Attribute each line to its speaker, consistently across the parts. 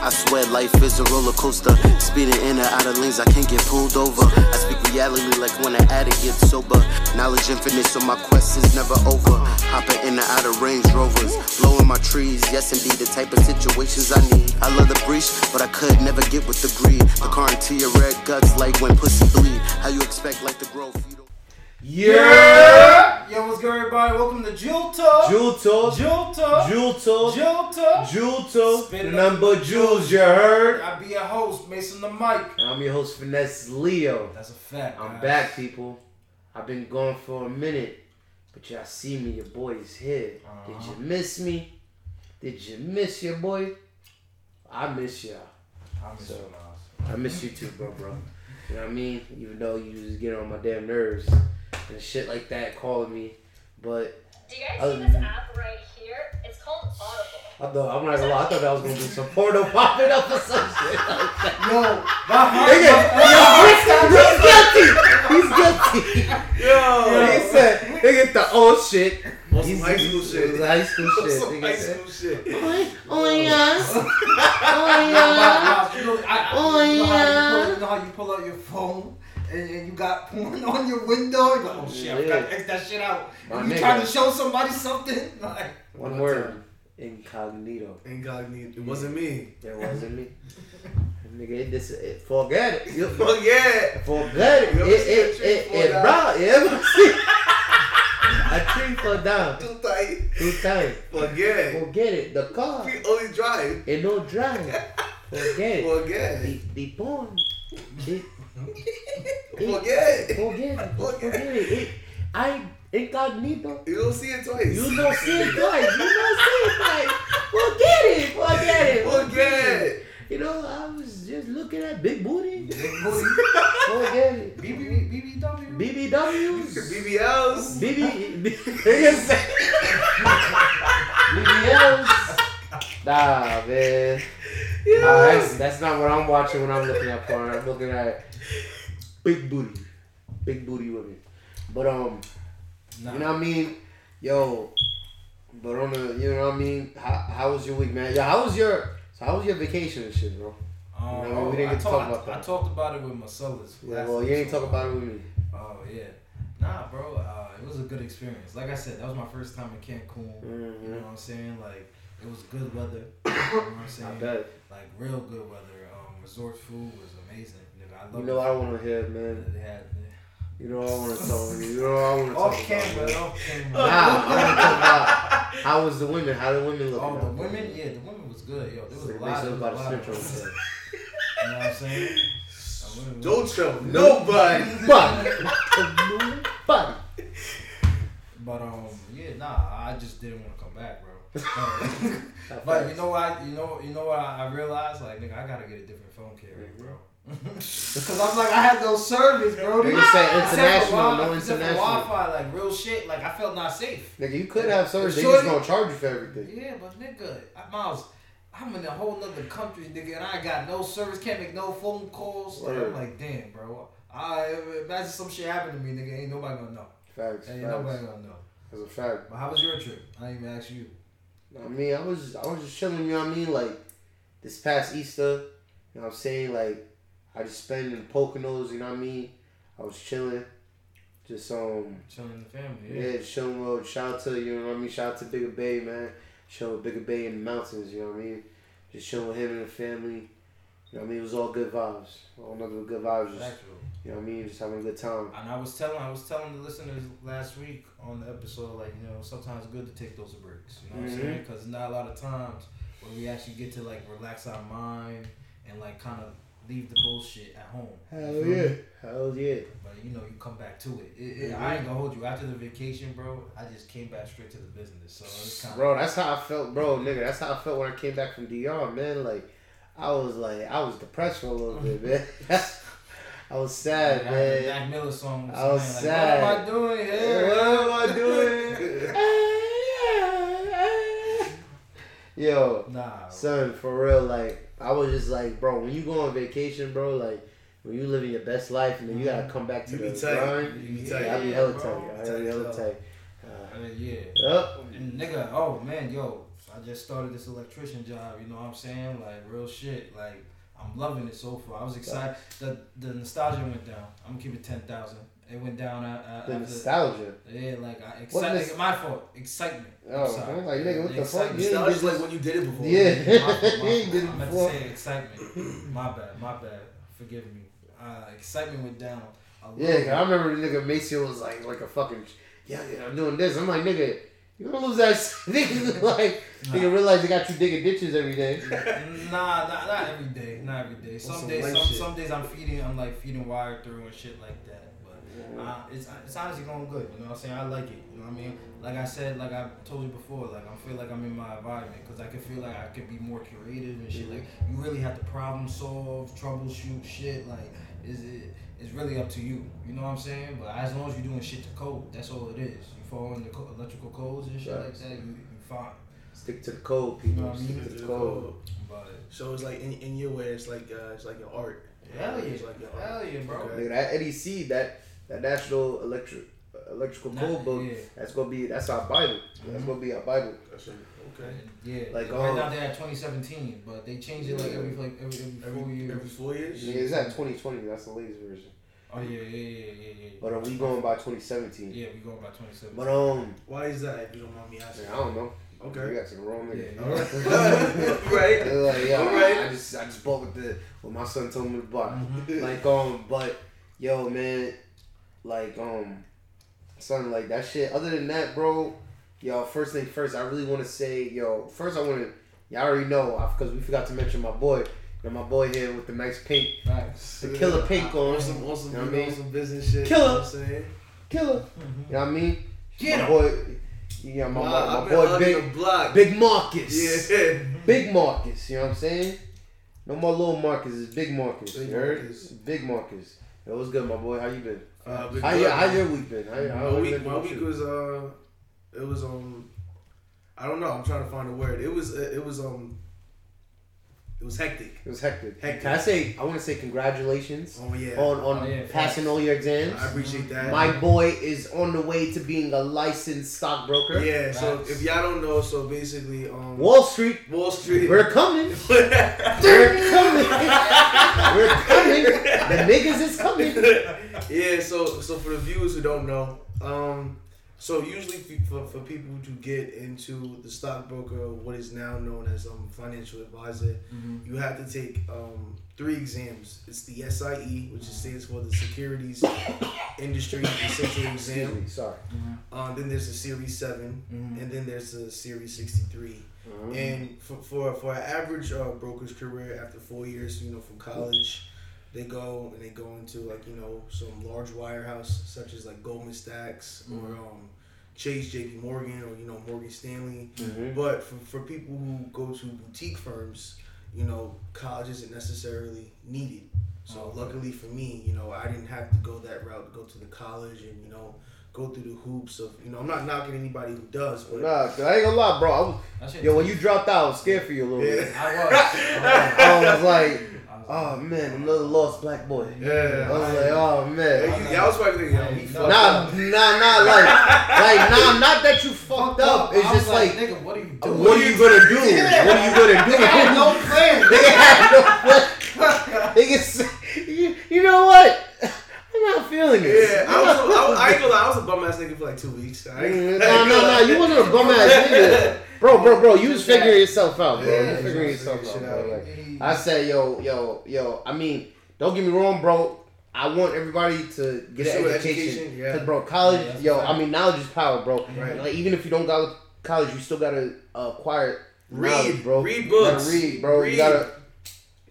Speaker 1: I swear life is a roller coaster. Speeding in and out of lanes, I can't get pulled over. I speak reality like when an addict gets sober. Knowledge infinite, so my quest is never over. Hopping in and out of Range Rovers, blowing my trees. Yes, indeed, the type of situations I need. I love the breach, but I could never get with the greed. The car into your red guts like when pussy bleed. How you expect growth? You don't-
Speaker 2: Yeah.
Speaker 3: Yo, what's good, everybody? Welcome to Jewel Talk.
Speaker 2: Jewel Talk.
Speaker 3: Jewel Talk.
Speaker 2: Jewel Talk.
Speaker 3: Jewel Talk.
Speaker 2: Jewel Talk.
Speaker 3: Spit it
Speaker 2: Nothing
Speaker 3: up.
Speaker 2: but jewels, you heard?
Speaker 3: I be your host, Mason the Mike.
Speaker 2: And I'm your host, Finesse Leo.
Speaker 3: That's a fact.
Speaker 2: I'm
Speaker 3: guys.
Speaker 2: back, people. I've been gone for a minute, but y'all see me. Your boy's here. Did
Speaker 3: Uh-huh.
Speaker 2: you miss me? Did you miss your boy? I miss y'all.
Speaker 3: I miss
Speaker 2: So-
Speaker 3: you, Miles.
Speaker 2: I miss you too, bro, bro. You know what I mean? Even though you just get on my damn nerves and shit like that, calling me. But
Speaker 4: Do you guys see this app right here? It's called Audible.
Speaker 2: I thought I'm not gonna lie. I thought that was gonna be some porno popping up or some shit.
Speaker 3: Yo, my heart.
Speaker 2: Nigga, yo, he's guilty. He's guilty.
Speaker 5: Yo,
Speaker 2: He said, nigga, the old shit.
Speaker 5: On some
Speaker 2: He's-
Speaker 5: high school shit.
Speaker 2: High school shit.
Speaker 5: some high school shit.
Speaker 2: oh, oh yes. Oh
Speaker 3: Miles,
Speaker 2: yeah.
Speaker 3: you know, I, I,
Speaker 2: Oh,
Speaker 3: you, know
Speaker 2: yeah.
Speaker 3: you, you know how you pull out your phone and, and you got porn on your window? You're like, oh shit, I gotta X that shit out.
Speaker 2: My
Speaker 3: you
Speaker 2: nigga.
Speaker 3: trying to show somebody something? Like,
Speaker 2: One word. Incognito.
Speaker 5: Incognito. It wasn't me.
Speaker 2: It wasn't me. Nigga, it, this, it, forget it. You,
Speaker 5: Fuck yeah.
Speaker 2: forget it.
Speaker 5: You
Speaker 2: It,
Speaker 5: ever see a
Speaker 2: it, it, it, bro. You ever see? A tree fall down.
Speaker 5: Too tight.
Speaker 2: Two times.
Speaker 5: Forget it.
Speaker 2: Forget it. The car.
Speaker 5: We only drive.
Speaker 2: It no drive. Forget it.
Speaker 5: Fuck yeah.
Speaker 2: The, the porn. It,
Speaker 5: Fuck yeah.
Speaker 2: Forget it. Forget it. I it. I incognito.
Speaker 5: You don't see it twice.
Speaker 2: You don't see it twice. You don't see it twice. Forget it. Forget it.
Speaker 5: Fuck yeah.
Speaker 2: You know, I was just looking at big booty.
Speaker 3: big booty.
Speaker 2: Forget it.
Speaker 3: BB, BBW.
Speaker 2: BBWs.
Speaker 5: BBLs.
Speaker 2: BB. BBLs. Nah, man. Nah, that's, that's not what I'm watching when I'm looking at porn. I'm looking at big booty. Big booty women. But, um,
Speaker 3: Nah.
Speaker 2: you know what I mean? Yo, but on the, you know what I mean? How, how was your week, man? Yo, how was your, so how was your vacation and shit, bro?
Speaker 3: Um,
Speaker 2: No, we didn't
Speaker 3: I
Speaker 2: get to
Speaker 3: talk-
Speaker 2: about that.
Speaker 3: I talked about it with Marcellus.
Speaker 2: Yeah, well, you ain't talk about it with me.
Speaker 3: Oh yeah, nah, bro. Uh, it was a good experience. Like I said, that was my first time in Cancun. You know
Speaker 2: Mm-hmm.
Speaker 3: what I'm saying? Like it was good weather. You know what I'm
Speaker 2: I
Speaker 3: saying?
Speaker 2: bet.
Speaker 3: Like real good weather. Um, resort food was amazing. Nigga, I love.
Speaker 2: You know what I want to hear, man.
Speaker 3: They had
Speaker 2: You know what I want to tell about. You know what I want to talk
Speaker 3: off
Speaker 2: about.
Speaker 3: camera,
Speaker 2: man.
Speaker 3: off camera.
Speaker 2: Nah, I want to talk about how was the women? How the women look?
Speaker 3: Oh, the women, yeah, the women was good. Yo, there was a lot. There was a lot of,
Speaker 2: snitch on
Speaker 3: you know what I'm saying? The women was-
Speaker 5: Don't tell nobody.
Speaker 2: But, but,
Speaker 3: But um, yeah, nah, I just didn't want to come back, bro. But, but you know what? You know, you know what? I, I realized, like, nigga, I gotta get a different phone carrier, bro. Cause I'm like, I had no service, bro.
Speaker 2: Nigga say
Speaker 3: Except for
Speaker 2: international,
Speaker 3: Wi-
Speaker 2: no international.
Speaker 3: Wi-Fi, like real shit. Like I felt not safe.
Speaker 2: Nigga, you could have service. They
Speaker 3: Shorty-
Speaker 2: just gonna charge you for everything.
Speaker 3: Yeah, but nigga, I- Miles, I'm in a whole nother country, nigga, and I got no service, can't make no phone calls. Like, I'm like, damn, bro. I imagine some shit happened to me, nigga. Ain't nobody gonna know.
Speaker 2: Facts,
Speaker 3: Ain't
Speaker 2: facts.
Speaker 3: nobody gonna know.
Speaker 2: That's a fact.
Speaker 3: But how was your trip? I didn't even ask you.
Speaker 2: I mean, I was, I was just chilling. You know what I mean? Like this past Easter, you know what I'm saying? Like I just spent in Poconos. You know what I mean? I was chilling, just um,
Speaker 3: Chilling in the family,
Speaker 2: Yeah,
Speaker 3: yeah.
Speaker 2: chilling with shout out to you know what I mean, shout out to Bigger Bay, man. Chilling with Bigger Bay in the mountains, you know what I mean? Just chilling with him and the family. You know what I mean? It was all good vibes. All nothing but good vibes. Just. You know what I mean? Just having a good time.
Speaker 3: And I was telling, I was telling the listeners last week on the episode, like you know, sometimes it's good to take those breaks. You know what
Speaker 2: Mhm.
Speaker 3: I'm saying? Because not a lot of times when we actually get to like relax our mind and like kind of leave the bullshit at home.
Speaker 2: Hell yeah.
Speaker 3: me?
Speaker 2: Hell yeah.
Speaker 3: But you know, you come back to it. it, it I ain't gonna hold you. After the vacation, bro, I just came back straight to the business. So it's kind of
Speaker 2: Bro, that's how I felt, bro, nigga. That's how I felt when I came back from DR, man. Like, I was like, I was depressed for a little bit, man. I was sad,
Speaker 3: the
Speaker 2: man.
Speaker 3: Mac Miller song.
Speaker 2: I was
Speaker 3: playing,
Speaker 2: sad.
Speaker 3: Like, what am I doing here?
Speaker 2: What am I doing? Yo,
Speaker 3: Nah,
Speaker 2: son, for real, like I was just like, bro, when you go on vacation, bro, like when you living your best life, and then you gotta come back to
Speaker 5: You
Speaker 2: the
Speaker 5: be tight.
Speaker 2: grind.
Speaker 5: You be
Speaker 2: Yeah,
Speaker 5: tight.
Speaker 2: I be hella tight. I be hella
Speaker 5: Tight.
Speaker 3: Uh, yeah.
Speaker 2: Yep.
Speaker 3: And nigga, oh man, yo, I just started this electrician job. You know what I'm saying? Like real shit. Like I'm loving it so far. I was excited. The the nostalgia went down. I'm gonna keep it ten thousand. It went down uh, uh,
Speaker 2: The
Speaker 3: after.
Speaker 2: nostalgia.
Speaker 3: Yeah, like I excited.
Speaker 2: is-
Speaker 3: my fault. Excitement. I'm
Speaker 2: Oh,
Speaker 3: sorry.
Speaker 2: I'm like, nigga, what the fuck?
Speaker 3: excitement.
Speaker 2: You ain't
Speaker 5: Nostalgia's
Speaker 2: did
Speaker 5: like when you did it before.
Speaker 2: Yeah.
Speaker 3: My fault, my
Speaker 2: He
Speaker 3: fault.
Speaker 2: did it
Speaker 3: I meant
Speaker 2: before.
Speaker 3: to say excitement. My bad, my bad. Forgive me. Uh, excitement went down. a little
Speaker 2: Yeah, 'cause
Speaker 3: bit.
Speaker 2: I remember the nigga Maceo was like, like a fucking, yeah, yeah, I'm doing this. I'm like, nigga, you gonna lose that shit. Nigga, like, nigga realize they got you digging ditches every day.
Speaker 3: Nah, not, not every day. Not every day. Some
Speaker 5: some
Speaker 3: days,
Speaker 5: light
Speaker 3: some,
Speaker 5: shit.
Speaker 3: some days I'm feeding. I'm like feeding wire through and shit like that. But uh, it's it's honestly going good. You know what I'm saying? I like it. You know what I mean? Like I said, like I told you before, like I feel like I'm in my environment because I can feel like I could be more creative and shit. Like you really have to problem solve, troubleshoot shit. Like is it? It's really up to you. You know what I'm saying? But as long as you're doing shit to code, that's all it is. You following the co- electrical codes and shit like that, you you fine.
Speaker 2: Stick to the code,
Speaker 3: You
Speaker 2: people.
Speaker 3: know what I mean?
Speaker 2: Stick to the code.
Speaker 3: But
Speaker 5: So it's like in, in your way, it's like uh, it's like your art.
Speaker 3: hell yeah,
Speaker 5: It's like your art.
Speaker 3: hell yeah, bro.
Speaker 5: Okay.
Speaker 2: Nigga, that EDC, that that national electric uh, electrical
Speaker 3: Nah,
Speaker 2: code book,
Speaker 3: yeah.
Speaker 2: that's gonna be that's our Bible. That's gonna be our Bible.
Speaker 5: That's it. Okay.
Speaker 3: Yeah,
Speaker 2: Like,
Speaker 3: like right
Speaker 2: um,
Speaker 3: now they're at 2017, but they change it like every like every, every four
Speaker 5: Every,
Speaker 3: years.
Speaker 5: every four years.
Speaker 2: Nigga, it's at 2020. That's the latest version.
Speaker 3: oh yeah, yeah, yeah, yeah, yeah.
Speaker 2: But uh, we going by 2017.
Speaker 3: Yeah, we going by 2017.
Speaker 2: But um,
Speaker 5: Why is that? If you don't mind me asking.
Speaker 2: man, I don't know. We
Speaker 5: Okay.
Speaker 2: got some the wrong nigga.
Speaker 3: Yeah,
Speaker 5: All right. right.
Speaker 2: Like, yo,
Speaker 5: Alright.
Speaker 2: I, I just I just bought with the what my son told me to buy.
Speaker 3: Mhm.
Speaker 2: Like um, but yo man, like um, son, like that shit. Other than that, bro, yo, first thing first, I really want to say, yo, first I want to, y'all already know, because we forgot to mention my boy, you know, my boy here with the nice pink,
Speaker 3: Facts.
Speaker 2: the killer pink on,
Speaker 5: On some, on some,
Speaker 2: You know what I mean?
Speaker 5: some business shit.
Speaker 2: Killer.
Speaker 5: You know what I'm saying?
Speaker 2: killer.
Speaker 3: Mhm.
Speaker 2: You know what I mean?
Speaker 3: Get
Speaker 2: my
Speaker 3: 'em.
Speaker 2: boy, yeah, my,
Speaker 5: Nah,
Speaker 2: my, my boy, big,
Speaker 5: the block.
Speaker 2: big Marcus.
Speaker 5: Yeah.
Speaker 2: Big Marcus, you know what I'm saying? No more little Marcus, it's Big Marcus.
Speaker 5: Big
Speaker 2: you heard?
Speaker 5: Marcus.
Speaker 2: Big Marcus. Yo, what's good, my boy? How you been?
Speaker 5: Uh,
Speaker 2: How,
Speaker 5: good,
Speaker 2: your, how your week been? How, how
Speaker 5: my
Speaker 2: you
Speaker 5: week,
Speaker 2: been
Speaker 5: my
Speaker 2: doing
Speaker 5: week was uh, it was um, I don't know. I'm trying to find a word. It was uh, it was um, it was hectic.
Speaker 2: It was hectic.
Speaker 5: Hectic.
Speaker 2: Can I say? I want to say congratulations
Speaker 5: Oh yeah,
Speaker 2: on on
Speaker 3: Oh, yeah,
Speaker 2: passing all your exams.
Speaker 5: I appreciate that.
Speaker 2: My boy is on the way to being a licensed stockbroker.
Speaker 5: yeah. So if y'all don't know, so basically um,
Speaker 2: Wall Street,
Speaker 5: Wall Street.
Speaker 2: we're coming. We're coming. we're coming. The niggas is coming.
Speaker 5: yeah, so so for the viewers who don't know, um, so usually for, for people to get into the stockbroker, what is now known as um financial advisor,
Speaker 3: Mhm.
Speaker 5: you have to take um three exams. It's the SIE, which stands for the Securities Industry Essential Exam.
Speaker 2: me. Sorry.
Speaker 5: Um, then there's the Series 7
Speaker 3: Mhm.
Speaker 5: and then there's the Series sixty three.
Speaker 2: Uh-huh.
Speaker 5: And for for, for an average uh, broker's career after four years, you know, from college, they go and they go into like you know some large wirehouse such as like Goldman Sachs or um, Chase, J.P. Morgan, or you know Morgan Stanley.
Speaker 2: Mhm.
Speaker 5: But for, for people who go to boutique firms, you know, college isn't necessarily needed. So
Speaker 3: Okay.
Speaker 5: luckily for me, you know, I didn't have to go that route to go to the college and you know go through the hoops of you know I'm not knocking anybody who does, but
Speaker 2: Nah, 'cause I ain't gonna lie, bro. I was, yo, when you dropped out, I was scared for you a little bit.
Speaker 3: I was.
Speaker 2: I was like, oh man, another lost black boy.
Speaker 5: Yeah.
Speaker 2: I was like, oh
Speaker 5: Yeah,
Speaker 2: man.
Speaker 5: you, y'all was probably thinking, yo, he
Speaker 3: Nah,
Speaker 5: fucked
Speaker 2: Nah,
Speaker 5: up.
Speaker 2: nah, nah, like, like, nah, not that you fucked up. It's
Speaker 3: I was
Speaker 2: just like,
Speaker 3: nigga, what are you uh, doing?
Speaker 2: what are you gonna do? What are you gonna do?
Speaker 3: I had no plan.
Speaker 2: Nigga had no plan. Nigga you, you know what? Feeling this.
Speaker 5: Yeah, I was. I, was- I ain't gonna lie. I was a bum ass nigga for like two weeks. I ain't-
Speaker 2: No, no, no, you wasn't a bum ass nigga. Bro, bro, bro, you was figuring yourself out, bro.
Speaker 5: Yeah,
Speaker 2: you figuring yourself out, bro. Like, I said, yo, yo, yo. I mean, don't get me wrong, bro. I want everybody to get an education.
Speaker 5: education, yeah.
Speaker 2: Cause, bro, college,
Speaker 3: Yeah,
Speaker 2: yo.
Speaker 3: fact.
Speaker 2: I mean, knowledge is power, bro.
Speaker 5: Right.
Speaker 2: Like, even if you don't got college, you still gotta uh, acquire
Speaker 5: Read,
Speaker 2: knowledge, bro.
Speaker 5: read books.
Speaker 2: read, bro.
Speaker 5: Read.
Speaker 2: You gotta,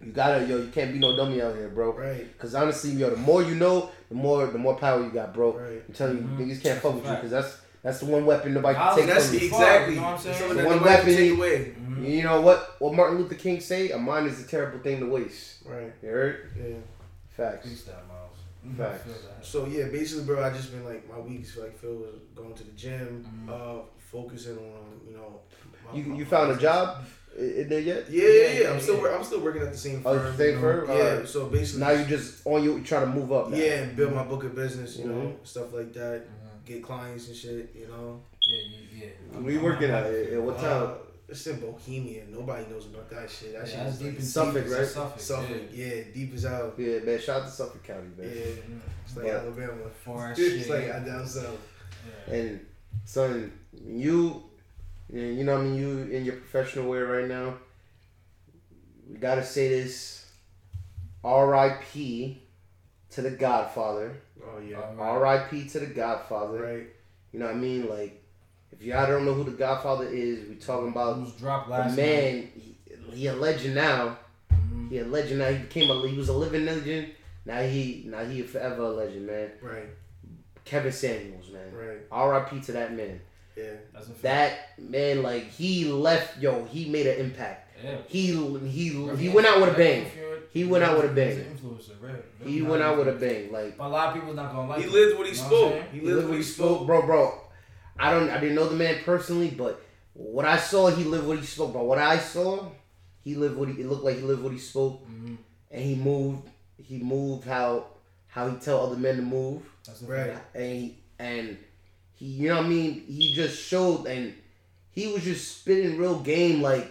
Speaker 2: you gotta, yo. You can't be no dummy out here, bro.
Speaker 5: Right,
Speaker 2: Cause honestly, yo, the more you know, the more, the more power you got, bro.
Speaker 5: right.
Speaker 2: I'm telling you,
Speaker 3: Mhm.
Speaker 2: niggas can't fuck with you, cause that's that's the one weapon nobody can
Speaker 3: Knowledge,
Speaker 2: take
Speaker 5: That's
Speaker 2: from you.
Speaker 5: exactly.
Speaker 3: You know what I'm saying?
Speaker 5: Something that
Speaker 2: One weapon
Speaker 5: take
Speaker 2: you-
Speaker 5: away.
Speaker 3: Mhm.
Speaker 2: You know what? What Martin Luther King say? A mind is a terrible thing to waste.
Speaker 5: Right.
Speaker 2: You heard?
Speaker 5: Yeah.
Speaker 2: Facts.
Speaker 3: Freestyle, Miles.
Speaker 2: Facts.
Speaker 3: I feel that.
Speaker 5: So yeah, basically, bro, I just been like my weeks like Phil was going to the gym,
Speaker 3: Mhm.
Speaker 5: uh, focusing on you know. my-
Speaker 2: You
Speaker 5: my-
Speaker 2: you found a job i- in there yet?
Speaker 5: Yeah, yeah, yeah.
Speaker 3: Yeah,
Speaker 5: I'm still
Speaker 3: yeah.
Speaker 5: I'm still working at the same
Speaker 2: Oh,
Speaker 5: firm.
Speaker 2: same
Speaker 5: you know?
Speaker 2: firm?
Speaker 5: Yeah.
Speaker 2: Alright.
Speaker 5: So basically,
Speaker 2: Now you just on you trying to move up. Now.
Speaker 5: yeah, and build my book of business, you know,
Speaker 2: Mhm.
Speaker 5: stuff like that.
Speaker 3: Mhm.
Speaker 5: Get clients and shit, you know.
Speaker 3: Yeah, yeah, yeah.
Speaker 2: Where you working at? At what
Speaker 5: Uh,
Speaker 2: town?
Speaker 5: It's in Bohemia. Nobody knows about that shit. That
Speaker 3: Yeah,
Speaker 5: shit is
Speaker 3: deep
Speaker 5: like
Speaker 3: in
Speaker 2: Suffolk,
Speaker 3: deep,
Speaker 2: right?
Speaker 3: Suffolk,
Speaker 5: Suffolk.
Speaker 3: Yeah.
Speaker 5: Yeah. deep as out.
Speaker 2: Yeah, man. Shout out to Suffolk County, man.
Speaker 5: Yeah, it's like
Speaker 2: But-
Speaker 5: Alabama.
Speaker 3: Far as
Speaker 5: It's
Speaker 3: shit.
Speaker 5: like
Speaker 3: yeah.
Speaker 5: down south.
Speaker 3: Yeah.
Speaker 2: And son, you, you know, what I mean, you in your professional way right now. We gotta say this. R.I.P. to the Godfather.
Speaker 5: Oh yeah.
Speaker 2: R.I.P. to the Godfather.
Speaker 5: Right.
Speaker 2: You know what I mean? Like, if y'all don't know who the Godfather is, we talking about
Speaker 3: Who's dropped
Speaker 2: the
Speaker 3: last
Speaker 2: man. He, he a legend now.
Speaker 3: Mhm.
Speaker 2: He a legend now. He became a. He was a living legend. Now he. Now he forever a legend, man.
Speaker 5: Right.
Speaker 2: Kevin Samuels, man.
Speaker 5: Right.
Speaker 2: R.I.P. to that man.
Speaker 5: Yeah.
Speaker 3: That's a fact.
Speaker 2: That man, like he left. Yo, he made an impact.
Speaker 3: Yeah.
Speaker 2: He he he went out with a bang. He went out with a bang.
Speaker 3: He's an influencer, right?
Speaker 2: He went out with a bang. Like
Speaker 3: But a lot of people's not gonna like.
Speaker 5: He lived what he
Speaker 3: You know I'm
Speaker 5: spoke. He
Speaker 2: he
Speaker 5: lived what he spoke.
Speaker 2: bro, bro. I don't. I didn't know the man personally, but what I saw, he lived what he spoke. But what I saw, he lived what he. It looked like he lived what he spoke,
Speaker 3: Mhm.
Speaker 2: and he moved. He moved how how he tell other men to move,
Speaker 3: That's
Speaker 5: Right.
Speaker 2: and he, and he. You know what I mean? He just showed, and he was just spitting real game, like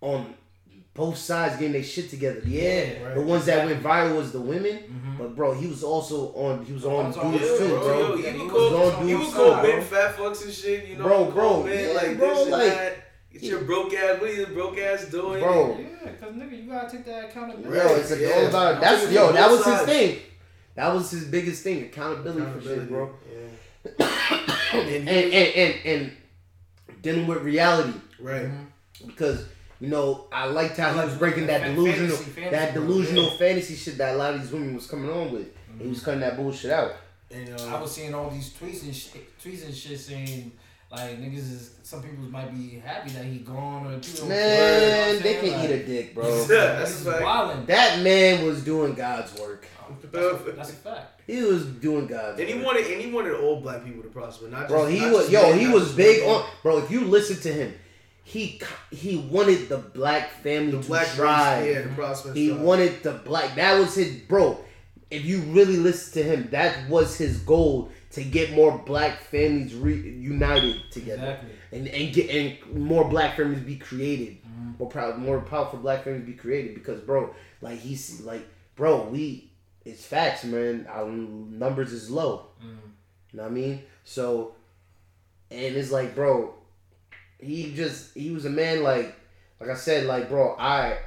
Speaker 2: on both sides getting their shit together. Yeah,
Speaker 3: Yeah,
Speaker 5: right.
Speaker 2: the ones that went viral was the women,
Speaker 3: Mhm.
Speaker 2: but bro, he was also on. He was on
Speaker 3: was on
Speaker 2: dudes
Speaker 5: Yeah,
Speaker 2: too,
Speaker 5: bro.
Speaker 2: bro.
Speaker 5: Yo,
Speaker 3: Yeah,
Speaker 5: he
Speaker 3: he was
Speaker 5: call,
Speaker 2: on
Speaker 5: he would
Speaker 2: dude's
Speaker 5: call
Speaker 2: side,
Speaker 5: men fat fucks and shit. You know,
Speaker 2: Bro,
Speaker 5: call
Speaker 2: bro,
Speaker 5: men
Speaker 2: yeah,
Speaker 5: like
Speaker 2: bro,
Speaker 5: this and
Speaker 2: like-
Speaker 5: that. Get your broke ass. What are you broke ass doing?
Speaker 2: Bro.
Speaker 3: Yeah, cause nigga, you gotta take that accountability.
Speaker 2: Yo, it's a,
Speaker 5: Yeah.
Speaker 2: all about that's yo. That was his thing. That was his biggest thing. Accountability, for shit, bro.
Speaker 5: Yeah.
Speaker 2: and,
Speaker 5: And
Speaker 2: and, and and dealing with reality
Speaker 5: Right.
Speaker 3: Mhm.
Speaker 2: because you know I liked how he was breaking that delusional
Speaker 3: fantasy, fantasy,
Speaker 2: that delusional
Speaker 3: Yeah.
Speaker 2: fantasy shit that a lot of these women was coming on with. He was cutting that bullshit out.
Speaker 5: And
Speaker 3: I
Speaker 5: uh,
Speaker 3: was seeing all these tweets and shit, tweets and shit saying like niggas is some people might be happy that he gone or people
Speaker 2: Man, they can eat a dick, bro.
Speaker 5: Yeah, that's
Speaker 3: That's
Speaker 5: a fact.
Speaker 3: wilding.
Speaker 2: That man was doing God's work.
Speaker 3: That's, a, that's a fact.
Speaker 2: He was doing God's
Speaker 5: and he
Speaker 2: work.
Speaker 5: wanted and he wanted all black people to prosper, not just
Speaker 2: Bro, he
Speaker 5: not
Speaker 2: was
Speaker 5: just
Speaker 2: yo, he was big on bro. If you listen to him, he he wanted the black family
Speaker 5: the
Speaker 2: to
Speaker 5: black
Speaker 2: thrive.
Speaker 5: race, yeah, the prosper.
Speaker 2: he
Speaker 5: strive.
Speaker 2: wanted the black. That was his bro. If you really listen to him, that was his goal to get more black families re- united together
Speaker 3: Exactly.
Speaker 2: and and get and more black families be created.
Speaker 3: Mhm.
Speaker 2: More proud, more powerful black families be created because bro, like he's like bro, we it's facts, man. Our numbers is low.
Speaker 3: Mm.
Speaker 2: You know what I mean? So, and it's like, bro, he just he was a man like, like I said, like, bro, I,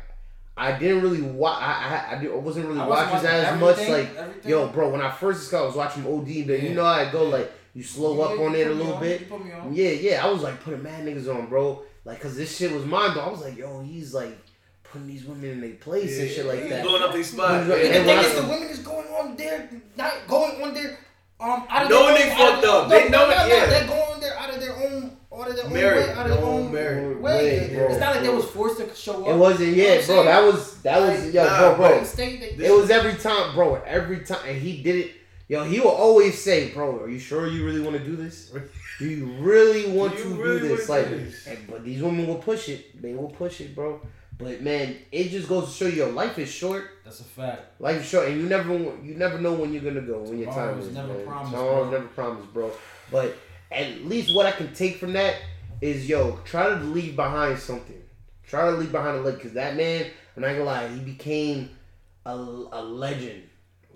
Speaker 2: I didn't really watch. I I, I, did, I wasn't really
Speaker 3: I wasn't
Speaker 2: watching
Speaker 3: watching
Speaker 2: as much. Like,
Speaker 3: everything.
Speaker 2: yo, bro, when I first discovered, I was watching OD. But
Speaker 3: Yeah.
Speaker 2: you know, how I go like you slow up on it a little
Speaker 3: on,
Speaker 2: bit.
Speaker 3: you put me on.
Speaker 2: Yeah, yeah. I was like putting mad niggas on, bro. Like, cause this shit was mine. Though I was like, yo, he's like putting these women in their place and shit like
Speaker 5: He's
Speaker 2: that.
Speaker 5: Going up their spot.
Speaker 2: He's
Speaker 5: yeah.
Speaker 2: going-
Speaker 3: And the thing
Speaker 2: when
Speaker 3: is,
Speaker 2: I-
Speaker 3: the women is going on there, not going on there. Um, out of
Speaker 5: Knowing
Speaker 3: their
Speaker 5: they
Speaker 3: own- out
Speaker 5: fucked up.
Speaker 3: no,
Speaker 5: They know
Speaker 3: no,
Speaker 5: it,
Speaker 3: no,
Speaker 5: yeah.
Speaker 3: They're going there out of their own, out of their own way, out of
Speaker 5: their
Speaker 3: their
Speaker 5: own
Speaker 3: own
Speaker 5: merit.
Speaker 3: way.
Speaker 2: Way, bro,
Speaker 3: it's not like they
Speaker 2: bro.
Speaker 3: was forced to show up.
Speaker 2: It wasn't,
Speaker 3: You know
Speaker 2: yeah,
Speaker 3: what I'm
Speaker 2: bro.
Speaker 3: saying?
Speaker 2: That was that was
Speaker 3: Like,
Speaker 2: yo,
Speaker 5: nah,
Speaker 2: bro, bro.
Speaker 3: They stay- they-
Speaker 2: It was every time, bro. Every time, and he did it. Yo, he will always say, "Bro, are you sure you really want to do this? Do you really want
Speaker 5: Do
Speaker 2: to
Speaker 5: you
Speaker 2: do this?" Like,
Speaker 5: this?
Speaker 2: and- but these women will push it. They will push it, bro. But man, it just goes to show you, your life is short.
Speaker 3: That's a fact.
Speaker 2: Life is short, and you never, you never know when you're gonna go, when your time is.
Speaker 3: never
Speaker 2: man.
Speaker 3: promised,
Speaker 2: Tomorrow's
Speaker 3: bro.
Speaker 2: never promised, bro. But at least what I can take from that is, yo, try to leave behind something. Try to leave behind a leg, cause that man, I'm not gonna lie, he became a, a legend.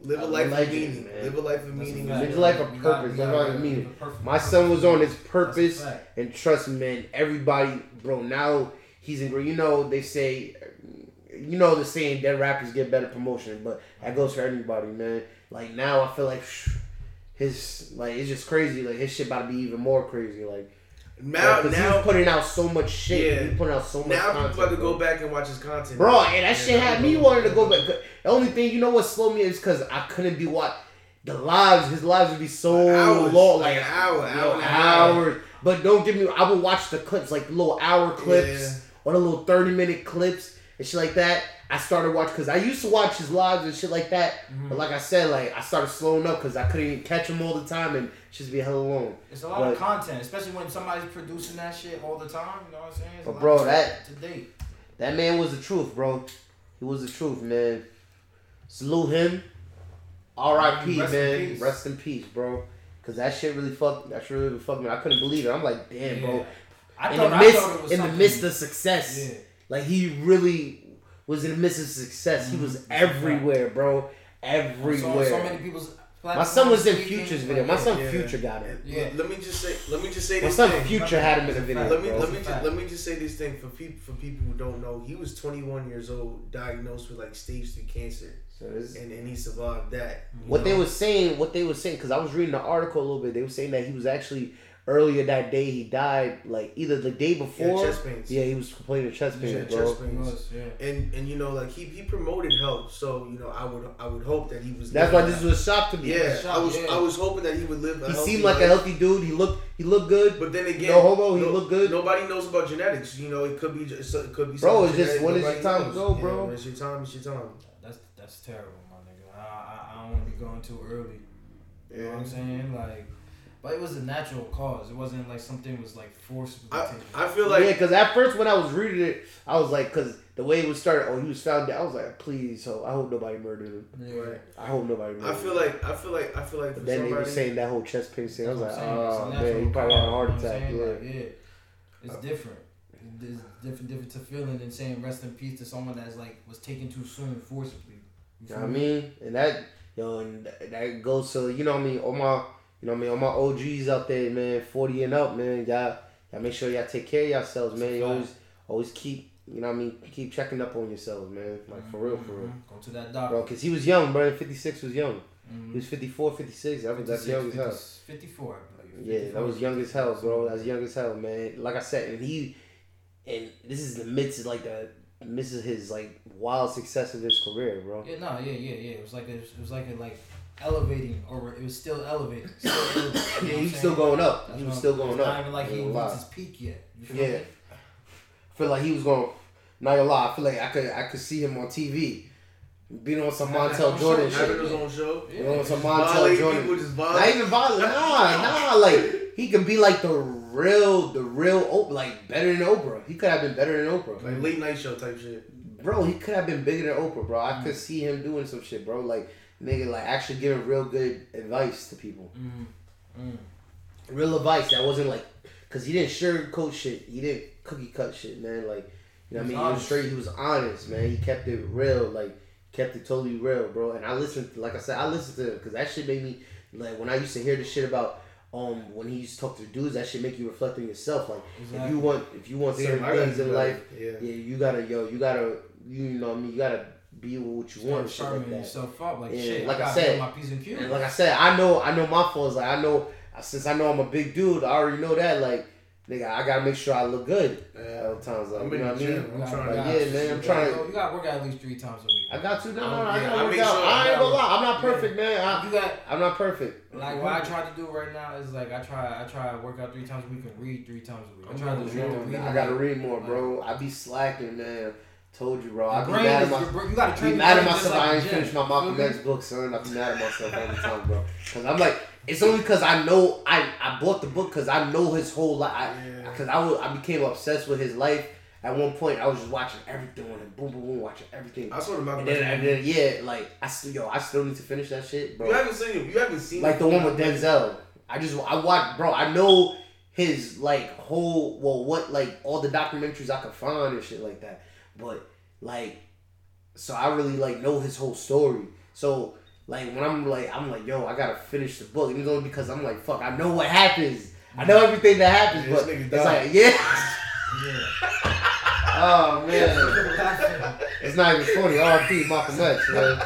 Speaker 5: Live a
Speaker 2: A
Speaker 5: life of meaning.
Speaker 2: man.
Speaker 5: Live a life of
Speaker 3: That's
Speaker 5: meaning.
Speaker 3: fact.
Speaker 2: Live a life of purpose, live
Speaker 3: gotta
Speaker 2: a life of meaning. My son was on his purpose, and trust me, man, everybody, bro. Now he's in. You know, they say, you know, the saying that rappers get better promotion, but that goes for everybody, man. Like now, I feel like his like it's just crazy. Like his shit about to be even more crazy. Like
Speaker 5: Now,
Speaker 2: he
Speaker 5: now,
Speaker 2: was putting out so much shit.
Speaker 5: Yeah.
Speaker 2: He was putting out so much.
Speaker 5: now
Speaker 2: content,
Speaker 5: people about to
Speaker 2: bro.
Speaker 5: go back and watch his content.
Speaker 2: Bro, and that shit had me wanting to go back. The only thing, you know what slowed me is because I couldn't be what the lives. His lives would be so
Speaker 5: Hours,
Speaker 2: long,
Speaker 5: like
Speaker 2: like
Speaker 5: an hour, hour
Speaker 2: hours. But don't give me. I would watch the clips, like the little hour clips
Speaker 5: Yeah.
Speaker 2: or the little thirty minute clips and shit like that. I started watching because I used to watch his lives and shit like that.
Speaker 3: Mm-hmm.
Speaker 2: But like I said, like I started slowing up because I couldn't even catch him all the time and just be hella long.
Speaker 3: It's a lot
Speaker 2: But-
Speaker 3: of content, especially when somebody's producing that shit all the time. You know what I'm saying? It's
Speaker 2: But bro, that-
Speaker 3: to date.
Speaker 2: That man was the truth, bro. He was the truth, man. Salute him. R.I.P.
Speaker 3: Rest
Speaker 2: man.
Speaker 3: peace.
Speaker 2: Rest in peace, bro. Cause that shit really fucked. That shit really fucked me. I couldn't believe it. I'm like, damn, bro.
Speaker 3: I
Speaker 2: in
Speaker 3: thought,
Speaker 2: the
Speaker 3: I
Speaker 2: midst
Speaker 3: thought it was
Speaker 2: in the midst of success.
Speaker 3: Yeah.
Speaker 2: Like he really was in the midst of success. He was
Speaker 3: Mhm. That's a fact.
Speaker 2: everywhere, bro. Everywhere.
Speaker 3: So, so many people's.
Speaker 2: My son was in Future's video. My son
Speaker 5: Yeah.
Speaker 2: Future got it.
Speaker 3: Yeah.
Speaker 5: Let me just say. Let me just say
Speaker 2: My
Speaker 5: this
Speaker 2: son
Speaker 5: thing.
Speaker 2: Future had him in a video.
Speaker 5: Let me
Speaker 2: bro.
Speaker 5: let me just, let me just say this thing for people for people who don't know. He was 21 years old, diagnosed with like stage three cancer,
Speaker 2: So this-
Speaker 5: and, and he survived that. you
Speaker 2: what they
Speaker 5: know?
Speaker 2: were saying, what they were saying, because I was reading the article a little bit. They were saying that he was actually earlier that day. He died like either the day
Speaker 5: He had
Speaker 2: before.
Speaker 5: chest pains.
Speaker 2: Yeah, he was complaining of chest pains,
Speaker 5: had
Speaker 2: bro.
Speaker 5: chest pains.
Speaker 3: was, yeah.
Speaker 5: And and you know like he, he promoted health, so you know I would I would hope that he was.
Speaker 2: That's why this was a shock to me.
Speaker 5: Yeah,
Speaker 3: Shock,
Speaker 5: I was
Speaker 3: yeah.
Speaker 5: I was hoping that he would live. A
Speaker 2: He
Speaker 5: healthy
Speaker 2: seemed like a healthy dude. He looked he looked good.
Speaker 5: But then again,
Speaker 2: No homo, he look good.
Speaker 5: Nobody knows about genetics. You know, it could be just it could be.
Speaker 2: Bro,
Speaker 5: something
Speaker 2: it's just
Speaker 5: genetic,
Speaker 2: when is
Speaker 5: nobody
Speaker 2: your time to
Speaker 5: knows.
Speaker 2: go,
Speaker 5: Yeah,
Speaker 2: bro?
Speaker 5: when it's your time, it's your time.
Speaker 3: That's that's terrible, my nigga. I I, I don't want to be going too early. You know what I'm saying? Like, but it was a natural cause. It wasn't like something was like forced.
Speaker 5: I. I feel like
Speaker 2: yeah, because at first when I was reading it, I was like, because the way it was started, oh, he was found dead. I was like, please, so I hope nobody murdered him.
Speaker 3: yeah.
Speaker 5: Right.
Speaker 2: I hope nobody murdered
Speaker 5: I feel
Speaker 2: him.
Speaker 5: like I feel like I feel like for
Speaker 2: But then they were saying that whole chest pain thing. I was like,
Speaker 3: That's what I'm saying.
Speaker 2: Oh man, he probably had a
Speaker 3: cause,
Speaker 2: heart
Speaker 3: you know
Speaker 2: attack.
Speaker 3: saying?
Speaker 2: Yeah.
Speaker 3: Like, yeah. It's different. It's different, different to feeling than saying rest in peace to someone that's like was taken too soon forcibly. You
Speaker 2: You know what I mean? And that, yo, and that goes to, you know what I mean, all my, you know what I mean, all my OGs out there, man, 40 and up, man, y'all, y'all make sure y'all take care of yourselves, man. You always, always keep, you know what I mean, keep checking up on yourselves, man. Like, for real, for real.
Speaker 3: Go to that doctor.
Speaker 2: Bro, because he was young, bro. 56 was young.
Speaker 3: Mhm.
Speaker 2: He was 54, 56. That was, that's
Speaker 3: 56,
Speaker 2: young as hell.
Speaker 3: 50 54, I believe.
Speaker 2: Yeah, that was young as hell, bro. That's young as hell, man. Like I said, and he, and this is the midst of like the of his like wild success of his career, bro.
Speaker 3: Yeah, no, yeah, yeah, yeah. It was like a, it was like a like elevating, or it was still elevating. Still elevating, you know
Speaker 2: Yeah,
Speaker 3: what
Speaker 2: he was still going up.
Speaker 3: That's
Speaker 2: He was
Speaker 3: I'm-
Speaker 2: still going up.
Speaker 3: Not even like he
Speaker 2: Ain't
Speaker 3: reached his peak yet. You feel
Speaker 2: Yeah.
Speaker 3: me?
Speaker 2: I feel like he was going. Not gonna lie, I feel like I could I could see him on TV, being on some
Speaker 3: Having
Speaker 2: Montel Jordan
Speaker 3: show,
Speaker 2: shit.
Speaker 5: having his own show.
Speaker 2: You know, some
Speaker 5: Violate
Speaker 2: Montel Jordan.
Speaker 5: just
Speaker 2: Not even violent. Nah, nah. Like he could be like the real, the real Oprah, like better than Oprah. He could have been better than Oprah.
Speaker 5: Like late night show type shit.
Speaker 2: Bro, he could have been bigger than Oprah, bro. I
Speaker 3: Mm.
Speaker 2: could see him doing some shit, bro. Like nigga, like actually giving real good advice to people.
Speaker 3: Mm, mm.
Speaker 2: Real advice that wasn't like, cause he didn't sugarcoat shit. He didn't cookie cut shit, man. Like you know what I mean. He was straight. He was honest, man. He kept it real, like kept it totally real, bro. And I listened, like I said, I listened to him because that shit made me like when I used to hear the shit about. Um, when he used to talk to dudes, that shit make you reflect on yourself. Like, if you want, if you want certain things in life,
Speaker 5: Yeah.
Speaker 2: yeah, you gotta, yo, you gotta, you know what I mean, you gotta be with what you want,
Speaker 3: Start
Speaker 2: like
Speaker 3: yourself up, like
Speaker 2: Yeah,
Speaker 3: shit.
Speaker 2: like I
Speaker 3: gotta
Speaker 2: said,
Speaker 3: my piece and cue.
Speaker 2: And like I said, I know, I know my faults. Like I know, since I know I'm a big dude, I already know that. Like, nigga, I gotta make sure I look good at
Speaker 5: Yeah.
Speaker 2: all times. Like,
Speaker 5: I'm
Speaker 2: you know what I mean?
Speaker 5: I'm trying
Speaker 3: gotta-
Speaker 5: to.
Speaker 2: Like,
Speaker 3: you
Speaker 2: yeah, man, I'm
Speaker 3: gotta
Speaker 2: trying to-
Speaker 3: You gotta work out at least three times a week.
Speaker 2: I got to. No, no, no,
Speaker 5: Um,
Speaker 2: I
Speaker 5: yeah,
Speaker 2: gotta
Speaker 5: I
Speaker 2: work
Speaker 5: make
Speaker 2: out.
Speaker 5: sure-
Speaker 2: I ain't gonna lie. I'm not
Speaker 3: Yeah.
Speaker 2: perfect, man. I,
Speaker 3: You got
Speaker 2: I'm not perfect.
Speaker 3: like what I try to do right now is like I try I try to work out three times a week and read three times a week. I try to read.
Speaker 2: I gotta read more, bro. I be slacking, man. Told you, bro. I
Speaker 3: Your
Speaker 2: be
Speaker 3: brain
Speaker 2: mad at my.
Speaker 3: your you gotta
Speaker 2: I
Speaker 3: train
Speaker 2: mad at myself.
Speaker 3: like
Speaker 2: I ain't finished my Malcolm
Speaker 3: me?
Speaker 2: X book, son. I be mad at myself all the time, bro. Cause I'm like, it's only because I know I I bought the book because I know his whole life.
Speaker 5: Yeah.
Speaker 2: Because I, was I became obsessed with his life. At one point, I was just watching everything on him, boom, boom, boom, watching everything.
Speaker 5: I saw the Malcolm
Speaker 2: And then, and then, yeah, like I still, yo, I still need to finish that shit, bro.
Speaker 5: You haven't seen it. You haven't seen
Speaker 2: like the one with Denzel. I just I watch, bro. I know his like whole well, what like all the documentaries I could find and shit like that. But like, so I really like know his whole story. So like when I'm like I'm like yo, I gotta finish the book, and it's only because I'm like fuck, I know what happens. I know everything that happens,
Speaker 5: Yeah,
Speaker 2: but it's
Speaker 5: died.
Speaker 2: like yeah.
Speaker 3: Yeah.
Speaker 2: Oh man, it's not even funny. R.P. Malcolm X, man.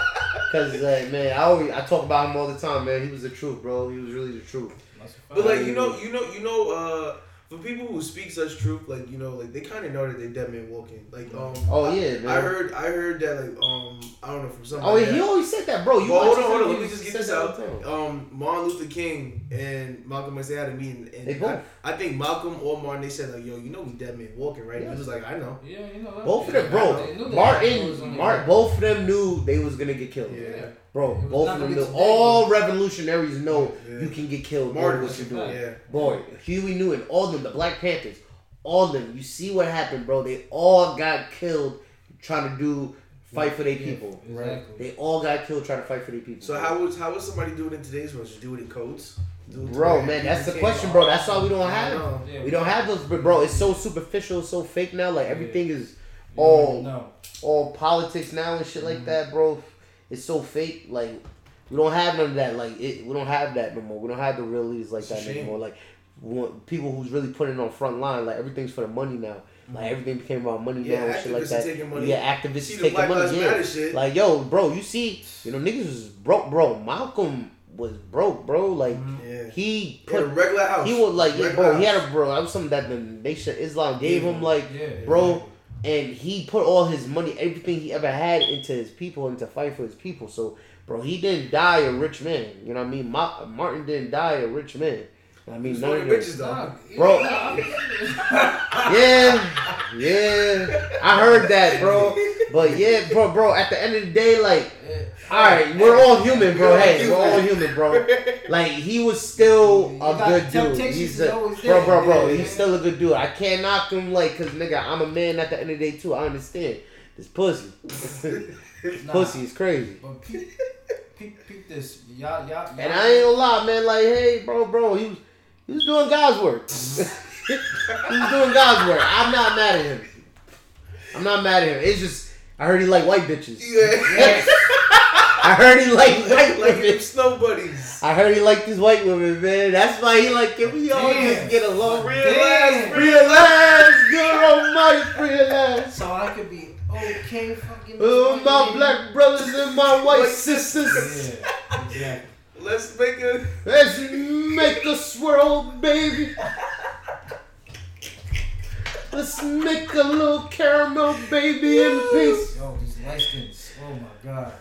Speaker 2: Cause like man, I always I talk about him all the time, man. He was the truth, bro. He was really the truth.
Speaker 3: That's a fact.
Speaker 5: But like you know, you know, you know, uh, for people who speak such truth, like you know, like they kind of know that they dead man walking. Like um,
Speaker 2: Oh yeah, man.
Speaker 5: I heard, I heard that like um, I don't know from somebody.
Speaker 2: Oh,
Speaker 5: that-
Speaker 2: he always said that, bro. You
Speaker 5: Well, hold on, hold on. Let me just
Speaker 2: he
Speaker 5: get
Speaker 2: said
Speaker 5: this
Speaker 2: that
Speaker 5: out.
Speaker 2: all the time.
Speaker 5: Um, Martin Luther King and Malcolm X they had a meeting, and
Speaker 2: They both.
Speaker 5: I, I think Malcolm or Martin they said like, "Yo, you know we dead man walking, right?"
Speaker 2: Yeah.
Speaker 5: He was like, "I know."
Speaker 3: Yeah, you know that.
Speaker 2: Both of them, bro.
Speaker 3: they knew that. It was
Speaker 2: Martin, Mark, both of them knew they was gonna get killed.
Speaker 5: Yeah.
Speaker 2: Bro, both of them knew.
Speaker 3: today,
Speaker 2: All revolutionaries know
Speaker 5: Yeah.
Speaker 2: you can get killed.
Speaker 5: Martin
Speaker 2: Martin, what you're doing.
Speaker 5: Yeah.
Speaker 2: Boy, Huey Newton, all them, the Black Panthers, all them. You see what happened, bro? They all got killed trying to do fight for their
Speaker 3: Yeah,
Speaker 2: people.
Speaker 3: Exactly.
Speaker 2: They all got killed trying to fight for their people.
Speaker 5: So how would how would somebody do it in today's world? Just do it in codes? Dude,
Speaker 2: Bro,
Speaker 5: man,
Speaker 2: man, that's the question, bro. That's why we don't have.
Speaker 5: know.
Speaker 3: Yeah,
Speaker 2: We don't have those, but bro, it's so superficial, so fake now. Like everything is
Speaker 3: You
Speaker 2: all
Speaker 3: know.
Speaker 2: all politics now and shit like
Speaker 3: Mhm.
Speaker 2: that, bro. It's so fake. Like we don't have none of that. Like it, we don't have that no more. We don't have the real leaders like
Speaker 3: It's
Speaker 2: that anymore. Like people who's really putting on front line. Like everything's for the money now. Like everything became about money
Speaker 5: Mm-hmm. Yeah,
Speaker 2: now and shit like
Speaker 5: activists
Speaker 2: that.
Speaker 5: are taking money.
Speaker 2: Yeah, activists
Speaker 5: See
Speaker 2: taking
Speaker 5: Black
Speaker 2: money. Yeah.
Speaker 5: Shit.
Speaker 2: Like yo, bro, you see, you know niggas was broke, bro. Malcolm was broke, bro. Like
Speaker 3: Mhm.
Speaker 5: yeah.
Speaker 2: he
Speaker 5: He had a regular house.
Speaker 2: He was like, yeah,
Speaker 5: Regular
Speaker 2: bro. He had a bro. That was something that the Nation Islam gave him. Like,
Speaker 3: Yeah,
Speaker 2: bro,
Speaker 3: exactly.
Speaker 2: and he put all his money, everything he ever had into his people and to fight for his people. So, bro, he didn't die a rich man. You know what I mean? Ma- Martin didn't die a rich man. I mean,
Speaker 5: He's
Speaker 2: none of
Speaker 5: of the
Speaker 2: them.
Speaker 5: bitches though.
Speaker 2: Bro.
Speaker 3: yeah,
Speaker 2: Yeah, yeah, I heard that, bro. But yeah, bro, bro. At the end of the day, like, all right, we're all human, bro. Hey, we're all
Speaker 5: human.
Speaker 2: human, bro. Like, he was still a good dude. He's a, bro, bro, bro. He's still a good dude. I can't knock him, like, cause nigga, I'm a man. At the end of the day, too, I understand. This pussy,
Speaker 3: Nah,
Speaker 2: pussy is crazy.
Speaker 3: But peep, peep, peep this. Y'all, y'all, y'all.
Speaker 2: And I ain't gonna lie, man. Like, hey, bro, bro, he was he was doing God's work. he was doing God's work. I'm not mad at him. I'm not mad at him. It's just I heard he like white bitches.
Speaker 5: Yeah.
Speaker 2: I heard he like white
Speaker 5: like
Speaker 2: women.
Speaker 5: them snow buddies.
Speaker 2: I heard he liked his white women, man. That's why he like, can we all
Speaker 3: Damn.
Speaker 2: just get along?
Speaker 3: Damn.
Speaker 2: Realize, good almighty, realize.
Speaker 3: So I could be okay fucking.
Speaker 2: Oh, my
Speaker 3: fucking-
Speaker 2: black brothers and my white
Speaker 5: White
Speaker 2: sisters.
Speaker 3: Yeah, exactly.
Speaker 5: Let's make a.
Speaker 2: Let's make a swirl, baby. Let's make a little caramel baby in peace.
Speaker 3: Yo, these light skins. Oh my god.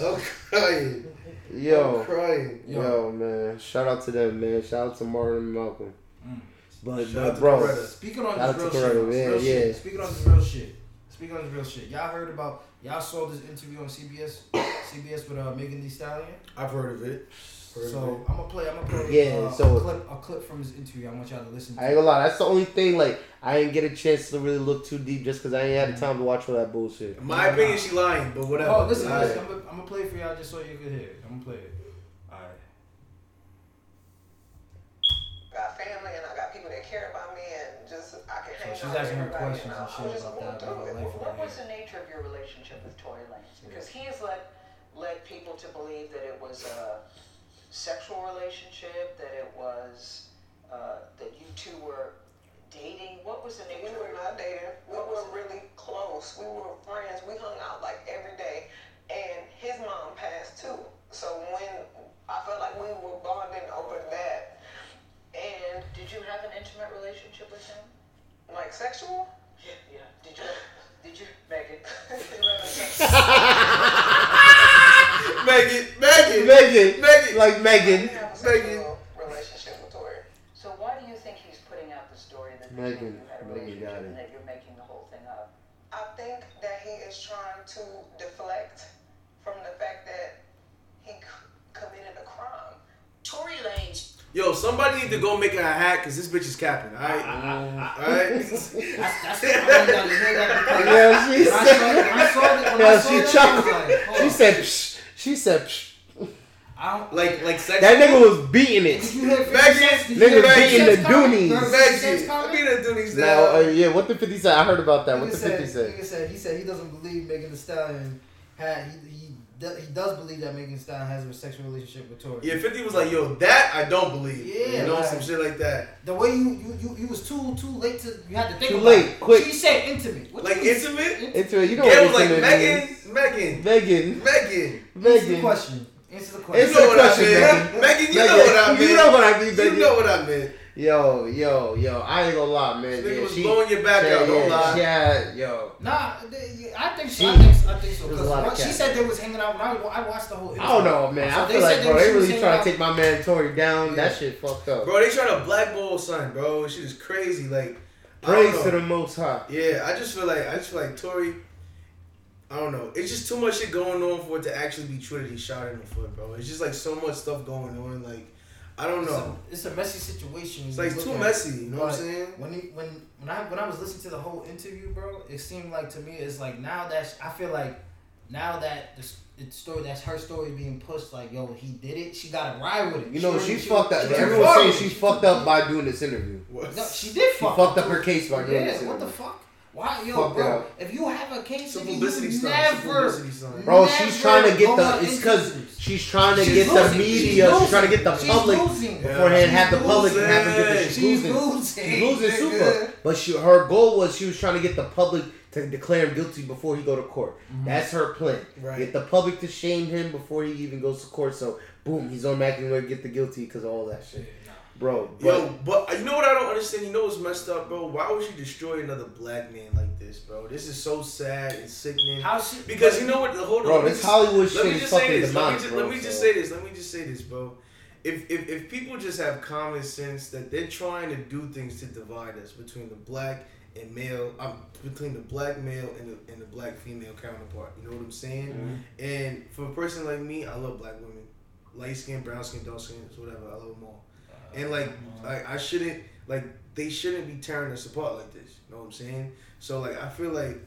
Speaker 5: I'm crying. I'm
Speaker 2: Yo,
Speaker 5: crying.
Speaker 2: yo, man. Shout out to them, man. Shout out to Martin and Malcolm.
Speaker 3: Mm.
Speaker 2: But,
Speaker 5: Shout
Speaker 2: but
Speaker 5: out
Speaker 2: bro,
Speaker 5: Coretta.
Speaker 3: Speaking on
Speaker 2: Shout
Speaker 3: this real shit,
Speaker 2: Coretta, yeah,
Speaker 3: real
Speaker 2: yeah.
Speaker 3: shit. Speaking on this real shit. Speaking on this real shit. Y'all heard about? Y'all saw this interview on CBS, CBS with uh, Megan Thee Stallion.
Speaker 5: I've heard of it. Heard of
Speaker 3: So
Speaker 5: it.
Speaker 3: I'm gonna play. I'm gonna play.
Speaker 2: Yeah,
Speaker 3: uh,
Speaker 2: so-
Speaker 3: a clip, a clip from his interview. I want y'all to listen. to
Speaker 2: I ain't gonna lie. That's the only thing. Like, I ain't get a chance to really look too deep just because I ain't had the time to watch all that bullshit.
Speaker 5: In my opinion, she lying, but whatever.
Speaker 3: Oh, listen,
Speaker 5: Alright.
Speaker 3: listen. I'm gonna, I'm gonna play it for y'all just so you can hear it. I'm gonna play it. All right.
Speaker 6: got family and I got people that care about me and just I
Speaker 3: she's asking her
Speaker 6: everybody,
Speaker 3: questions and shit
Speaker 6: I
Speaker 3: about that, about
Speaker 6: it.
Speaker 3: her life
Speaker 6: What was the nature of your relationship with Tory Lanez? Because he has led led people to believe that it was a sexual relationship, that it was uh, that you two were dating. What was the nature?
Speaker 7: We were not dating. We
Speaker 6: What
Speaker 7: were
Speaker 6: was it?
Speaker 7: really close. We were friends. We hung out like every day. And his mom passed too. So when I felt like we were bonding over that, and
Speaker 6: Did you have an intimate relationship with him?
Speaker 7: Like sexual,
Speaker 6: Yeah, yeah. Did you? Did you, Megan?
Speaker 5: Megan, Megan,
Speaker 2: Megan,
Speaker 5: Megan.
Speaker 2: like
Speaker 7: I
Speaker 2: Megan.
Speaker 7: didn't have a
Speaker 5: Megan.
Speaker 7: relationship with Tory.
Speaker 6: So why do you think he's putting out the story that
Speaker 2: Megan-
Speaker 6: you had a
Speaker 2: Megan
Speaker 6: relationship
Speaker 2: got it.
Speaker 6: and that you're making the whole thing up?
Speaker 7: I think that he is trying to deflect from the fact that he c- committed a crime.
Speaker 6: Tory Lanez.
Speaker 5: Yo, somebody need to go make her a hat because this bitch is capping. All right, ah, ah, ah. all right.
Speaker 3: That's that's. I want y'all to hear that because
Speaker 2: Yeah, she
Speaker 3: when I saw,
Speaker 2: said.
Speaker 3: I saw that, when I
Speaker 2: Yeah, she
Speaker 3: that,
Speaker 2: chuckled.
Speaker 3: like,
Speaker 2: She said. Psh. She said. Psh.
Speaker 3: I don't.
Speaker 5: like, like sex.
Speaker 2: That nigga was beating it.
Speaker 3: you hear 50
Speaker 5: Megan,
Speaker 3: Cent's- did you
Speaker 2: nigga
Speaker 3: hear 50
Speaker 2: beating the
Speaker 3: comment?
Speaker 2: Doonies.
Speaker 3: You heard 50 Cent's
Speaker 5: Megan,
Speaker 3: comment?
Speaker 5: I mean the Doonies
Speaker 2: Now,
Speaker 5: now.
Speaker 2: uh, yeah, what the 50 said? I heard about that. What the 50 said?
Speaker 3: nigga said he said he doesn't believe Megan Thee Stallion hat. he he, do- he does believe that Megan Thee Stallion has a sexual relationship with Tory.
Speaker 5: Yeah, 50 was like, yo, that I don't believe.
Speaker 3: Yeah,
Speaker 5: you know,
Speaker 3: like-
Speaker 5: some shit like that.
Speaker 3: The way you you you, you was too too late to you had to think
Speaker 2: Too
Speaker 3: about
Speaker 2: late,
Speaker 3: it.
Speaker 2: quick.
Speaker 3: She said intimate. What
Speaker 5: Like
Speaker 3: you mean?
Speaker 5: intimate?
Speaker 2: Into it. You know
Speaker 5: Gayle
Speaker 2: what
Speaker 5: was like,
Speaker 2: intimate
Speaker 5: Megan,
Speaker 2: means.
Speaker 5: Megan,
Speaker 2: Megan.
Speaker 5: Megan.
Speaker 3: Answer the
Speaker 2: Megan.
Speaker 3: question. Answer the question.
Speaker 2: Answer
Speaker 5: know
Speaker 2: the
Speaker 5: what I
Speaker 2: question. Megan.
Speaker 5: Megan, you know what I mean.
Speaker 2: You know what I mean,
Speaker 5: You know what I meant.
Speaker 2: Yo, yo, yo. I ain't gonna lie, man.
Speaker 5: This nigga
Speaker 2: Yeah,
Speaker 5: was
Speaker 2: she,
Speaker 5: blowing your back
Speaker 2: yeah,
Speaker 5: out, don't
Speaker 2: yeah,
Speaker 5: lie.
Speaker 2: She had, yo.
Speaker 3: Nah, I think so.
Speaker 2: She-
Speaker 3: I think so. I think so.
Speaker 2: There's a
Speaker 3: 'cause what- she said they was hanging out when I, I watched the whole.
Speaker 2: I don't know, man.
Speaker 3: So
Speaker 2: I feel
Speaker 3: said
Speaker 2: like, bro, they really
Speaker 3: hanging
Speaker 2: trying
Speaker 3: out-
Speaker 2: to take my man Tory down.
Speaker 3: Yeah.
Speaker 2: That shit fucked up.
Speaker 5: Bro, they trying to blackball son, bro. Shit is crazy. Like,
Speaker 2: Praise to the Most High.
Speaker 5: Yeah, I just feel like I just feel like Tory. I don't know. It's just too much shit going on for it to actually be true that he shot her in the foot, bro. It's just like so much stuff going on. Like, I don't
Speaker 3: It's a,
Speaker 5: know.
Speaker 3: it's a messy situation.
Speaker 5: It's like too
Speaker 3: at
Speaker 5: messy. You know what I'm saying?
Speaker 3: When he, when when I when I was listening to the whole interview, bro, it seemed like to me it's like now that sh- I feel like now that the, it's story. That's her story being pushed. Like, yo, he did it. She got to ride with it.
Speaker 2: You know, she,
Speaker 3: she
Speaker 2: fucked up.
Speaker 3: she-
Speaker 2: Everyone's
Speaker 5: fucked.
Speaker 2: saying she fucked up by doing this interview.
Speaker 5: What?
Speaker 3: No, she did
Speaker 2: She
Speaker 3: fuck.
Speaker 2: fucked up her case by doing
Speaker 3: Yeah,
Speaker 2: this
Speaker 3: what the fuck? Why, yo,
Speaker 2: Fucked it
Speaker 3: bro?
Speaker 2: up.
Speaker 3: If you have a case,
Speaker 5: Some publicity
Speaker 3: you
Speaker 5: stunt.
Speaker 3: Never,
Speaker 5: publicity.
Speaker 2: Bro,
Speaker 3: never
Speaker 2: she's trying to get the. It's because she's trying to
Speaker 3: She's
Speaker 2: get the media.
Speaker 3: She's
Speaker 2: She's trying to get the public
Speaker 3: losing.
Speaker 2: beforehand. Have the public
Speaker 5: losing.
Speaker 2: have to get the
Speaker 3: She's
Speaker 2: she's losing.
Speaker 3: losing.
Speaker 2: She's losing super. But she, her goal was she was trying to get the public to declare him guilty before he go to court.
Speaker 3: Mm-hmm.
Speaker 2: That's her plan.
Speaker 5: Right.
Speaker 2: Get the public to shame him before he even goes to court. So boom, he's automatically going to get the guilty because of all that shit, bro. But
Speaker 5: Yo, but you know what I don't understand? You know what's messed up, bro? Why would she destroy another black man like this, bro? This is so sad and sickening.
Speaker 3: How she?
Speaker 5: Because you know what? Hold on.
Speaker 2: bro,
Speaker 5: let
Speaker 2: this
Speaker 5: just-
Speaker 2: Hollywood
Speaker 5: Let
Speaker 2: shit
Speaker 5: me
Speaker 2: is
Speaker 5: just say
Speaker 2: fucking
Speaker 5: this. Let me
Speaker 2: demonic,
Speaker 5: just,
Speaker 2: bro.
Speaker 5: let me just
Speaker 2: so-
Speaker 5: say this. Let me just say this, bro. If, if if people just have common sense that they're trying to do things to divide us between the black and male, um, between the black male and the, and the black female counterpart. You know what I'm saying?
Speaker 2: Mm-hmm.
Speaker 5: And for a person like me, I love black women, light skin, brown skin, dark skin, whatever. I love them all. And like, like I shouldn't like they shouldn't be tearing us apart like this. You know what I'm saying? So like, I feel like,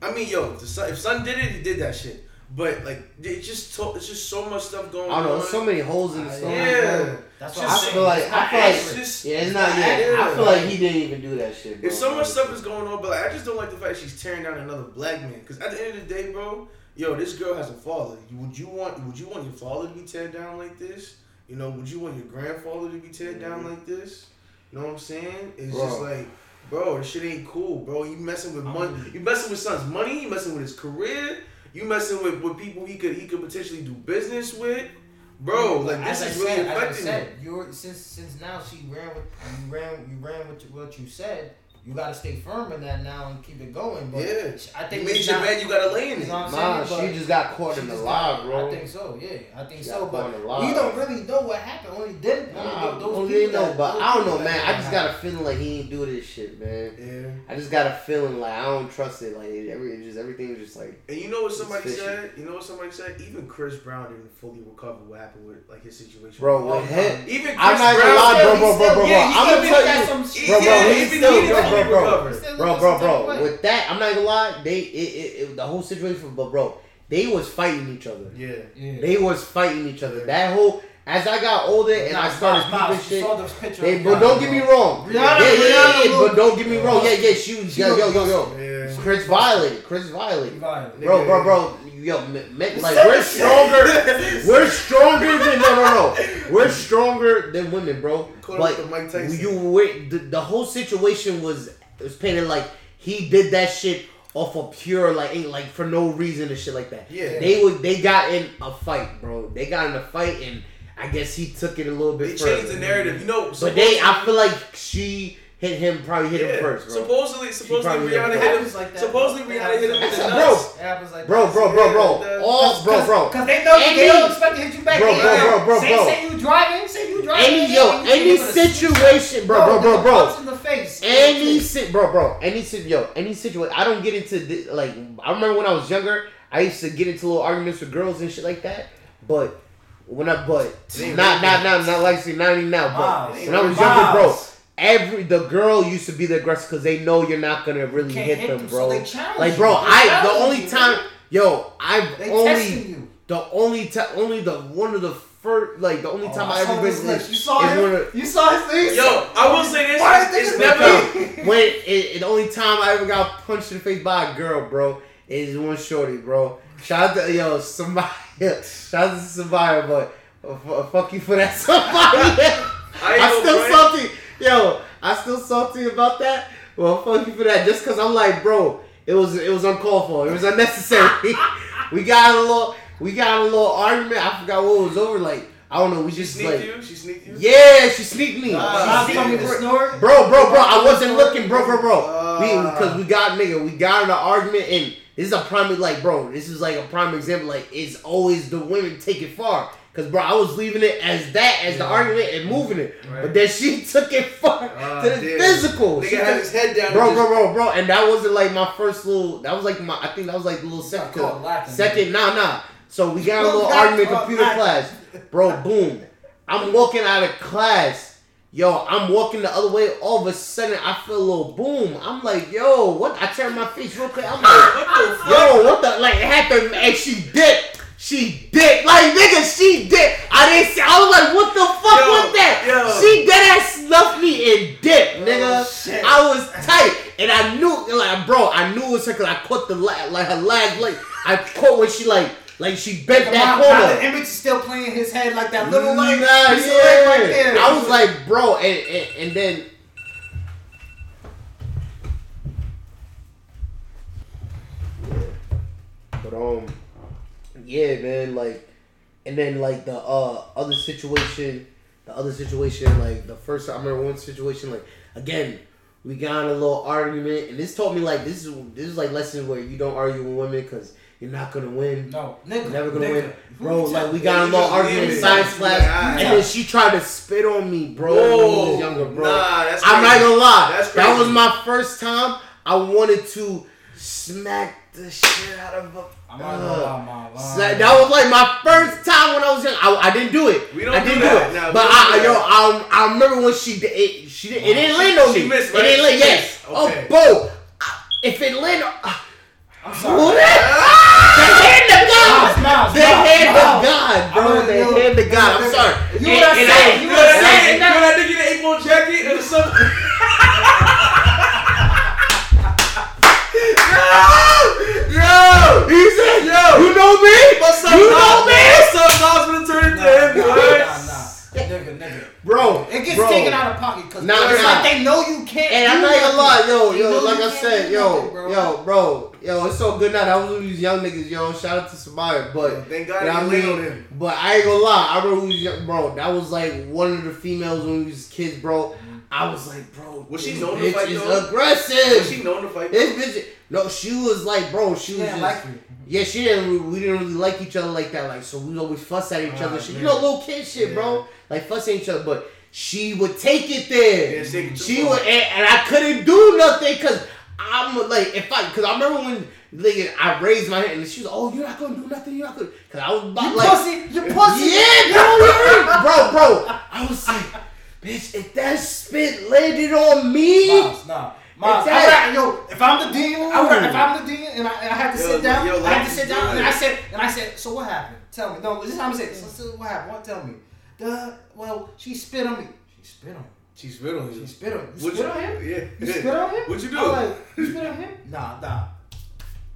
Speaker 5: I mean, yo, if, the son, if son did it, he did that shit. But like, it's just to, it's just so much stuff going
Speaker 2: I don't know.
Speaker 5: on.
Speaker 2: There's so many holes in the story.
Speaker 5: yeah.
Speaker 2: bro.
Speaker 3: That's what
Speaker 2: I feel like I feel like
Speaker 5: It's just-
Speaker 2: yeah, it's not yet.
Speaker 5: not-
Speaker 2: I feel like he didn't even do that shit. Bro.
Speaker 5: If so much stuff is going on, but like, I just don't like the fact she's tearing down another black man. Because at the end of the day, bro, yo, this girl has a father. Would you want? Would you want your father to be teared down like this? You know, would you want your grandfather to be teared down mm-hmm. like this? You know what I'm saying? It's
Speaker 2: Bro.
Speaker 5: just like, bro, this shit ain't cool, bro. You messing with money. Mm-hmm. You messing with son's money. You messing with his career. You messing with, with people he could he could potentially do business with, bro. Like this
Speaker 3: as
Speaker 5: is
Speaker 3: I
Speaker 5: really
Speaker 3: said, as I
Speaker 5: affecting
Speaker 3: you're since since now she ran with you ran you ran with what you said. You gotta stay firm in that now and keep it going. But
Speaker 5: Yeah.
Speaker 3: I think
Speaker 5: You made your
Speaker 3: not-
Speaker 5: bed, you gotta lay in
Speaker 3: You
Speaker 5: it.
Speaker 3: know what I'm
Speaker 2: Nah, she just got caught in the lie, bro.
Speaker 3: I think so. Yeah, I think
Speaker 2: She
Speaker 3: so. But
Speaker 2: caught in the lie.
Speaker 3: we don't really know what happened. Only then,
Speaker 2: Nah,
Speaker 3: only those
Speaker 2: only
Speaker 3: people
Speaker 2: know,
Speaker 3: that-
Speaker 2: but
Speaker 3: those
Speaker 2: I don't know, man. I just got a feeling like he ain't do this shit, man.
Speaker 5: Yeah.
Speaker 2: I just got a feeling like I don't trust it. Like every, it just everything was just like
Speaker 5: And you know what somebody
Speaker 2: fishy.
Speaker 5: said? You know what somebody said? Even Chris Brown didn't fully recover what happened with like his situation.
Speaker 2: Bro,
Speaker 5: Oh,
Speaker 2: with um,
Speaker 5: even Chris
Speaker 2: I'm not gonna
Speaker 5: Brown,
Speaker 2: lie, bro,
Speaker 3: He
Speaker 2: bro, bro, bro, bro. I'm gonna tell you, bro,
Speaker 3: shit.
Speaker 2: bro,
Speaker 5: Yeah,
Speaker 2: he
Speaker 5: even
Speaker 2: still,
Speaker 5: he
Speaker 2: bro,
Speaker 5: didn't
Speaker 2: bro, bro, bro, bro,
Speaker 3: some type of
Speaker 2: bro. With that, I'm not gonna lie. They, it, it, it, the whole situation, but bro, they was fighting each other.
Speaker 5: Yeah.
Speaker 3: Yeah.
Speaker 2: They was fighting each other. That whole, as I got older and I started
Speaker 3: Nah,
Speaker 2: peeping
Speaker 3: she
Speaker 2: shit.
Speaker 3: saw this picture
Speaker 2: They, but don't get me wrong.
Speaker 3: Rihanna,
Speaker 2: yeah, yeah, yeah, yeah, but don't get me wrong. Yeah, yeah, she was, yo, yo, yo, yo. Chris violated. Chris violated.
Speaker 3: Violent.
Speaker 2: Bro, bro, bro, yo, me, me, like we're stronger. we're stronger than no, no, no. We're stronger than women, bro.
Speaker 5: Caught
Speaker 2: But
Speaker 5: up with Mike Tyson.
Speaker 2: you, wait, the, the whole situation was was painted like he did that shit off of pure like ain't like for no reason and shit like that.
Speaker 5: Yeah.
Speaker 2: They would they got in a fight, bro. They got in a fight and I guess he took it a little bit.
Speaker 5: They
Speaker 2: bit
Speaker 5: changed the narrative. You know,
Speaker 2: But they, I feel like she hit him, probably hit him first, bro.
Speaker 5: Supposedly, supposedly
Speaker 2: probably
Speaker 5: Rihanna
Speaker 2: did.
Speaker 5: hit him.
Speaker 3: like that,
Speaker 5: supposedly
Speaker 3: bro.
Speaker 5: Rihanna hit him in the
Speaker 2: a-
Speaker 5: nuts.
Speaker 3: It happens like
Speaker 2: Bro, bro, bro, bro.
Speaker 5: Yeah,
Speaker 2: All, bro, bro.
Speaker 3: Cause they know
Speaker 2: Any-
Speaker 3: they don't expect to hit you back.
Speaker 2: Bro,
Speaker 3: They-
Speaker 2: bro, bro, bro,
Speaker 3: say. Say you driving. Say you driving.
Speaker 2: Any yo, any
Speaker 3: give it a
Speaker 2: situation, bro, bro, bro, bro.
Speaker 3: in the face.
Speaker 2: Any sit, bro, bro. Any sit, yo, any situation. I don't get into thi- like. I remember when I was younger, I used to get into little arguments with girls and shit like that. But when I, but not, not, not, not like say ninety now. But
Speaker 3: Miles.
Speaker 2: when I was younger, bro, every the girl used to be the aggressor because they know you're not gonna really hit
Speaker 3: hit
Speaker 2: them,
Speaker 3: them,
Speaker 2: bro.
Speaker 3: so they
Speaker 2: like, bro,
Speaker 3: They
Speaker 2: I the only
Speaker 3: you,
Speaker 2: time,
Speaker 3: man.
Speaker 2: yo, I've
Speaker 3: They
Speaker 2: only the only time, only the one of the first, like the only
Speaker 3: Oh,
Speaker 2: time
Speaker 3: I
Speaker 2: I ever been.
Speaker 3: lips. You saw
Speaker 2: is
Speaker 3: him?
Speaker 2: when a-
Speaker 3: You saw his face.
Speaker 5: Yo, I will say this.
Speaker 3: Why
Speaker 5: It's,
Speaker 3: is
Speaker 5: it's never.
Speaker 2: when it, it, the only time I ever got punched in the face by a girl, bro, is one shorty, bro. Shout out to yo somebody, shout out to somebody, but uh, f- fuck you for that somebody.
Speaker 5: I
Speaker 2: I
Speaker 5: ain't no
Speaker 2: still
Speaker 5: friend.
Speaker 2: Yo. I still salty about that. Well, fuck you for that. Just cause I'm like, bro, it was it was uncalled for. It was unnecessary. we got a little, we got a little argument. I forgot what was over. Like I don't know. We
Speaker 5: She
Speaker 2: just
Speaker 5: sneaked
Speaker 2: like,
Speaker 5: you. She sneaked you.
Speaker 2: yeah, she sneaked me.
Speaker 5: Ah,
Speaker 2: She sneaked
Speaker 3: me
Speaker 2: me. Bro, bro, bro, I wasn't looking, bro, bro, bro.
Speaker 5: Ah.
Speaker 2: We, because we got nigga, we got in an argument, and this is a prime, like, bro, this is like a prime example. Like, it's always the women take it far. Cause, bro, I was leaving it as that, as the argument, and moving it,
Speaker 5: Right.
Speaker 2: but then she took it far
Speaker 5: Ah,
Speaker 2: to the
Speaker 5: damn.
Speaker 2: physical. She
Speaker 5: Nigga had his head down.
Speaker 2: Bro, bro, bro, bro, and that wasn't like my first little. That was like my. I think that was like the little second.
Speaker 3: caught lacking,
Speaker 2: second, nah, nah. So we got a little argument computer class, bro. Boom. I'm walking out of class. Yo, I'm walking the other way. All of a sudden, I feel a little boom. I'm like, yo, what? I turn my face real quick. I'm like,
Speaker 5: What the fuck?
Speaker 2: yo, what the? Like, it happened, and she dipped. She did. Like, nigga, she did. I didn't say, I was like, what the fuck
Speaker 5: Yo,
Speaker 2: was that?
Speaker 5: yo.
Speaker 2: She dead ass snuffed me and dipped, nigga.
Speaker 5: Oh.
Speaker 2: I was tight. And I knew, like, bro, I knew it was her because I caught the, la- like, her leg, like, I caught when she, like, like, she bent
Speaker 3: Come
Speaker 2: that
Speaker 3: on, now the
Speaker 2: corner.
Speaker 3: image is still playing in his head like that little like
Speaker 2: Nah,
Speaker 3: piece of leg right
Speaker 2: yeah.
Speaker 3: there.
Speaker 2: I was like, bro, and, and, and then. But um, yeah, man, like, and then like the uh other situation, the other situation, like the first I remember one situation, like again, we got in a little argument, and this taught me like this is this is like lessons where you don't argue with women because you're not gonna win.
Speaker 3: no, nigga,
Speaker 2: You're never gonna
Speaker 3: nigga.
Speaker 2: win, bro. Like we got in a little argument in science class,
Speaker 5: like, ah,
Speaker 2: and then she tried to spit on me, bro. when was younger, bro.
Speaker 5: Nah, that's
Speaker 2: I'm not gonna lie.
Speaker 5: That's
Speaker 2: That was my first time. I wanted to smack the shit out of her.
Speaker 3: I'm not gonna lie, my
Speaker 2: So that that was like my first time when I was young. I, I didn't do it.
Speaker 5: We don't
Speaker 2: I
Speaker 5: do
Speaker 2: didn't
Speaker 5: that.
Speaker 2: do it.
Speaker 5: Nah, we
Speaker 2: but I, yo. I, I remember when she did it. She did, it didn't
Speaker 5: She-
Speaker 2: land on
Speaker 5: she
Speaker 2: me.
Speaker 5: missed,
Speaker 2: It didn't land. Yes.
Speaker 5: missed.
Speaker 2: Oh, bro. If it landed, uh,
Speaker 3: I'm
Speaker 2: who
Speaker 3: sorry.
Speaker 2: that? The hand of God.
Speaker 3: Miles, Miles,
Speaker 2: The
Speaker 3: Miles,
Speaker 2: hand
Speaker 3: Miles.
Speaker 2: of God, bro.
Speaker 3: I'm
Speaker 2: The
Speaker 3: gonna-
Speaker 2: hand of God. I'm sorry.
Speaker 3: you
Speaker 2: And-
Speaker 3: what I
Speaker 2: and
Speaker 3: said,
Speaker 2: I-
Speaker 3: you
Speaker 5: You
Speaker 3: what I
Speaker 5: that
Speaker 3: said.
Speaker 5: you know that nigga in the eight ball jacket or something? Yo!
Speaker 2: He said,
Speaker 5: Yo!
Speaker 2: you know me?
Speaker 5: What's up,
Speaker 2: You
Speaker 5: Nas?
Speaker 2: know me?
Speaker 5: What's up, Nas? Gonna turn it to him,
Speaker 3: nah,
Speaker 5: boy.
Speaker 3: nah, nah. Nigga, nigga.
Speaker 2: Bro,
Speaker 3: It gets
Speaker 2: bro.
Speaker 3: taken out of pocket because
Speaker 2: Nah,
Speaker 3: it's
Speaker 2: nah.
Speaker 3: like they know you can't.
Speaker 2: And I'm not gonna lie, yo, yo,
Speaker 3: know
Speaker 2: like
Speaker 3: you
Speaker 2: I said, yo,
Speaker 3: nothing, bro.
Speaker 2: yo, bro, yo, it's so good now that I was with these young niggas, yo. Shout out to Samaya, but
Speaker 5: Thank God
Speaker 2: you know
Speaker 5: he
Speaker 2: what I
Speaker 5: leaned
Speaker 2: mean?
Speaker 5: on him.
Speaker 2: But I ain't gonna lie, I remember we was young, bro. That was like one of the females when we was kids, bro. I was like, bro,
Speaker 5: Was she known to fight,
Speaker 2: is
Speaker 5: though?
Speaker 2: aggressive.
Speaker 5: Was she known to fight?
Speaker 2: this bitch, no, she was like, bro, she
Speaker 3: She
Speaker 2: was just,
Speaker 3: like
Speaker 2: yeah, she didn't. We didn't really like each other like that. Like, so we always fuss at each
Speaker 3: Ah,
Speaker 2: other. Shit. You know, little kid shit, bro. Like fuss at each other. But she would take it there.
Speaker 5: Yeah, she
Speaker 2: she would, and, and I couldn't do nothing because I'm like, if I, because I remember when like, I raised my hand and she was, oh, you're not gonna do nothing. You're not gonna, because I was about
Speaker 3: You
Speaker 2: like,
Speaker 3: pussy, you pussy.
Speaker 2: yeah, bro, bro, bro. I was like, bitch, if that spit landed on me.
Speaker 3: Miles, nah. Miles,
Speaker 2: It's
Speaker 3: I yo, if I'm the dean, I if I'm the dean and I, and I had to
Speaker 5: Yo,
Speaker 3: sit down,
Speaker 5: yo,
Speaker 3: I had
Speaker 5: life
Speaker 3: to sit down
Speaker 5: good.
Speaker 3: and I said, and I said, so what happened? Tell me. No, this is how I'm saying. So, so what happened? What? Tell me. The well, she spit on me. She spit on me.
Speaker 5: She spit on you.
Speaker 3: She spit on. You
Speaker 5: What'd
Speaker 3: spit
Speaker 5: you-
Speaker 3: on him?
Speaker 5: Yeah.
Speaker 3: You spit on him?
Speaker 5: What'd you do?
Speaker 3: I'm like, you spit on him? Nah, nah.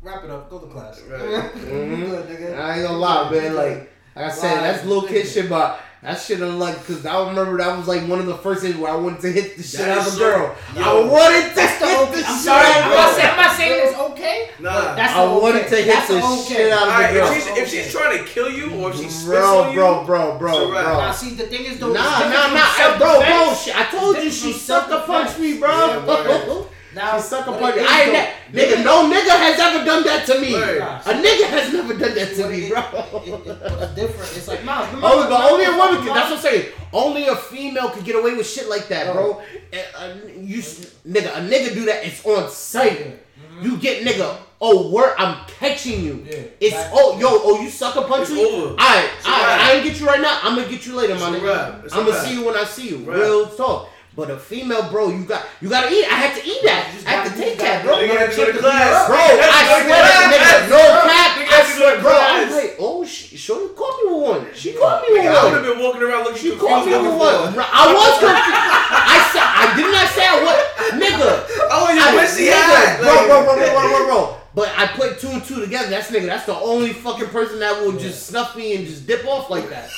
Speaker 3: Wrap it up. Go to class.
Speaker 5: Right.
Speaker 2: Mhm.
Speaker 3: Good, nigga.
Speaker 2: I ain't gonna lie, man. Like, like I said,
Speaker 3: Right.
Speaker 2: that's little kid shit, but that shit I'm like, cause I remember that was like one of the first things where I wanted to hit the shit
Speaker 5: That
Speaker 2: out of a
Speaker 5: so-
Speaker 2: girl.
Speaker 5: Yo.
Speaker 2: I wanted to
Speaker 3: That's the
Speaker 2: hit
Speaker 3: okay.
Speaker 2: the
Speaker 3: I'm
Speaker 2: shit
Speaker 3: sorry.
Speaker 2: out of
Speaker 3: I'm
Speaker 2: a
Speaker 3: not,
Speaker 2: girl.
Speaker 3: saying, I'm not saying it's okay.
Speaker 5: Nah.
Speaker 3: That's
Speaker 2: I wanted
Speaker 3: okay.
Speaker 2: to hit
Speaker 3: That's
Speaker 2: the
Speaker 3: okay.
Speaker 2: shit out of
Speaker 5: Alright,
Speaker 2: the girl.
Speaker 5: if she's, if she's trying to kill you or if she spits
Speaker 2: Bro,
Speaker 5: on you,
Speaker 2: bro, bro, bro,
Speaker 5: it's
Speaker 2: bro.
Speaker 3: Now, see, the thing is, though,
Speaker 2: Nah,
Speaker 3: it's
Speaker 2: nah,
Speaker 3: different
Speaker 2: nah, bro, bro.
Speaker 3: self-defense.
Speaker 2: I told you she
Speaker 3: different
Speaker 2: sucker
Speaker 3: from
Speaker 2: punched me, bro.
Speaker 5: Yeah, word.
Speaker 3: Now,
Speaker 2: she sucker
Speaker 3: what
Speaker 2: punched
Speaker 3: it
Speaker 2: me.
Speaker 3: is,
Speaker 2: I ain't
Speaker 3: though,
Speaker 2: that nigga. No nigga has ever done that to me.
Speaker 5: Word.
Speaker 2: A nigga has never done that to me, bro.
Speaker 3: it- it- What's different? It's like, Miles, remember-
Speaker 2: Oh, but only a woman
Speaker 3: remember
Speaker 2: can. That's what I'm saying. Only a female could get away with shit like that, bro. And, uh, you, s- nigga, a nigga do that. It's on sight. You get nigga. Oh, word, I'm catching you.
Speaker 3: Yeah.
Speaker 2: It's
Speaker 3: Back-
Speaker 2: oh, yo, oh, you sucker punch
Speaker 5: It's
Speaker 2: me.
Speaker 5: over.
Speaker 2: All right,
Speaker 5: It's a
Speaker 2: all right. I ain't get you right now. I'm gonna get you later, my
Speaker 5: It's a
Speaker 2: nigga.
Speaker 5: wrap. It's a
Speaker 2: I'm gonna see you when I see you.
Speaker 5: Wrap.
Speaker 2: Real talk. But a female, bro, you got you gotta eat. I had to eat that. I had to take that, bro.
Speaker 5: Nigga
Speaker 3: gotta
Speaker 5: had to go
Speaker 3: check the
Speaker 5: class.
Speaker 2: Bro, I swear,
Speaker 5: class.
Speaker 2: nigga, no cap. I
Speaker 5: to
Speaker 2: swear, bro. I was like, oh, she, Shorty caught me with one. She caught me with
Speaker 5: Nigga, I would have been walking around looking
Speaker 2: She called me
Speaker 5: for
Speaker 2: one. I was confused. I said I did not say I was nigga.
Speaker 5: Oh, you wish he
Speaker 2: nigga,
Speaker 5: had.
Speaker 2: bro, bro, bro, bro, bro, bro, bro. But I put two and two together. That's nigga. That's the only fucking person that will just snuff me and just dip off like that.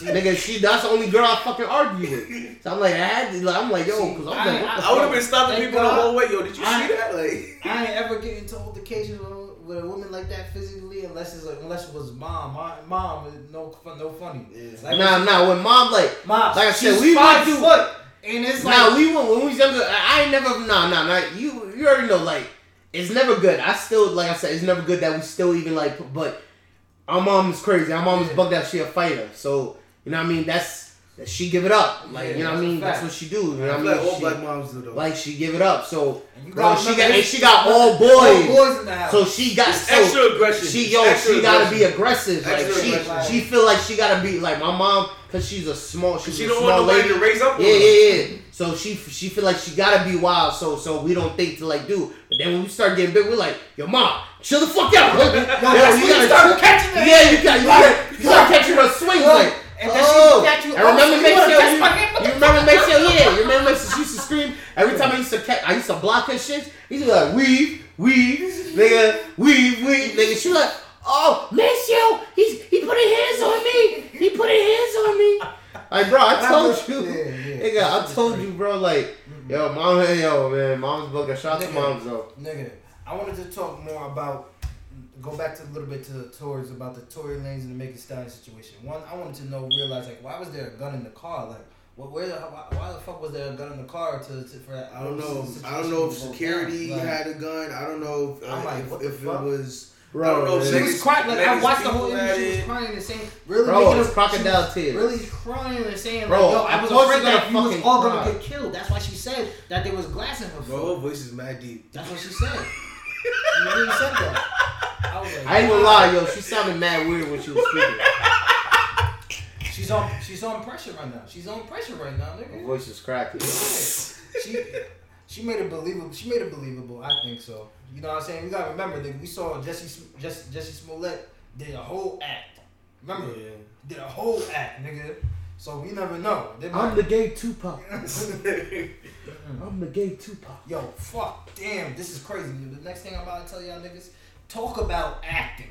Speaker 2: nigga, she. That's the only girl I fucking argue with. So I'm like, I had to. Like, I'm like, yo, because I'm
Speaker 3: I
Speaker 2: like, what the
Speaker 5: I would have been stopping
Speaker 3: Thank
Speaker 5: people the whole way. Yo, did you
Speaker 3: I-
Speaker 5: see that? Like,
Speaker 3: I ain't ever get into altercations with, with a woman like that physically unless it's like unless it was mom. My mom is no fun, no funny. Like,
Speaker 2: Nah, nah. When mom like,
Speaker 3: mom,
Speaker 2: like I said, we
Speaker 3: five
Speaker 2: went through-
Speaker 3: foot, and it's like
Speaker 2: Nah, we went when we was younger. I, I ain't never. Nah, nah, nah. You, you already know. Like, it's never good. I still, like I said, it's never good that we still even like. But our mom is crazy. Our mom is
Speaker 3: Yeah.
Speaker 2: bugged out. She a fighter. So you know what I mean. That's that she give it up. Like
Speaker 3: Yeah,
Speaker 2: you know what I mean. That's what she do. You know what I
Speaker 5: feel like
Speaker 2: mean.
Speaker 5: all
Speaker 2: She-
Speaker 5: black moms do though.
Speaker 2: like she give it up. So bro, she got and she got all
Speaker 3: all
Speaker 2: boys.
Speaker 3: boys in the house.
Speaker 2: So she got so
Speaker 5: extra aggression.
Speaker 2: she yo
Speaker 5: extra
Speaker 2: she gotta be
Speaker 5: aggression.
Speaker 2: aggressive. Like
Speaker 5: Extra
Speaker 2: she
Speaker 3: aggression.
Speaker 2: she feel like she gotta be like my mom because she's a small she's
Speaker 5: She
Speaker 2: a
Speaker 5: don't
Speaker 2: small
Speaker 5: want
Speaker 2: lady.
Speaker 5: to raise up
Speaker 2: Yeah, yeah, yeah. So she she feel like she gotta be wild, so so we don't think to like do. But then when we start getting big, we're like, yo, mom, chill the fuck out. Yo,
Speaker 3: when you start catching.
Speaker 2: Yeah, you got you, got, you start catching her swings like.
Speaker 3: And then she
Speaker 2: oh,
Speaker 3: at you,
Speaker 2: and
Speaker 3: oh,
Speaker 2: remember, make
Speaker 3: you wanna
Speaker 2: sure
Speaker 3: catch
Speaker 2: you,
Speaker 3: my hand? What
Speaker 2: you
Speaker 3: the
Speaker 2: remember, make yeah, you remember, she used to scream every time I used to catch, I used to block her shit. He used to be like, weave, weave, nigga, weave, weave, nigga. She was like, oh, Maceo, he's he putting hands on me, he putting hands on me. Like, bro, I told you,
Speaker 3: Yeah, yeah.
Speaker 2: nigga, I told you, bro, like, yo, mom, yo, man, mom's book, shout out to moms though.
Speaker 3: Nigga, I wanted to talk more about, go back to a little bit to the tours about the Tory Lanez and the Megan Stallion situation. One, I wanted to know, realize like, why was there a gun in the car? Like, what, where, the- why, why the fuck was there a gun in the car to, to for that?
Speaker 5: I don't know. I don't know if
Speaker 3: to go
Speaker 5: security
Speaker 3: down? Like,
Speaker 5: had a gun. I don't know if, uh,
Speaker 3: like,
Speaker 5: if, if it was.
Speaker 2: Bro,
Speaker 5: I don't know.
Speaker 3: She was crying. Like I watched the whole
Speaker 5: people
Speaker 3: interview. She was crying and saying, really,
Speaker 2: Bro,
Speaker 3: making a-
Speaker 2: crocodile tears.
Speaker 3: Really crying and saying,
Speaker 2: Bro,
Speaker 3: like, yo, I was afraid that you was
Speaker 2: fucking
Speaker 3: all gonna get killed. That's why she said that there was glass in her
Speaker 5: Bro, her voice is mad deep.
Speaker 3: That's what she said. She really said that. I like,
Speaker 2: I ain't gonna lie, yo, she sounded mad weird when she was speaking.
Speaker 3: She's on. She's on pressure right now. She's on pressure right now, nigga.
Speaker 2: Her
Speaker 3: nigga.
Speaker 2: voice is cracking.
Speaker 3: she she made it believable. She made it believable. I think so. You know what I'm saying? We gotta remember that we saw Jesse Jesse Jesse Smollett did a whole act. Remember?
Speaker 5: Yeah.
Speaker 3: Did a whole act, nigga. So we never know. They
Speaker 2: I'm the gay Tupac. Mm-hmm. I'm the gay Tupac.
Speaker 3: Yo, fuck, damn, this is crazy. The next thing I'm about to tell y'all niggas, talk about acting.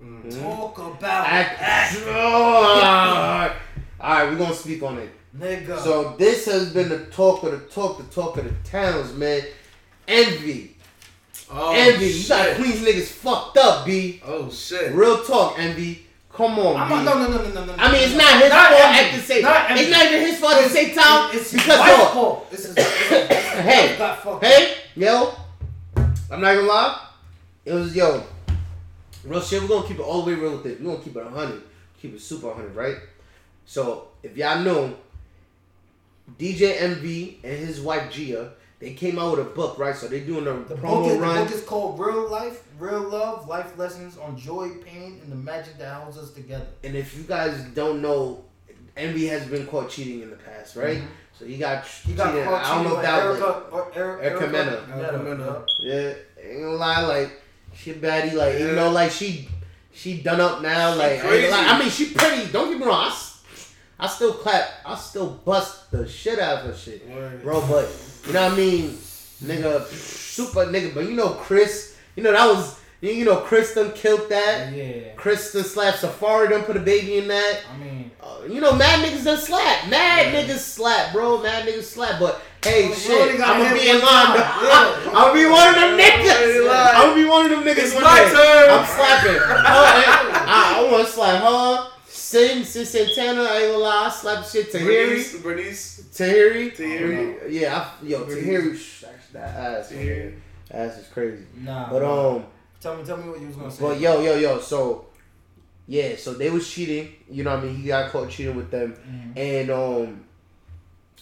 Speaker 3: Mm-hmm. Talk about
Speaker 2: Act.
Speaker 3: acting,
Speaker 2: Alright, we're gonna speak on it.
Speaker 3: nigga.
Speaker 2: So this has been the talk of the talk, the talk of the towns, man. Envy,
Speaker 5: Oh,
Speaker 2: envy. You got. Queens niggas fucked up, b.
Speaker 5: Oh shit.
Speaker 2: Real talk, envy. Come on,
Speaker 3: I'm not, no, no, no, no, no, no.
Speaker 2: I mean, it's not his fault
Speaker 3: envy.
Speaker 2: at the same.
Speaker 3: Not.
Speaker 2: It's not even his fault at the same time
Speaker 3: It's his
Speaker 2: because yo,
Speaker 3: fault. This is, this is,
Speaker 2: Hey, Hey, yo, I'm not gonna lie. It was yo, real shit. We're gonna keep it all the way real with it. We're gonna keep it hundred, keep it super hundred, right? So if y'all know, DJ Envy and his wife Gia, they came out with a book, right? So they doing a
Speaker 3: The
Speaker 2: promo
Speaker 3: book, is, the book is called Real Life, Real Love, Life Lessons on Joy, Pain, and the Magic That Holds Us Together.
Speaker 2: and if you guys don't know, Envy has been caught cheating in the past, right? So he got
Speaker 3: Mm-hmm. He got
Speaker 2: cheated.
Speaker 3: caught
Speaker 2: I don't know
Speaker 3: cheating
Speaker 2: if that
Speaker 3: with
Speaker 2: was
Speaker 3: Erica, or Erica,
Speaker 2: Erica Mena.
Speaker 5: Erica Mena.
Speaker 2: Yeah, ain't gonna lie, like she baddie, like you know, like she she done up now, like, I
Speaker 5: crazy.
Speaker 2: gonna. I mean she pretty. Don't get me wrong, I, s- I still clap, I still bust the shit out of her shit,
Speaker 5: Word.
Speaker 2: bro. But you know what I mean, nigga, super nigga. But you know Chris, you know that was you know Chris done killed that.
Speaker 3: Yeah.
Speaker 2: Chris done slapped Safaree, done put a baby in that.
Speaker 3: I mean,
Speaker 2: Uh, you know, mad niggas done slap. Mad niggas slap, bro. Mad niggas slap. But hey,
Speaker 3: You
Speaker 2: shit, I'm gonna be in line. I'm, gonna be one of them niggas. I'm gonna be one of them niggas.
Speaker 5: It's my
Speaker 2: day.
Speaker 5: turn.
Speaker 2: I'm slapping. I, I want to slap her. Sin, Cyn Santana, I ain't gonna lie. I slap shit. Tahiry.
Speaker 5: Bernice, Bernice.
Speaker 2: Tahiry.
Speaker 5: Tahiry.
Speaker 2: Yeah, I, yo,
Speaker 5: Bernice.
Speaker 2: Tahiry. sh- That ass.
Speaker 5: Tahiry.
Speaker 2: Ass is crazy.
Speaker 3: nah.
Speaker 2: But, um,
Speaker 3: tell me, tell me what you was gonna say.
Speaker 2: but yo, yo, yo, so yeah, so they was cheating. You know what I mean? He got caught cheating with them,
Speaker 3: Mhm.
Speaker 2: and um,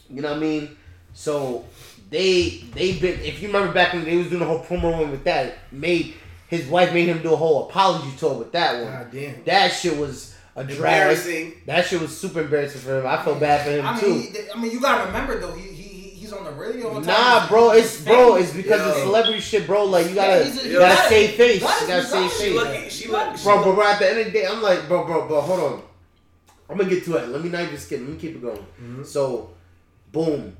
Speaker 2: you know what I mean? So they they been. If you remember back when they was doing the whole promo run with that, made his wife made him do a whole apology tour with that one.
Speaker 5: God damn.
Speaker 2: That shit was a drag. That shit was super embarrassing for him. I felt bad for him
Speaker 3: I
Speaker 2: too.
Speaker 3: mean, he- I mean, you gotta remember though, he he he- he's on the radio. all the time.
Speaker 2: Nah, bro, it's bro, it's because of
Speaker 5: Yo.
Speaker 2: celebrity shit, bro. Like you gotta,
Speaker 3: Yeah, a-
Speaker 2: you
Speaker 3: you
Speaker 2: gotta
Speaker 3: gotta-
Speaker 2: save face.
Speaker 3: you gotta-
Speaker 2: You gotta
Speaker 3: you
Speaker 2: save
Speaker 3: gotta-
Speaker 5: She
Speaker 2: face.
Speaker 5: lucky. She lucky. she
Speaker 2: Bro, but, bro, at the end of the day, I'm like, bro, bro, bro, hold on. I'm gonna get to it. Let me not even skip. Let me keep it going.
Speaker 5: Mm-hmm.
Speaker 2: So, boom.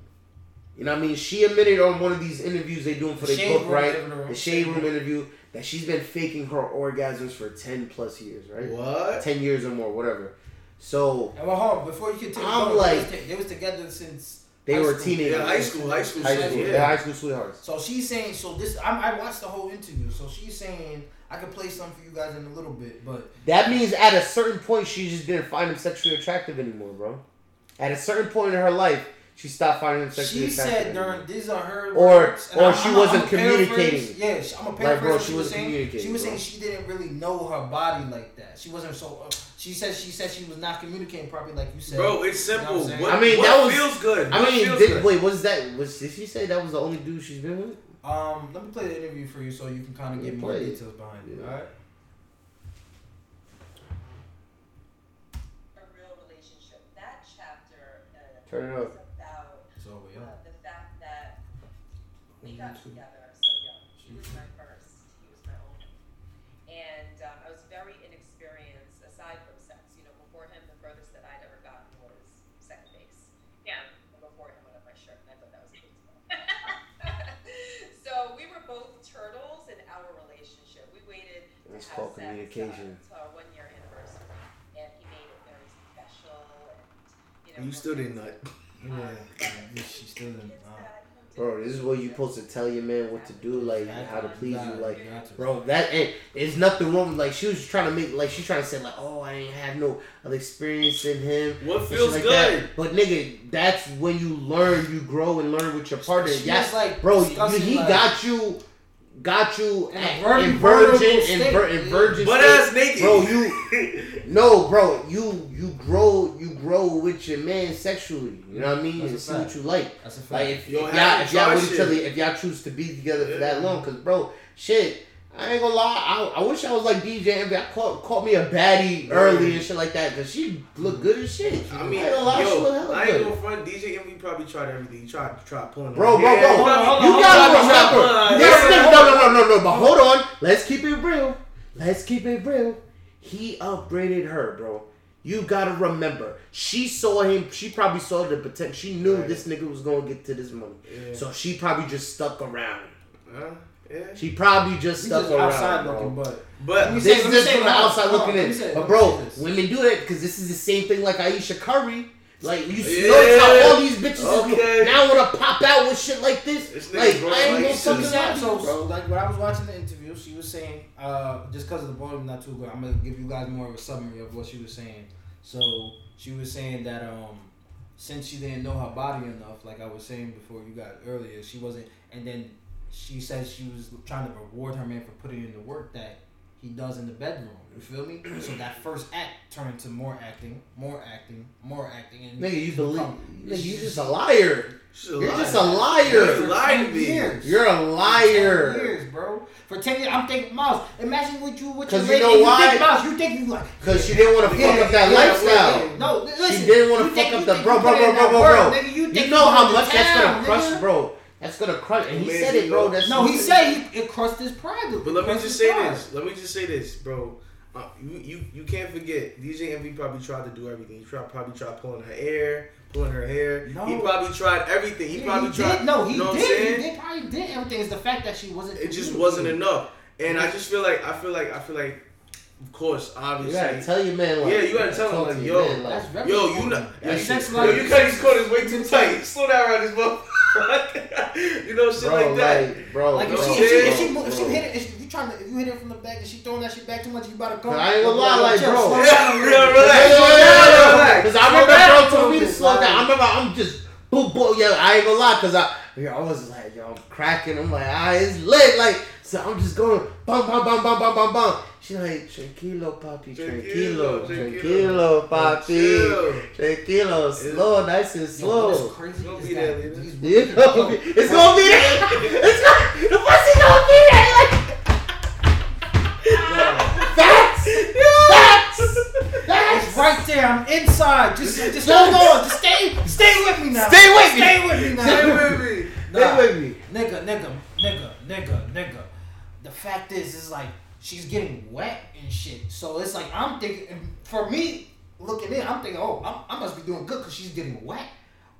Speaker 2: You know what I mean? She admitted on one of these interviews they doing for
Speaker 3: The
Speaker 2: their book, right?
Speaker 3: interview.
Speaker 2: The Shade Room interview that she's been faking her orgasms for 10 plus years, right?
Speaker 5: What?
Speaker 2: 10 years or more, whatever. So,
Speaker 3: And well, hold on, before you continue,
Speaker 2: I'm
Speaker 3: going,
Speaker 2: like-
Speaker 3: they, was, they was together since
Speaker 2: they
Speaker 3: high
Speaker 2: were
Speaker 3: school.
Speaker 2: teenagers.
Speaker 5: Yeah, high school, high school,
Speaker 2: High school.
Speaker 5: yeah.
Speaker 2: They're high school sweethearts.
Speaker 3: So she's saying, so this, I, I watched the whole interview. So she's saying, I can play some for you guys in a little bit, but
Speaker 2: That means at a certain point she just didn't find him sexually attractive anymore, bro. At a certain point in her life, she stopped finding him sexually
Speaker 3: she said during these are her
Speaker 2: Or-
Speaker 3: words, and
Speaker 2: or
Speaker 3: I'm-
Speaker 2: she
Speaker 3: I'm-
Speaker 2: wasn't
Speaker 3: I'm a paraphrase-
Speaker 2: communicating.
Speaker 3: Yeah, she- I'm a
Speaker 2: Like, bro, she
Speaker 3: she was
Speaker 2: wasn't
Speaker 3: saying.
Speaker 2: communicating,
Speaker 3: She was
Speaker 2: bro.
Speaker 3: saying she didn't really know her body like that. She wasn't so. Uh, she said she said she was not communicating properly, like you said.
Speaker 5: Bro, it's
Speaker 3: You know what
Speaker 5: simple.
Speaker 3: I'm
Speaker 5: what,
Speaker 2: mean,
Speaker 5: what
Speaker 2: that was-
Speaker 5: feels good.
Speaker 2: I
Speaker 5: What
Speaker 2: mean,
Speaker 5: feels
Speaker 2: did,
Speaker 5: good?
Speaker 2: wait, was that was did she say that was the only dude she's been with?
Speaker 3: Um, let me play the interview for you so you can kind of get more
Speaker 2: play it.
Speaker 3: details behind it. All right.
Speaker 8: a real relationship. That chapter uh,
Speaker 2: Turn it
Speaker 8: is
Speaker 2: up.
Speaker 8: about
Speaker 3: So
Speaker 8: uh,
Speaker 3: yeah.
Speaker 8: the
Speaker 4: we got together so young. He was my first. He was my only. And um, I was very inexperienced aside from sex. You know, before him, the furthest that I'd ever gotten was second base.
Speaker 8: Yeah.
Speaker 4: And before him, I left my shirt, and I thought that was baseball. so we were both turtles in our relationship. We waited to
Speaker 2: It's
Speaker 4: have
Speaker 2: called
Speaker 4: sex,
Speaker 2: communication.
Speaker 4: Uh, to our one year anniversary, and he made it very special. And you know,
Speaker 5: You still didn't nut.
Speaker 3: Yeah, yeah, she still didn't.
Speaker 2: Bro, this is what you're supposed to tell your man what to do, like how to please you, like.
Speaker 3: to.
Speaker 2: Bro, that ain't. There's nothing wrong. with Like she was trying to make, like she's trying to say, like, oh, I ain't have no other experience in him.
Speaker 5: What
Speaker 2: and
Speaker 5: feels
Speaker 2: like
Speaker 5: good?
Speaker 2: That. But nigga, that's when you learn, you grow, and learn with your partner.
Speaker 3: She
Speaker 2: Yeah,
Speaker 3: like,
Speaker 2: bro, you, he
Speaker 3: like-
Speaker 2: got you, got you
Speaker 3: In a
Speaker 2: at- in virgin, in, vir- in virgin. State.
Speaker 5: ass naked.
Speaker 2: bro. You no, bro. You you grow, you grow with your man sexually. You know what I mean?
Speaker 3: That's
Speaker 2: and see what you like.
Speaker 3: That's a fact.
Speaker 2: Like if, if y'all if y'all with each other, if y'all choose to be together for that long, cause bro, shit, I ain't gonna lie, I, I wish I was like DJ Envy. I caught caught me a baddie
Speaker 5: Yeah.
Speaker 2: early and shit like that, cause she looked good as shit.
Speaker 5: I mean,
Speaker 2: I ain't gonna lie, she look
Speaker 5: yo,
Speaker 2: hella
Speaker 5: I ain't gonna front. DJ Envy probably tried everything. He tried, tried pulling.
Speaker 2: Bro, bro, bro,
Speaker 3: Hold on, hold on,
Speaker 2: you
Speaker 3: hold
Speaker 2: gotta
Speaker 5: on,
Speaker 2: remember, this no, no, no, no, no, but hold on, let's keep it real. Let's keep it real. He upgraded her, bro. You gotta remember, she saw him. She probably saw the potential. She knew
Speaker 5: Right.
Speaker 2: this nigga was gonna get to this money,
Speaker 5: Yeah.
Speaker 2: so she probably just stuck around.
Speaker 5: Huh? Yeah.
Speaker 2: She probably just
Speaker 3: We
Speaker 2: stuck
Speaker 3: just
Speaker 2: around,
Speaker 3: outside
Speaker 2: bro.
Speaker 3: looking, but
Speaker 5: But
Speaker 3: Let me
Speaker 2: This
Speaker 3: say-
Speaker 2: is just from the outside
Speaker 3: on,
Speaker 2: looking in.
Speaker 3: say-
Speaker 2: But bro, women do that because this is the same thing like Ayesha Curry. Like you
Speaker 5: Yeah.
Speaker 2: notice how all these bitches
Speaker 5: Okay.
Speaker 2: is, now wanna pop out with shit like this.
Speaker 5: This
Speaker 2: like
Speaker 5: nigga, bro,
Speaker 2: I ain't
Speaker 5: like,
Speaker 2: no
Speaker 5: he
Speaker 2: fucking
Speaker 5: should've-
Speaker 2: lie to
Speaker 3: so,
Speaker 2: bro.
Speaker 3: like when I was watching the interview, she was saying, uh, just because of the volume not too good, I'm gonna give you guys more of a summary of what she was saying. So she was saying that um, since she didn't know her body enough, like I was saying before you got earlier, she wasn't. And then she says she was trying to reward her man for putting in the work that he does in the bedroom. You feel me? So that first act turned into more acting, more acting, more acting, and
Speaker 2: Nigga, you believe?
Speaker 3: become-
Speaker 2: Nigga, you just a liar.
Speaker 5: She's a
Speaker 2: You're
Speaker 5: liar.
Speaker 2: just a
Speaker 5: You
Speaker 2: liar.
Speaker 5: lied to
Speaker 3: ten
Speaker 5: me.
Speaker 3: years.
Speaker 2: You're a
Speaker 3: Ten
Speaker 2: liar.
Speaker 3: years, bro. For ten years, I'm thinking, Miles. Imagine what you, what
Speaker 2: 'Cause
Speaker 3: you
Speaker 2: you know
Speaker 3: lady-
Speaker 2: why?
Speaker 3: think, Miles, you think you like
Speaker 2: Cause she didn't want to
Speaker 3: Yeah,
Speaker 2: fuck up that
Speaker 3: yeah,
Speaker 2: lifestyle.
Speaker 3: yeah. No, listen,
Speaker 2: She didn't want to fuck up the bro, bro, bro, bro, bro, bro.
Speaker 3: Nigga, you
Speaker 2: You know how much
Speaker 3: to
Speaker 2: that's gonna crush,
Speaker 3: nigga?
Speaker 2: bro. That's gonna crush. And he
Speaker 5: Man,
Speaker 2: said it, bro. That's
Speaker 3: No, he said he, it crushed his pride.
Speaker 5: But let me just say
Speaker 3: pride.
Speaker 5: this. Let me just say this, bro. Uh, you, you you can't forget. DJ Envy probably tried to do everything. He tried, probably tried pulling her hair, pulling her hair.
Speaker 3: No.
Speaker 5: He probably tried everything. He
Speaker 3: Yeah,
Speaker 5: probably
Speaker 3: he
Speaker 5: tried.
Speaker 3: did. No, he
Speaker 5: you know What I'm
Speaker 3: did. He did. Probably did everything. It's the fact that she wasn't.
Speaker 5: It just wasn't enough. And I just feel like I feel like I feel like, of course, obviously.
Speaker 2: You gotta tell your man, like,
Speaker 5: Yeah, you gotta tell him, like, yo,
Speaker 2: man, like,
Speaker 5: Yo, you
Speaker 3: important.
Speaker 5: know,
Speaker 3: Your
Speaker 5: yo, you,
Speaker 3: life.
Speaker 5: yo, you cut these corners way too tight. Slow down around this motherfucker. you know, shit
Speaker 2: bro,
Speaker 5: like that.
Speaker 2: like, bro,
Speaker 3: Like if
Speaker 2: bro,
Speaker 3: she, if she, if she,
Speaker 2: bro,
Speaker 3: if she hit it, if you trying to, if you hit it from the back and she throwing that shit back too much, you about to come.
Speaker 2: I ain't gonna lie, like, bro.
Speaker 3: slow
Speaker 5: Yeah,
Speaker 3: down a little
Speaker 5: yeah, relax.
Speaker 2: Yeah, yeah, yeah,
Speaker 5: relax.
Speaker 2: Cause I remember bro told me to slow down. I remember I'm just boop boop. Yeah, I ain't gonna lie, cause I, yeah, I was like, yo, I'm cracking. I'm like, ah, it's lit. Like, so I'm just going bum bum bum bum bum bum bum. She like, tranquilo, papi, tranquilo,
Speaker 5: Tranquilo,
Speaker 2: tranquilo,
Speaker 5: tranquilo.
Speaker 2: papi, tranquilo, slow, nice and slow.
Speaker 3: what's crazy
Speaker 5: It's gonna be there, Lena.
Speaker 3: these
Speaker 2: Yeah,
Speaker 3: women-
Speaker 2: it's gonna be, it's gonna be there. It's gonna, the pussy gonna be there. Like, facts, facts,
Speaker 3: It's
Speaker 2: facts.
Speaker 3: right there. I'm inside. Just, just hold on. Just stay, stay with me now.
Speaker 2: Stay with me.
Speaker 3: Stay with me now.
Speaker 5: Stay with me.
Speaker 2: Stay with me.
Speaker 3: nigga, nigga, nigga, nigga, nigga. The fact is, is like she's getting wet and shit. So it's like I'm thinking, for me looking in, I'm thinking, oh, I'm, I must be doing good because she's getting wet.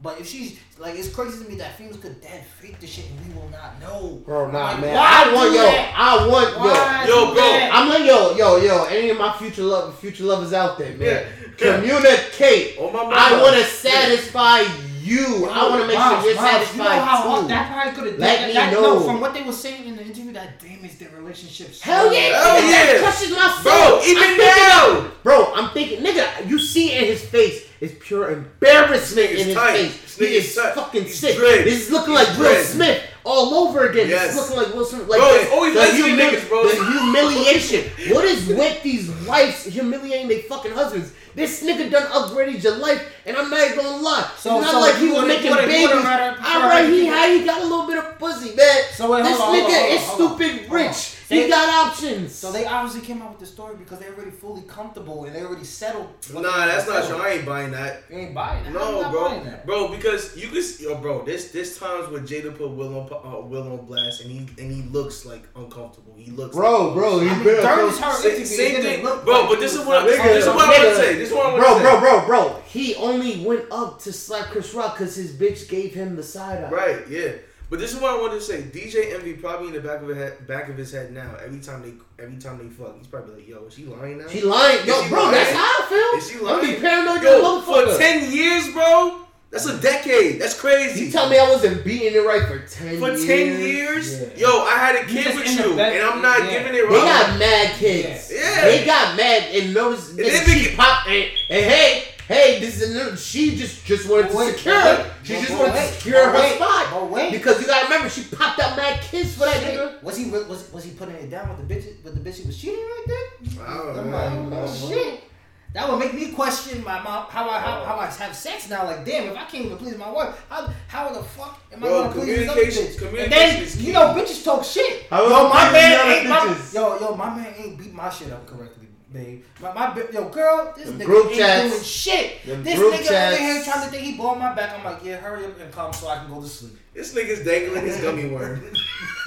Speaker 3: But if she's like, it's crazy to me that females could dead fake the shit and we will not know.
Speaker 2: Bro, nah,
Speaker 3: Like,
Speaker 2: man.
Speaker 3: why
Speaker 2: I want
Speaker 3: do
Speaker 2: yo.
Speaker 3: that?
Speaker 2: I want
Speaker 3: Why
Speaker 5: Yo,
Speaker 3: do
Speaker 5: bro,
Speaker 3: that?
Speaker 2: I'm like yo, yo, yo. Any of my future love, future lovers out there, man.
Speaker 5: Yeah.
Speaker 2: Communicate.
Speaker 5: Oh my
Speaker 2: I want to satisfy you. I want to make
Speaker 3: Miles,
Speaker 2: sure you're
Speaker 3: Miles,
Speaker 2: satisfied
Speaker 3: You know how
Speaker 2: too.
Speaker 3: that probably could have
Speaker 2: Let
Speaker 3: that,
Speaker 2: me
Speaker 3: that,
Speaker 2: know.
Speaker 3: No, from what they were saying in the interview, that damaged their relationship. so
Speaker 2: Hell yeah,
Speaker 5: Hell
Speaker 2: nigga, that
Speaker 5: yeah.
Speaker 2: crushes my soul.
Speaker 5: Bro, even
Speaker 2: I'm thinking-
Speaker 5: now.
Speaker 2: Bro, I'm thinking, nigga, you see in his face is pure embarrassment in his
Speaker 5: tight.
Speaker 2: face.
Speaker 5: This
Speaker 2: He is
Speaker 5: tight.
Speaker 2: fucking
Speaker 5: He's
Speaker 2: sick.
Speaker 5: dread.
Speaker 2: This is looking
Speaker 5: He's
Speaker 2: like Will. Smith all over again.
Speaker 5: Yes.
Speaker 2: This is looking like Will Smith. Like
Speaker 5: Bro,
Speaker 2: the,
Speaker 5: it's always
Speaker 2: the,
Speaker 5: lesbian
Speaker 2: humili-
Speaker 5: niggas, bro.
Speaker 2: the humiliation. what is with these wives humiliating their fucking husbands? This nigga done upgraded your life, and I'm not gonna lie.
Speaker 3: So-
Speaker 2: it's not
Speaker 3: so
Speaker 2: like he was making
Speaker 3: you
Speaker 2: babies.
Speaker 3: would've rather prefer
Speaker 2: All right, he had he got a little bit of pussy, man.
Speaker 3: So wait,
Speaker 2: this
Speaker 3: on,
Speaker 2: nigga
Speaker 3: on,
Speaker 2: is
Speaker 3: on,
Speaker 2: stupid rich.
Speaker 3: So
Speaker 2: He
Speaker 3: They-
Speaker 2: got options.
Speaker 3: So they obviously came out with the story because they're already fully comfortable and they already settled. what
Speaker 5: Nah,
Speaker 3: they
Speaker 5: that's not true. I ain't buying that.
Speaker 3: You ain't buying that.
Speaker 5: No,
Speaker 3: not
Speaker 5: bro,
Speaker 3: buying that?
Speaker 5: bro, because you can, see, yo, bro. This this times where Jada put Will on uh, Will on blast, and he and he looks like uncomfortable. He looks,
Speaker 2: bro, bro, he
Speaker 3: I mean,
Speaker 2: been
Speaker 3: during
Speaker 5: Same, same thing, bro.
Speaker 3: like
Speaker 5: But this is
Speaker 3: was
Speaker 5: what
Speaker 2: Nigga,
Speaker 5: this is what I want
Speaker 2: nigga.
Speaker 5: to say. This is what I want
Speaker 2: bro,
Speaker 5: to say.
Speaker 2: bro, bro, bro. He only went up to slap Chris Rock because his bitch gave him the side eye.
Speaker 5: Right, yeah. But this is what I wanted to say. DJ Envy probably in the back of his head, back of his head now. Every time they, every time they fuck, he's probably like, "Yo, is she lying now?"
Speaker 2: She lying, yo,
Speaker 5: she
Speaker 2: bro.
Speaker 5: lying?
Speaker 2: That's how I feel.
Speaker 5: Is she
Speaker 2: I'm
Speaker 5: lying?
Speaker 2: be paranoid,
Speaker 5: Yo,
Speaker 2: yo,
Speaker 5: for ten years, bro. That's a decade. That's crazy.
Speaker 2: You tell me I wasn't beating it right for ten
Speaker 5: for
Speaker 2: years.
Speaker 5: ten years,
Speaker 3: Yeah.
Speaker 5: yo, I had a kid
Speaker 3: just
Speaker 5: with you,
Speaker 3: back-
Speaker 5: and I'm not
Speaker 3: yeah.
Speaker 5: giving it
Speaker 2: They
Speaker 5: wrong.
Speaker 2: got mad kids.
Speaker 5: Yeah.
Speaker 2: They got mad and those
Speaker 5: And
Speaker 2: nigga,
Speaker 5: then
Speaker 2: she
Speaker 5: they-
Speaker 2: and, and hey, hey, this is another she just just wanted
Speaker 3: But
Speaker 2: to
Speaker 3: wait,
Speaker 2: secure
Speaker 3: but wait,
Speaker 2: she
Speaker 3: but
Speaker 2: just
Speaker 3: wait,
Speaker 2: wanted to secure her
Speaker 3: wait,
Speaker 2: spot.
Speaker 3: but wait.
Speaker 2: Because you gotta remember she popped out mad kids for that
Speaker 3: Shit.
Speaker 2: nigga.
Speaker 3: Was he was was he putting it down with the bitch with the bitch he was cheating right there?
Speaker 5: I don't
Speaker 3: I'm
Speaker 5: know.
Speaker 3: like, oh, shit. That would make me question my mom how I how, how I oh. have sex now. Like, damn, if I can't even please my wife, how how the fuck am I
Speaker 5: Bro,
Speaker 3: gonna please this other
Speaker 5: communication-
Speaker 3: bitch? And then you know, bitches talk shit.
Speaker 2: How
Speaker 3: yo, my man ain't my, yo yo my man ain't beat my shit up correctly, babe. My, my bi- yo girl, this
Speaker 2: Them
Speaker 3: nigga
Speaker 2: group
Speaker 3: ain't
Speaker 2: chats.
Speaker 3: doing shit.
Speaker 2: Them
Speaker 3: this nigga
Speaker 2: chats.
Speaker 3: over here trying to think he blowing my back. I'm like, yeah, hurry up and come so I can go to sleep.
Speaker 5: This nigga's dangling his gummy worm.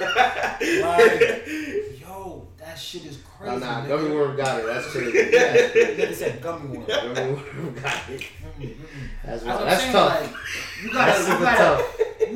Speaker 3: Like, yo, that shit is crazy.
Speaker 2: nah,
Speaker 3: nigga.
Speaker 2: gummy worm got it. That's crazy. That's.
Speaker 3: Nigga said gummy worm.
Speaker 2: Gummy worm got it. That's,
Speaker 3: That's
Speaker 2: that's tough.
Speaker 3: Like, you gotta,
Speaker 2: That's
Speaker 3: you
Speaker 2: super
Speaker 3: gotta,
Speaker 2: tough.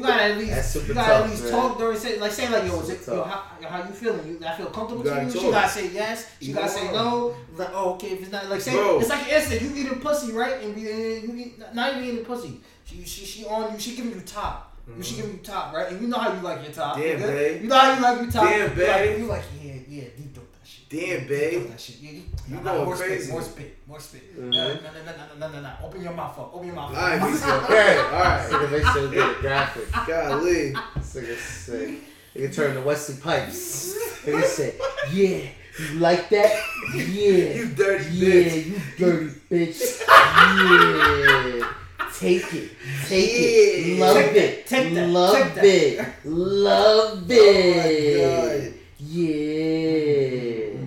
Speaker 3: You gotta at least,
Speaker 2: That's super
Speaker 3: you gotta
Speaker 2: tough,
Speaker 3: at least
Speaker 2: man.
Speaker 3: talk during say, like say like yo, is it, yo how, how you feeling? You, I feel comfortable
Speaker 5: You
Speaker 3: to
Speaker 5: gotta
Speaker 3: you. She gotta say yes. She
Speaker 5: You
Speaker 3: gotta say no. Like oh okay, if it's not like say
Speaker 5: Bro.
Speaker 3: it's like an instant. You eating pussy right, and be, you eat, not even eating pussy. She she she on you. She giving you top. You she mm-hmm. giving you top, right? And you know how you like your top.
Speaker 5: Damn,
Speaker 3: nigga.
Speaker 5: babe.
Speaker 3: You know how you like your top.
Speaker 5: Damn,
Speaker 3: You like-
Speaker 5: babe.
Speaker 3: You like yeah yeah deep throat that shit.
Speaker 5: Damn, babe.
Speaker 3: that shit. Yeah, you,
Speaker 5: You
Speaker 3: nah,
Speaker 5: going
Speaker 3: more
Speaker 5: crazy.
Speaker 3: Spit, more spit. More spit.
Speaker 2: Mhm.
Speaker 3: No, no, no, no, no, no, no, no. Open your mouth up. Open your mouth. Up.
Speaker 5: Beast Girl.
Speaker 2: Alright,
Speaker 5: All right.
Speaker 2: Nigga makes it get graphic.
Speaker 5: Golly.
Speaker 2: This nigga say, nigga turn to Wesley Pipes. Nigga say, yeah, you like that? Yeah.
Speaker 5: You dirty
Speaker 2: Yeah,
Speaker 5: bitch.
Speaker 2: you dirty bitch. Yeah. Take it. Take it. Love
Speaker 3: Take
Speaker 2: it.
Speaker 3: that, take that,
Speaker 2: Love
Speaker 3: take that.
Speaker 2: it. Love
Speaker 5: Oh
Speaker 2: it.
Speaker 5: God.
Speaker 2: Yeah.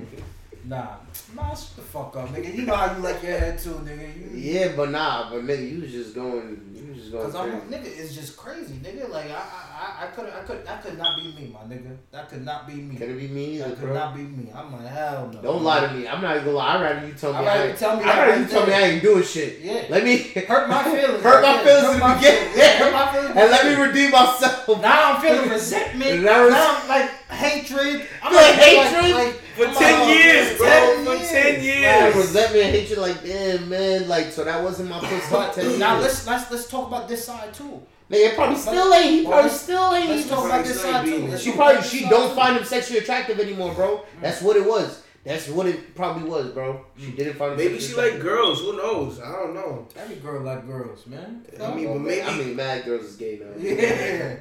Speaker 3: Nah, nah, shut the fuck up, nigga. You know how you like your head too, nigga. You,
Speaker 2: Yeah, but nah, but nigga, you was just going, you was just going
Speaker 3: Cause I'm nigga, it's just crazy, nigga. Like I, I, I, I could, I could, that could not be me, my nigga. That could not be me.
Speaker 2: Could it be me
Speaker 3: That could not be me. I'm like hell no.
Speaker 2: Don't lie to me. I'm not gonna lie. I'd rather you tell me
Speaker 3: I'd
Speaker 2: I
Speaker 3: rather you tell me
Speaker 2: I'd
Speaker 3: that
Speaker 2: rather you tell me I ain't doing shit.
Speaker 3: Yeah.
Speaker 2: Let me
Speaker 3: Hurt my feelings.
Speaker 2: Hurt my feelings
Speaker 3: there.
Speaker 2: in the beginning.
Speaker 3: Yeah, hurt my feelings.
Speaker 2: and let me redeem myself.
Speaker 3: Now I'm feeling resentment. Now I'm like hatred. I'm
Speaker 2: Feel
Speaker 3: like,
Speaker 2: hatred?
Speaker 3: Like, like,
Speaker 5: For
Speaker 3: I'm
Speaker 5: 10
Speaker 3: like,
Speaker 5: years, bro.
Speaker 3: 10
Speaker 5: For 10 years.
Speaker 2: Like, resentment, hatred, like damn man, like so that wasn't my first
Speaker 3: But
Speaker 2: for 10
Speaker 3: now let's let's let's talk about this side too.
Speaker 2: Nigga, it probably still ain't. He probably
Speaker 3: let's-
Speaker 2: still ain't.
Speaker 3: Let's talk about this side too.
Speaker 5: She
Speaker 3: Let's
Speaker 2: She
Speaker 3: talk
Speaker 2: probably she don't find him sexually attractive anymore, bro. Mm. That's what it was. That's what it probably was, bro. She mm. didn't find him.
Speaker 5: Maybe she like girls. Who knows? I don't know.
Speaker 3: Every girl like girls, man.
Speaker 5: I mean, but maybe-
Speaker 2: I mean, mad girls is gay now.
Speaker 3: Yeah.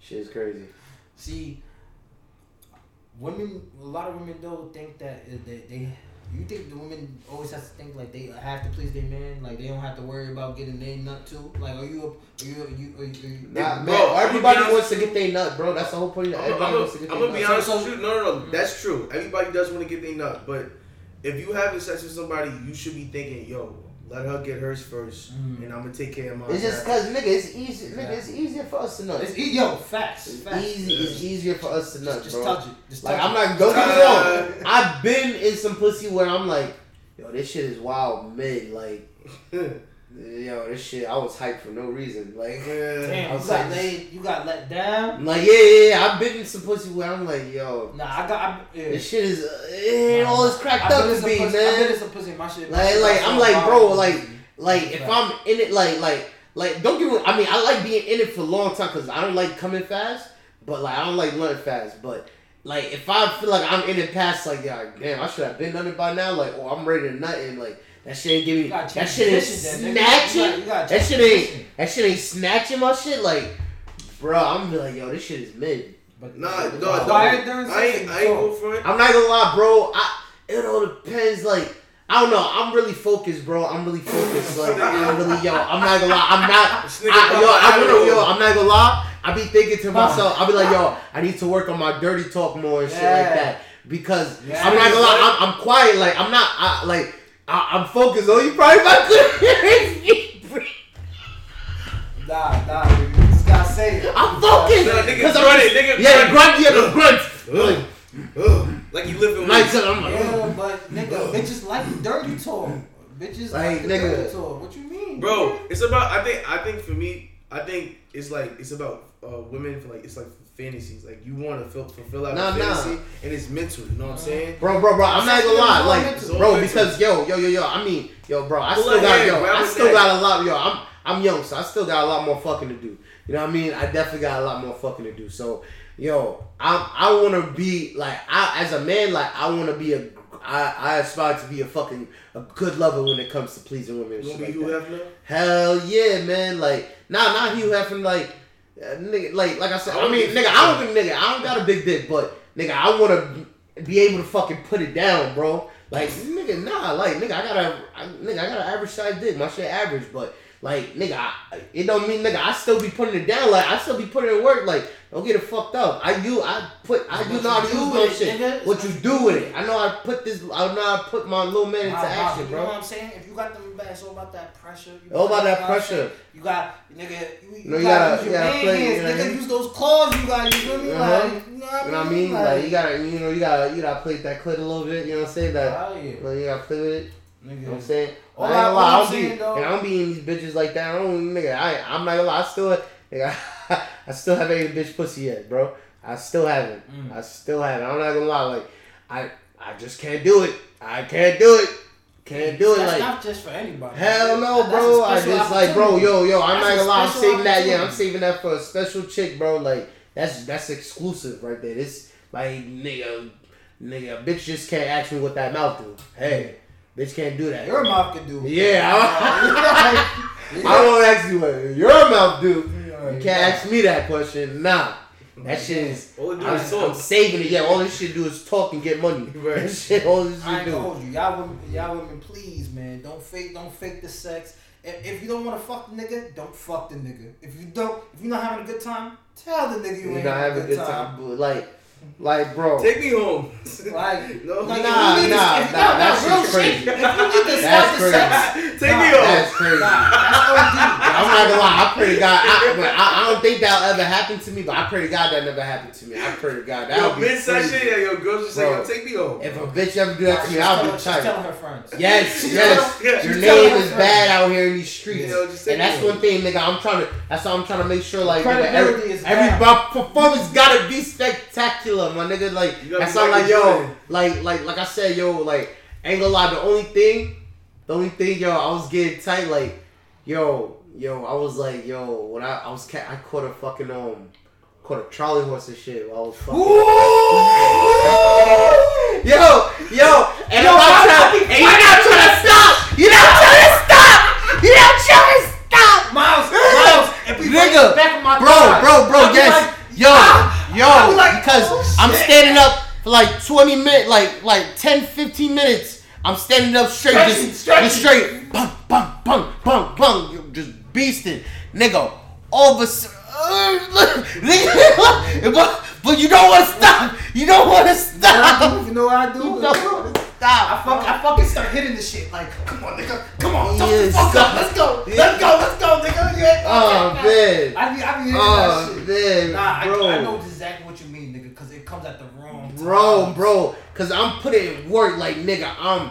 Speaker 2: Shit is crazy.
Speaker 3: See, women. A lot of women though think that uh, they, they. You think the women always have to think like they have to please their man, like they don't have to worry about getting their nut too. Like, are you? Are you? Are you? Are you, are you
Speaker 2: Nah,
Speaker 5: Bro,
Speaker 2: man,
Speaker 5: I'ma
Speaker 2: everybody wants to get their nut, bro. That's the whole point.
Speaker 5: I'm
Speaker 2: Everybody wants to get
Speaker 5: gonna
Speaker 2: their
Speaker 5: be
Speaker 2: nut.
Speaker 5: honest
Speaker 3: So-
Speaker 5: with you. No, no, no. That's true. Everybody does want to get their nut, but if you having sex with somebody, you should be thinking, yo, let her get hers first,
Speaker 3: Mhm.
Speaker 5: and I'm gonna take care of mine.
Speaker 2: It's just cause nigga, it's easy. Nigga, it's easier for us to know.
Speaker 3: It's e- yo facts.
Speaker 2: It's
Speaker 3: facts.
Speaker 2: easy. It's easier for us to know.
Speaker 3: Just, just
Speaker 2: bro.
Speaker 3: touch it. Just
Speaker 2: Like
Speaker 3: touch
Speaker 2: I'm not. Don't get me wrong. I've been in some pussy where I'm like, yo, this shit is wild mid. Like, yo, this shit. I was hyped for no reason. Like,
Speaker 3: Damn,
Speaker 2: I
Speaker 3: you got
Speaker 2: like-
Speaker 3: laid. You got let down.
Speaker 2: I'm like, yeah, yeah, yeah. I've been in some pussy where I'm like, yo,
Speaker 3: Nah, I got. I, yeah.
Speaker 2: this shit is uh, it
Speaker 3: Nah,
Speaker 2: all it's cracked up to be,
Speaker 3: pussy- I've been in some pussy. My shit. my
Speaker 2: Like, like, I'm like, bro, like, like if
Speaker 3: Right.
Speaker 2: I'm in it, like, like, like, don't get me. I mean, I like being in it for a long time because I don't like coming fast, but like, I don't like learning fast. But like, if I feel like I'm in it past, like, yeah, damn, I should have been done it by now. Like, oh, I'm ready to nut, and like, that shit ain't giving me. That shit ain't
Speaker 3: position. You gotta-
Speaker 2: snatching.
Speaker 3: you
Speaker 2: That shit ain't. That shit ain't snatching my shit. Like, bro, I'm gonna be like, yo, this shit is mid.
Speaker 3: But
Speaker 5: Nah,
Speaker 3: but-
Speaker 5: no,
Speaker 3: quiet
Speaker 5: no.
Speaker 3: during
Speaker 5: I ain't,
Speaker 3: sex
Speaker 5: I ain't
Speaker 3: is
Speaker 5: go for it.
Speaker 2: I'm not gonna lie, bro. I it all depends. Like I don't know. I'm really focused, bro. I'm really focused. Like I'm really yo. I'm not gonna lie. I'm not.
Speaker 5: This
Speaker 2: I, yo, I'm
Speaker 5: my
Speaker 2: gonna, yo. I'm not gonna lie. I be thinking to myself. I be like, yo, I need to work on my dirty talk more and shit like that. because
Speaker 3: Yeah.
Speaker 2: I'm not gonna lie, I'm, I'm quiet. Like I'm not I, like I, I'm focused on you. Probably about to.
Speaker 3: Nah, nah, nigga. You just gotta say it.
Speaker 2: I'm
Speaker 3: You
Speaker 2: focused
Speaker 8: Nah, nigga
Speaker 2: because I'm
Speaker 8: grunted,
Speaker 2: just-
Speaker 8: nigga
Speaker 2: yeah,
Speaker 8: grunted.
Speaker 2: grunt, yeah, the grunts. Like,
Speaker 8: Ugh. Like you live in
Speaker 2: like,
Speaker 8: weeds.
Speaker 2: I'm like,
Speaker 3: Yeah, but nigga, bitches like dirty talk. Bitches
Speaker 2: Like,
Speaker 3: like,
Speaker 2: nigga.
Speaker 3: dirty talk. What you mean,
Speaker 8: Bro,
Speaker 3: nigga?
Speaker 8: it's about. I think. I think for me, I think it's like it's about uh, women for like it's like fantasies. Like you want to fulfill, fulfill out
Speaker 2: Nah,
Speaker 8: a
Speaker 2: nah.
Speaker 8: fantasy, and it's mental. You know what I'm saying?
Speaker 2: Bro, bro, bro, I'm not gonna lie, like, bro,
Speaker 8: all
Speaker 2: because yo, yo, yo, yo, I mean, yo, bro, I
Speaker 8: Pull
Speaker 2: still
Speaker 8: a
Speaker 2: got,
Speaker 8: hand,
Speaker 2: yo,
Speaker 8: grab
Speaker 2: I
Speaker 8: a
Speaker 2: still
Speaker 8: neck.
Speaker 2: got a lot, yo, I'm, I'm young, so I still got a lot more fucking to do. You know what I mean? I definitely got a lot more fucking to do. So, yo, I, I want to be like, I, as a man, like, I want to be a, I, I aspire to be a fucking a good lover when it comes to pleasing women.
Speaker 8: You want to be
Speaker 2: like
Speaker 8: Hugh. Hefner?
Speaker 2: Hell yeah, man. Like, nah, not Hugh Hefner. Like, nigga, like, like I said,
Speaker 8: I
Speaker 2: I, mean, nigga, I don't, think nigga, I don't got a big dick, but nigga, I want to be able to fucking put it down, bro. Like, nigga, nah, like, nigga, I got a, I, nigga, I got an average size dick. My shit average, but like, nigga, I, it don't mean, nigga, I still be putting it down. Like, I still be putting in work. Like, don't get it fucked up. I do, I put, I do know how to
Speaker 3: do
Speaker 2: use
Speaker 3: with
Speaker 2: those
Speaker 3: it,
Speaker 2: shit.
Speaker 3: nigga.
Speaker 2: What you
Speaker 3: you
Speaker 2: do
Speaker 3: do
Speaker 2: with it? I know I put this, I know I put my little man into
Speaker 3: nah,
Speaker 2: action,
Speaker 3: You know what. I'm saying? If you got them back, it's all about that pressure. You
Speaker 2: All about that
Speaker 3: you know what I'm
Speaker 2: pressure.
Speaker 3: You got, nigga, you, you
Speaker 2: No, you
Speaker 3: gotta, use
Speaker 2: you
Speaker 3: your
Speaker 2: gotta
Speaker 3: man
Speaker 2: play,
Speaker 3: hands,
Speaker 2: you know what I
Speaker 3: nigga.
Speaker 2: mean?
Speaker 3: Use those claws you got, you feel me?
Speaker 2: Uh-huh.
Speaker 3: Like, you know what
Speaker 2: You I mean? Like, you gotta, you know, you gotta, you gotta play that clit a little bit. You know what I'm saying? That,
Speaker 3: Oh, yeah.
Speaker 2: you, know, you gotta play with it. You know what I'm
Speaker 3: Nigga.
Speaker 2: saying?
Speaker 3: All
Speaker 2: I ain't gonna lie, I
Speaker 3: I'm
Speaker 2: don't be,
Speaker 3: though-
Speaker 2: and I don't be in these bitches like that. I don't, nigga. I, I'm not gonna lie. I still, I still haven't ate a bitch pussy yet, bro. I still haven't.
Speaker 3: Mm.
Speaker 2: I still haven't. I'm not gonna lie. Like, I, I just can't do it. I can't do it. Can't do it.
Speaker 3: That's
Speaker 2: like,
Speaker 3: not just for anybody.
Speaker 2: Hell no, bro. I just like, bro, yo, yo. I'm
Speaker 3: That's
Speaker 2: not gonna lie. I'm saving that. Yeah, I'm saving that for a special chick, bro. Like, that's that's exclusive right there. This like nigga, nigga, bitch just can't ask me what that mouth do. Hey, bitch can't do that.
Speaker 3: Your mouth can do.
Speaker 2: Yeah, I, I won't ask you what your mouth do. You can't ask me that question. Nah. That shit is.
Speaker 8: All it do
Speaker 2: I'm,
Speaker 8: is talk.
Speaker 2: I'm saving it. Yeah, all this shit do is talk and get money.
Speaker 8: Right.
Speaker 2: That shit, all this
Speaker 3: I
Speaker 2: shit
Speaker 3: ain't gonna
Speaker 2: do.
Speaker 3: hold you. Y'all women, y'all women, please, man, don't fake, don't fake the sex. If, if you don't want to fuck the nigga, don't fuck the nigga. If you don't, if you're not having a good time, tell the nigga you
Speaker 2: You
Speaker 3: ain't
Speaker 2: not
Speaker 3: having
Speaker 2: having a good time, but like, like, bro.
Speaker 8: Take me home.
Speaker 3: Like,
Speaker 8: No.
Speaker 3: like
Speaker 2: Nah,
Speaker 3: if you
Speaker 2: nah, nah,
Speaker 3: nah, nah,
Speaker 2: that's
Speaker 3: real
Speaker 2: just crazy.
Speaker 3: shit. If you need to
Speaker 2: That's
Speaker 3: start
Speaker 2: crazy.
Speaker 3: sex,
Speaker 8: Take
Speaker 3: nah,
Speaker 8: me
Speaker 2: That's
Speaker 8: home.
Speaker 2: crazy.
Speaker 3: Nah, that's OD.
Speaker 2: I'm not gonna lie. I pray to God. I, but I, I don't think that'll ever happen to me, but I pray to God that never happened to me. I pray to God that
Speaker 8: Yo,
Speaker 2: would be
Speaker 8: bitch, that
Speaker 2: crazy.
Speaker 8: shit. Yeah, yo, girls just say,
Speaker 2: Bro.
Speaker 8: yo, take me home.
Speaker 2: If a bitch ever do that to me, I'll
Speaker 3: telling-
Speaker 2: be
Speaker 3: she's
Speaker 2: tight.
Speaker 3: telling her friends.
Speaker 2: Yes,
Speaker 8: She's
Speaker 2: yes.
Speaker 8: yeah,
Speaker 2: Your name is
Speaker 3: her
Speaker 2: bad out here in these streets,
Speaker 8: Yo,
Speaker 2: and that's
Speaker 8: me
Speaker 2: one thing, nigga. I'm trying to. That's why I'm trying to make sure, like, nigga,
Speaker 3: Credibility
Speaker 2: every,
Speaker 3: is
Speaker 2: every
Speaker 3: down.
Speaker 2: my performance gotta be spectacular, my nigga. Like, that's why, like, yo, like, like, like I said, yo, like, ain't gonna lie. The only thing, the only thing, yo, I was getting tight, like, yo, yo, I was like, yo, when I, I was, ca- I caught a fucking um, caught a charley horse and shit. While I was fucking. Yo, yo, and I'm not trying, and you're not trying to stop. You're not trying to stop. You're not trying to stop.
Speaker 3: Miles, Miles, if we
Speaker 2: Nigga,
Speaker 3: back of my
Speaker 2: bro,
Speaker 3: thigh,
Speaker 2: bro, bro, yes,
Speaker 3: like,
Speaker 2: yo,
Speaker 3: I'll
Speaker 2: yo,
Speaker 3: like,
Speaker 2: because
Speaker 3: oh,
Speaker 2: I'm standing up for like 20 minutes, like like 10, 15 minutes. I'm standing up straight,
Speaker 3: Stretching,
Speaker 2: just,
Speaker 3: stretching.
Speaker 2: just straight, bang, bang, bang, bang, bang, you just beasting, nigga. All of a sudden, but, but you don't want to stop. You don't want to stop.
Speaker 3: You know what I do?
Speaker 2: You
Speaker 3: know what I do?
Speaker 2: To
Speaker 3: I
Speaker 2: stop.
Speaker 3: fuck, I fucking start hitting the shit like, come on, nigga, come on,
Speaker 2: Yeah,
Speaker 3: jump the fuck
Speaker 2: stop.
Speaker 3: up, let's go, let's go, let's go, nigga. Yeah.
Speaker 2: Oh man.
Speaker 3: I be, I be hitting
Speaker 2: Oh
Speaker 3: that shit.
Speaker 2: man,
Speaker 3: Nah,
Speaker 2: bro.
Speaker 3: I, I know exactly what you mean, nigga, because it comes at the wrong time.
Speaker 2: Bro, bro, cause I'm putting in work like nigga, I'm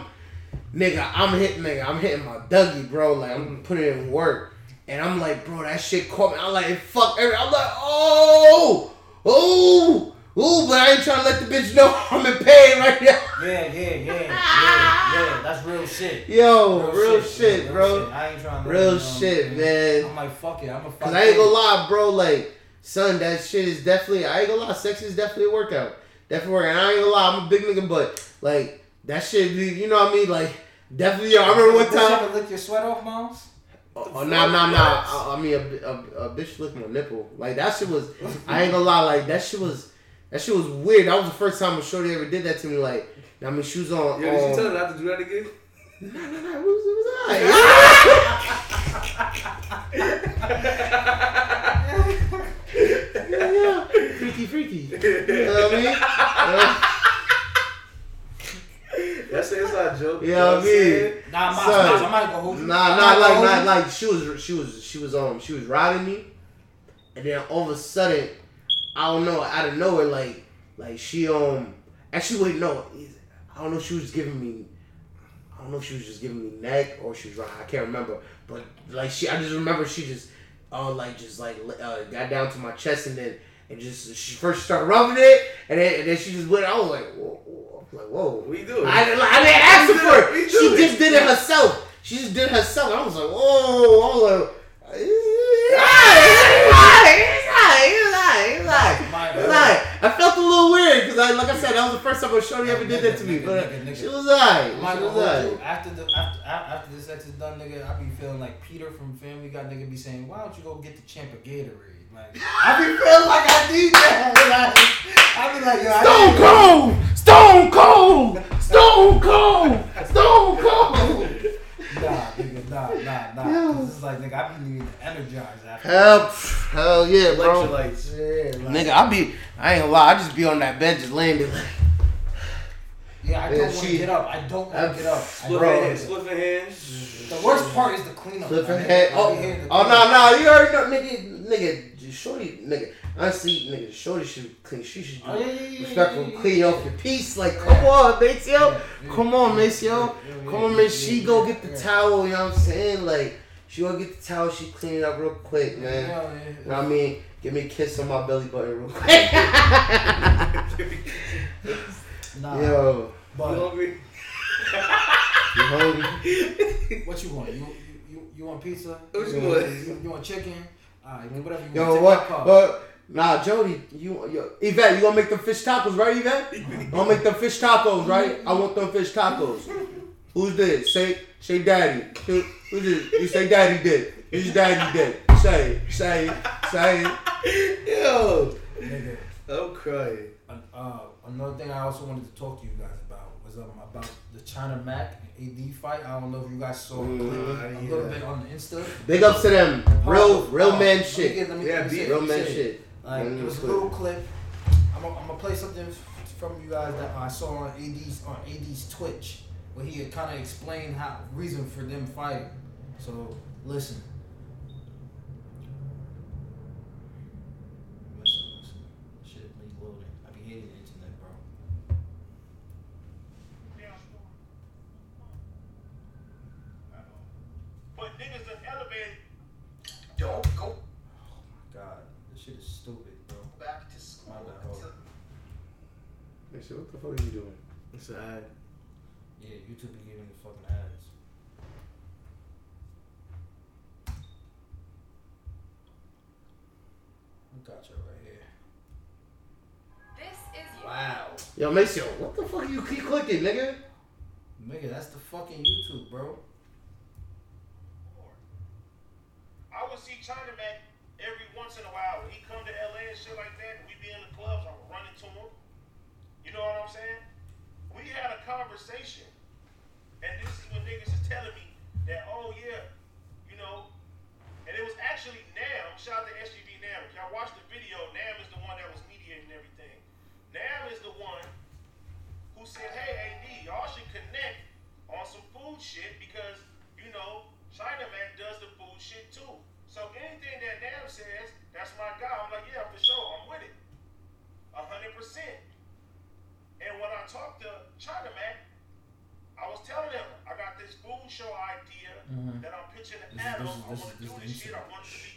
Speaker 2: nigga, I'm hitting nigga, I'm hitting my Dougie, bro. Like I'm mm. putting in work. And I'm like, bro, that shit caught me. I'm like, fuck every I'm like, oh, oh, oh, but I ain't trying to let the bitch know I'm in pain right now.
Speaker 3: Yeah, yeah, yeah, yeah, yeah. That's real shit.
Speaker 2: Yo, real, shit,
Speaker 3: yeah,
Speaker 2: bro.
Speaker 3: shit. I ain't trying to.
Speaker 2: Real
Speaker 3: you know,
Speaker 2: shit, man.
Speaker 3: I'm like, fuck it, I'm a fuck.
Speaker 2: Cause I ain't gonna lie, bro. Like, son, that shit is definitely. I ain't gonna lie, sex is definitely a workout. Definitely workout. And I ain't gonna lie, I'm a big nigga, but like that shit, you know what I mean? Like, definitely. Yo, I remember one
Speaker 3: you
Speaker 2: time.
Speaker 3: ever lick your sweat off, moms?
Speaker 2: Oh, no, no, nah, nah. I, I mean, a, a, a bitch licked my nipple. Like that shit was. I ain't gonna lie. Like that shit was. That shit was weird. That was the first time a shorty ever did that to me. Like, I mean, shoes on.
Speaker 8: Yeah, um,
Speaker 2: did
Speaker 8: you tell her not to do that again?
Speaker 2: No, no, no. It was, it was I. yeah, yeah. Freaky, freaky. You know what I mean? That's
Speaker 3: it's not a joke. You
Speaker 2: know
Speaker 3: what I mean?
Speaker 2: Nah,
Speaker 3: my,
Speaker 2: Son,
Speaker 3: my,
Speaker 2: hold
Speaker 3: you.
Speaker 2: Nah, nah, like, like, like, she was, she was, she was, um, she was riding me, and then all of a sudden, I don't know, out of nowhere, like, like she, um, actually, wait, no, I don't know, if she was giving me, I don't know if she was just giving me neck or she was riding, I can't remember, but like she, I just remember she just, uh, like, just like uh, got down to my chest and then. And just she first started rubbing it, and then, and then she just went. I was like, whoa, whoa. Like, whoa.
Speaker 8: What you doing?
Speaker 2: I didn't, I didn't ask her for it. She just did it herself. She just did it herself. I was like, whoa. I was like, it's alright, it's alright, it's alright,
Speaker 3: My-
Speaker 2: it's alright. I felt a little weird because, I, like I said, that was the first time a shorty ever did that to me. But
Speaker 3: nigga, nigga.
Speaker 2: she was alright. She was
Speaker 3: hold
Speaker 2: alright.
Speaker 3: After the after after the sex is done, nigga, I be feeling like Peter from Family Guy, nigga, be saying, "Why don't you go get the champ of Gatorade?" Like I be feeling like I need that. Like, I be like, yo,
Speaker 2: Stone Cold, Stone Cold, Stone Cold, Stone Cold.
Speaker 3: Nah, nigga, nah, nah, nah. 'Cause This is like, nigga, I be needing to energize after.
Speaker 2: Hell, hell yeah, bro.
Speaker 8: Electrolytes.
Speaker 3: Yeah, like,
Speaker 2: Nigga, I be, I ain't gonna lie, I just be on that bed just laying there like.
Speaker 3: yeah, I don't want to
Speaker 2: she-
Speaker 3: get up. I don't want to get up.
Speaker 8: Split
Speaker 2: Bro.
Speaker 8: hands. Split hands.
Speaker 3: The worst part is the cleanup.
Speaker 2: Flipping
Speaker 3: my
Speaker 2: head.
Speaker 3: I
Speaker 2: Oh,
Speaker 3: be hearing the
Speaker 2: oh no, no, you already know, nigga, nigga, shorty, nigga. Honestly, nigga, shorty should clean. She should do
Speaker 3: Oh, yeah, yeah, yeah,
Speaker 2: respectful,
Speaker 3: yeah, yeah,
Speaker 2: clean
Speaker 3: yeah.
Speaker 2: off your piece. Like, come on, Maceo,
Speaker 3: Yeah, yeah,
Speaker 2: come on,
Speaker 3: yeah,
Speaker 2: Maceo,
Speaker 3: yeah, yeah,
Speaker 2: come on,
Speaker 3: yeah,
Speaker 2: man. She
Speaker 3: yeah,
Speaker 2: go get the
Speaker 3: yeah.
Speaker 2: towel. You know what I'm saying? Like, she go get the towel. She clean it up real quick, man.
Speaker 3: yeah,
Speaker 2: You know what I mean? Give me a kiss on my belly button real quick.
Speaker 3: Nah,
Speaker 2: Yo,
Speaker 8: You hungry?
Speaker 2: you hungry?
Speaker 3: what you want? You you, you, you want pizza?
Speaker 8: What you
Speaker 3: you,
Speaker 8: want?
Speaker 3: You, you want chicken? Alright, whatever you want.
Speaker 2: Yo, what? But nah, Jody, you, yo, Yvette, you gonna make them fish tacos, right, Yvette? You gonna make them fish tacos, right? I want them fish tacos. Who's this? Say, say, daddy. Who's this? You say, daddy did. Who's daddy did? Say, it, say, it, say. it.
Speaker 8: Yo,
Speaker 3: Nigga,
Speaker 8: I'm crying.
Speaker 3: uh, another thing I also wanted to talk to you guys about was um, about the China Mac and AD fight. I don't know if you guys saw a clip
Speaker 2: Mhm.
Speaker 3: a
Speaker 8: Yeah.
Speaker 3: little bit on the Insta.
Speaker 2: Big ups to them. Real, real
Speaker 3: Oh,
Speaker 2: man shit.
Speaker 3: get-
Speaker 8: Yeah,
Speaker 3: let me
Speaker 2: Real man shit.
Speaker 3: Like
Speaker 2: Let me
Speaker 3: it was a little clip. I'm gonna play something from you guys that I saw on AD's on AD's Twitch where he had kind of explained how reason for them fighting. So listen. Listen, listen. Shit be loading. I be hating the internet, bro.
Speaker 9: But niggas done elevated.
Speaker 6: Don't go Oh my
Speaker 3: God, this shit is stupid, bro.
Speaker 6: back to school
Speaker 3: My bad.
Speaker 6: until
Speaker 2: They said, what the fuck are you doing?
Speaker 8: It's an ad.
Speaker 3: Yeah, YouTube be giving the fucking ads. I got you right here.
Speaker 4: This is.
Speaker 3: Wow.
Speaker 2: Yo, Maceo, what the fuck are you keep clicking, nigga?
Speaker 3: Nigga, that's the fucking YouTube, bro.
Speaker 9: I would see China Mac every once in a while when he come to LA and shit like that. And we be in the clubs. I would run into him. You know what I'm saying? We had a conversation, and this is when niggas is telling me that, oh yeah, you know, and it was actually Nam. Shout out to SGB Nam. If y'all watch the video, Nam is the one that was mediating everything. Nam is the one who said, hey, AD, y'all should connect on some food shit because, you know, China Mac does the food shit too. So anything that Nam says, that's my guy. I'm like, yeah, for sure, I'm with it. A hundred percent. And when I talked to China Mac, I was telling him, I got this food show idea
Speaker 3: Mhm.
Speaker 9: that I'm pitching to
Speaker 3: This is-
Speaker 9: Adam.
Speaker 3: this is-
Speaker 9: I
Speaker 3: this
Speaker 9: want
Speaker 3: is-
Speaker 9: to
Speaker 3: this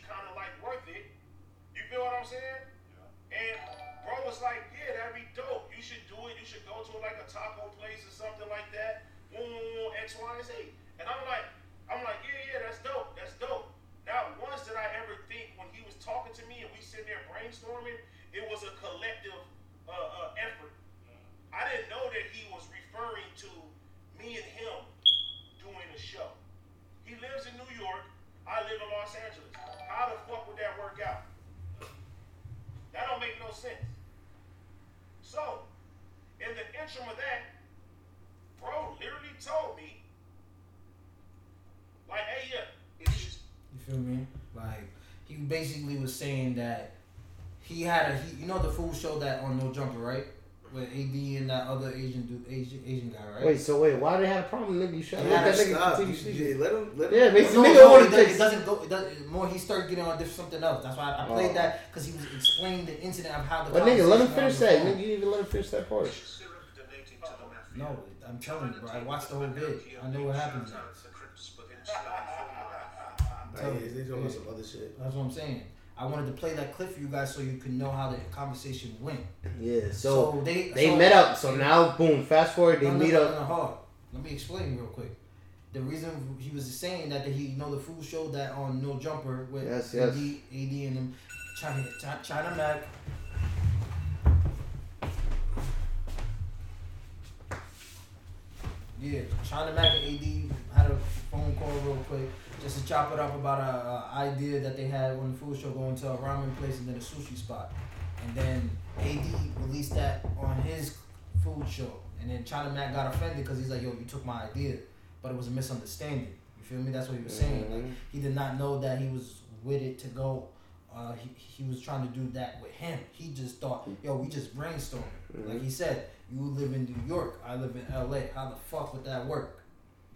Speaker 2: why they had a problem, nigga? You should have let that
Speaker 5: Stop.
Speaker 2: nigga continue
Speaker 5: You-
Speaker 2: speaking.
Speaker 5: yeah, let him. Let
Speaker 2: Yeah,
Speaker 5: him.
Speaker 2: basically,
Speaker 3: no,
Speaker 2: nigga
Speaker 3: no,
Speaker 2: wanna
Speaker 3: it, does, it doesn't go. It does, more he started getting on different something else. That's why I, I played
Speaker 2: Oh.
Speaker 3: that because he was explaining the incident of how the.
Speaker 2: But nigga, let him finish that. Nigga, you didn't even let him finish that part.
Speaker 3: No, I'm telling you, bro. I watched the whole bit. I know what happens next.
Speaker 5: Nah, they talking about some other shit.
Speaker 3: That's what I'm saying. I wanted to play that clip for you guys so you could know how the conversation went.
Speaker 2: Yeah, so,
Speaker 3: they
Speaker 2: they
Speaker 3: so-
Speaker 2: met up. So now, boom, fast forward, they
Speaker 3: No, no,
Speaker 2: meet
Speaker 3: no,
Speaker 2: up.
Speaker 3: No, no, hold on. Let me explain real quick. The reason he was saying that, that he you know the food show that on No Jumper with
Speaker 2: Yes,
Speaker 3: AD,
Speaker 2: yes.
Speaker 3: AD and them China China, China Mac. Yeah, China Mac and AD had a phone call real quick just to chop it up about a, a idea that they had on the food show going to a ramen place and then a sushi spot. And then AD released that on his food show. And then China Mac got offended because he's like, yo, you took my idea. But it was a misunderstanding. You feel me? That's what he was saying. Like,
Speaker 2: Mhm.
Speaker 3: he did not know that he was with it to go. Uh, he, he was trying to do that with him. He just thought, yo, we just brainstorming. Like he said, you live in New York, I live in LA. How the fuck would that work?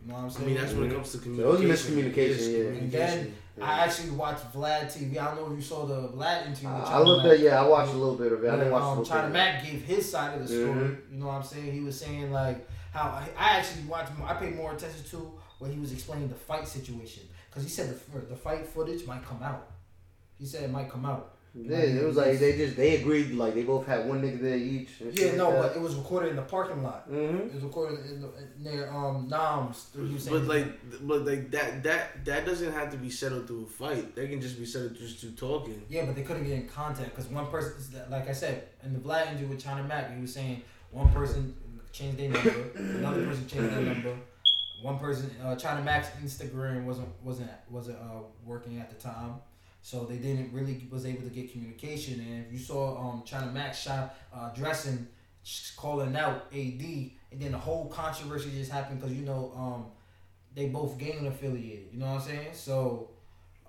Speaker 3: You know what I'm
Speaker 5: I
Speaker 3: saying?
Speaker 5: mean, that's when it comes to
Speaker 2: So it was
Speaker 5: communication.
Speaker 2: miscommunication,
Speaker 5: It's
Speaker 2: yeah.
Speaker 3: And then I actually watched Vlad TV. I don't know if you saw the Vlad interview. with
Speaker 2: I
Speaker 3: China
Speaker 2: looked at, yeah, I watched a little bit of it. I
Speaker 3: But,
Speaker 2: didn't watch the
Speaker 3: um,
Speaker 2: whole
Speaker 3: China. Mac gave his side of the story.
Speaker 2: Mhm.
Speaker 3: You know what I'm saying? He was saying like how I I actually watched. I paid more attention to when he was explaining the fight situation because he said the the fight footage might come out. He said it might come out.
Speaker 2: Yeah, it was like they just they agreed like they both had one nigga there each. and shit
Speaker 3: Yeah, no,
Speaker 2: like
Speaker 3: but it was recorded in the parking lot.
Speaker 2: Mhm.
Speaker 3: It was recorded in the, near um Noms. He was saying
Speaker 8: But like, but like that that that doesn't have to be settled through a fight. They can just be settled just through talking.
Speaker 3: Yeah, but they couldn't get in contact because one person, like I said, in the Vlad interview with China Mac, he was saying one person changed their number, another person changed their number. One person, uh, China Mac's Instagram wasn't wasn't wasn't uh, working at the time, so they didn't really was able to get communication. And if you saw um, China Mac's shot uh, dressing, calling out AD, and then the whole controversy just happened because you know um, they both gang affiliated. You know what I'm saying? So.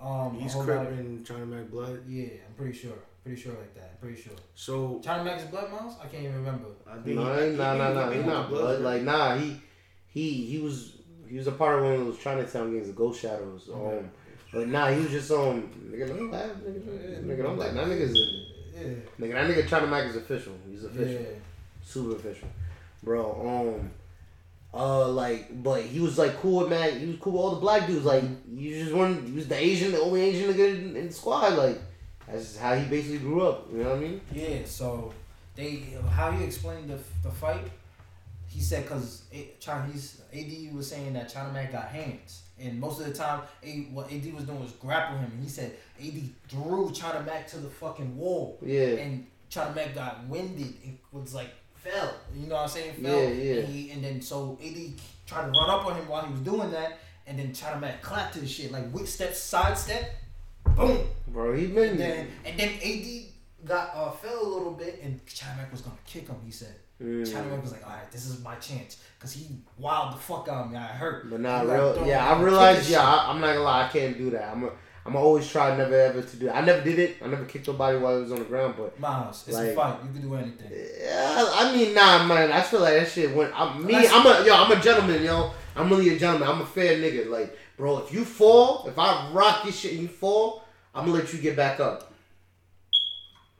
Speaker 3: Um,
Speaker 5: He's
Speaker 3: whole lot of-
Speaker 5: cripping China Mac blood.
Speaker 3: yeah, I'm pretty sure. Pretty sure like that. Pretty sure.
Speaker 5: So
Speaker 3: China Mac's is blood mouse? I can't even remember.
Speaker 5: I think
Speaker 2: No,
Speaker 5: he-
Speaker 2: he, nah,
Speaker 5: he-
Speaker 2: nah,
Speaker 5: he-
Speaker 2: nah.
Speaker 5: he
Speaker 2: He not
Speaker 5: blood,
Speaker 2: blood. Like nah, he he he was he was a part of one of those Chinatown gangs, the Ghost Shadows.
Speaker 3: Okay.
Speaker 2: But nah, he was just um nigga don't laugh, nigga, nigga don't laugh. That nigga's a,
Speaker 3: Yeah.
Speaker 2: nigga. That nigga China Mac is official. He's official,
Speaker 3: Yeah.
Speaker 2: super official, bro. Um. Uh, like, but he was like cool with Mac. He was cool with all the black dudes. Like, you just one. He was the Asian, the only Asian nigga in, in the squad. Like, that's how he basically grew up. You know what I mean?
Speaker 3: Yeah, so they how he explained the the fight, he said because Chinese AD was saying that China Mac got hands, and most of the time, A, what AD was doing was grapple him, and he said AD threw China Mac to the fucking wall,
Speaker 2: Yeah.
Speaker 3: and China Mac got winded and was like fell. You know what I'm saying? Fell.
Speaker 2: Yeah, yeah.
Speaker 3: And, he, and then so AD tried to run up on him while he was doing that, and then China Mac clapped to the shit like whip step, side step, boom.
Speaker 2: Bro, he been
Speaker 3: And then and then AD got uh, fell a little bit, and China Mac was gonna kick him. He said.
Speaker 2: Mm.
Speaker 3: China Mac was like, all right, this is my chance, cause he wild the fuck out of me. I hurt.
Speaker 2: But not real.
Speaker 3: Like,
Speaker 2: yeah, I realized, yeah, I, I'm not gonna lie. I can't do that. I'm. A, I'm always try never ever to do. It. I never did it. I never kicked nobody while I was on the ground. But.
Speaker 3: Miles, it's a fight. You can do anything.
Speaker 2: yeah, I mean, nah, man. I feel like that shit went. I'm, me, I'm a yo. I'm a gentleman, yo. I'm really a gentleman. I'm a fair nigga. Like, bro, if you fall, if I rock your shit and you fall, I'm gonna let you get back up.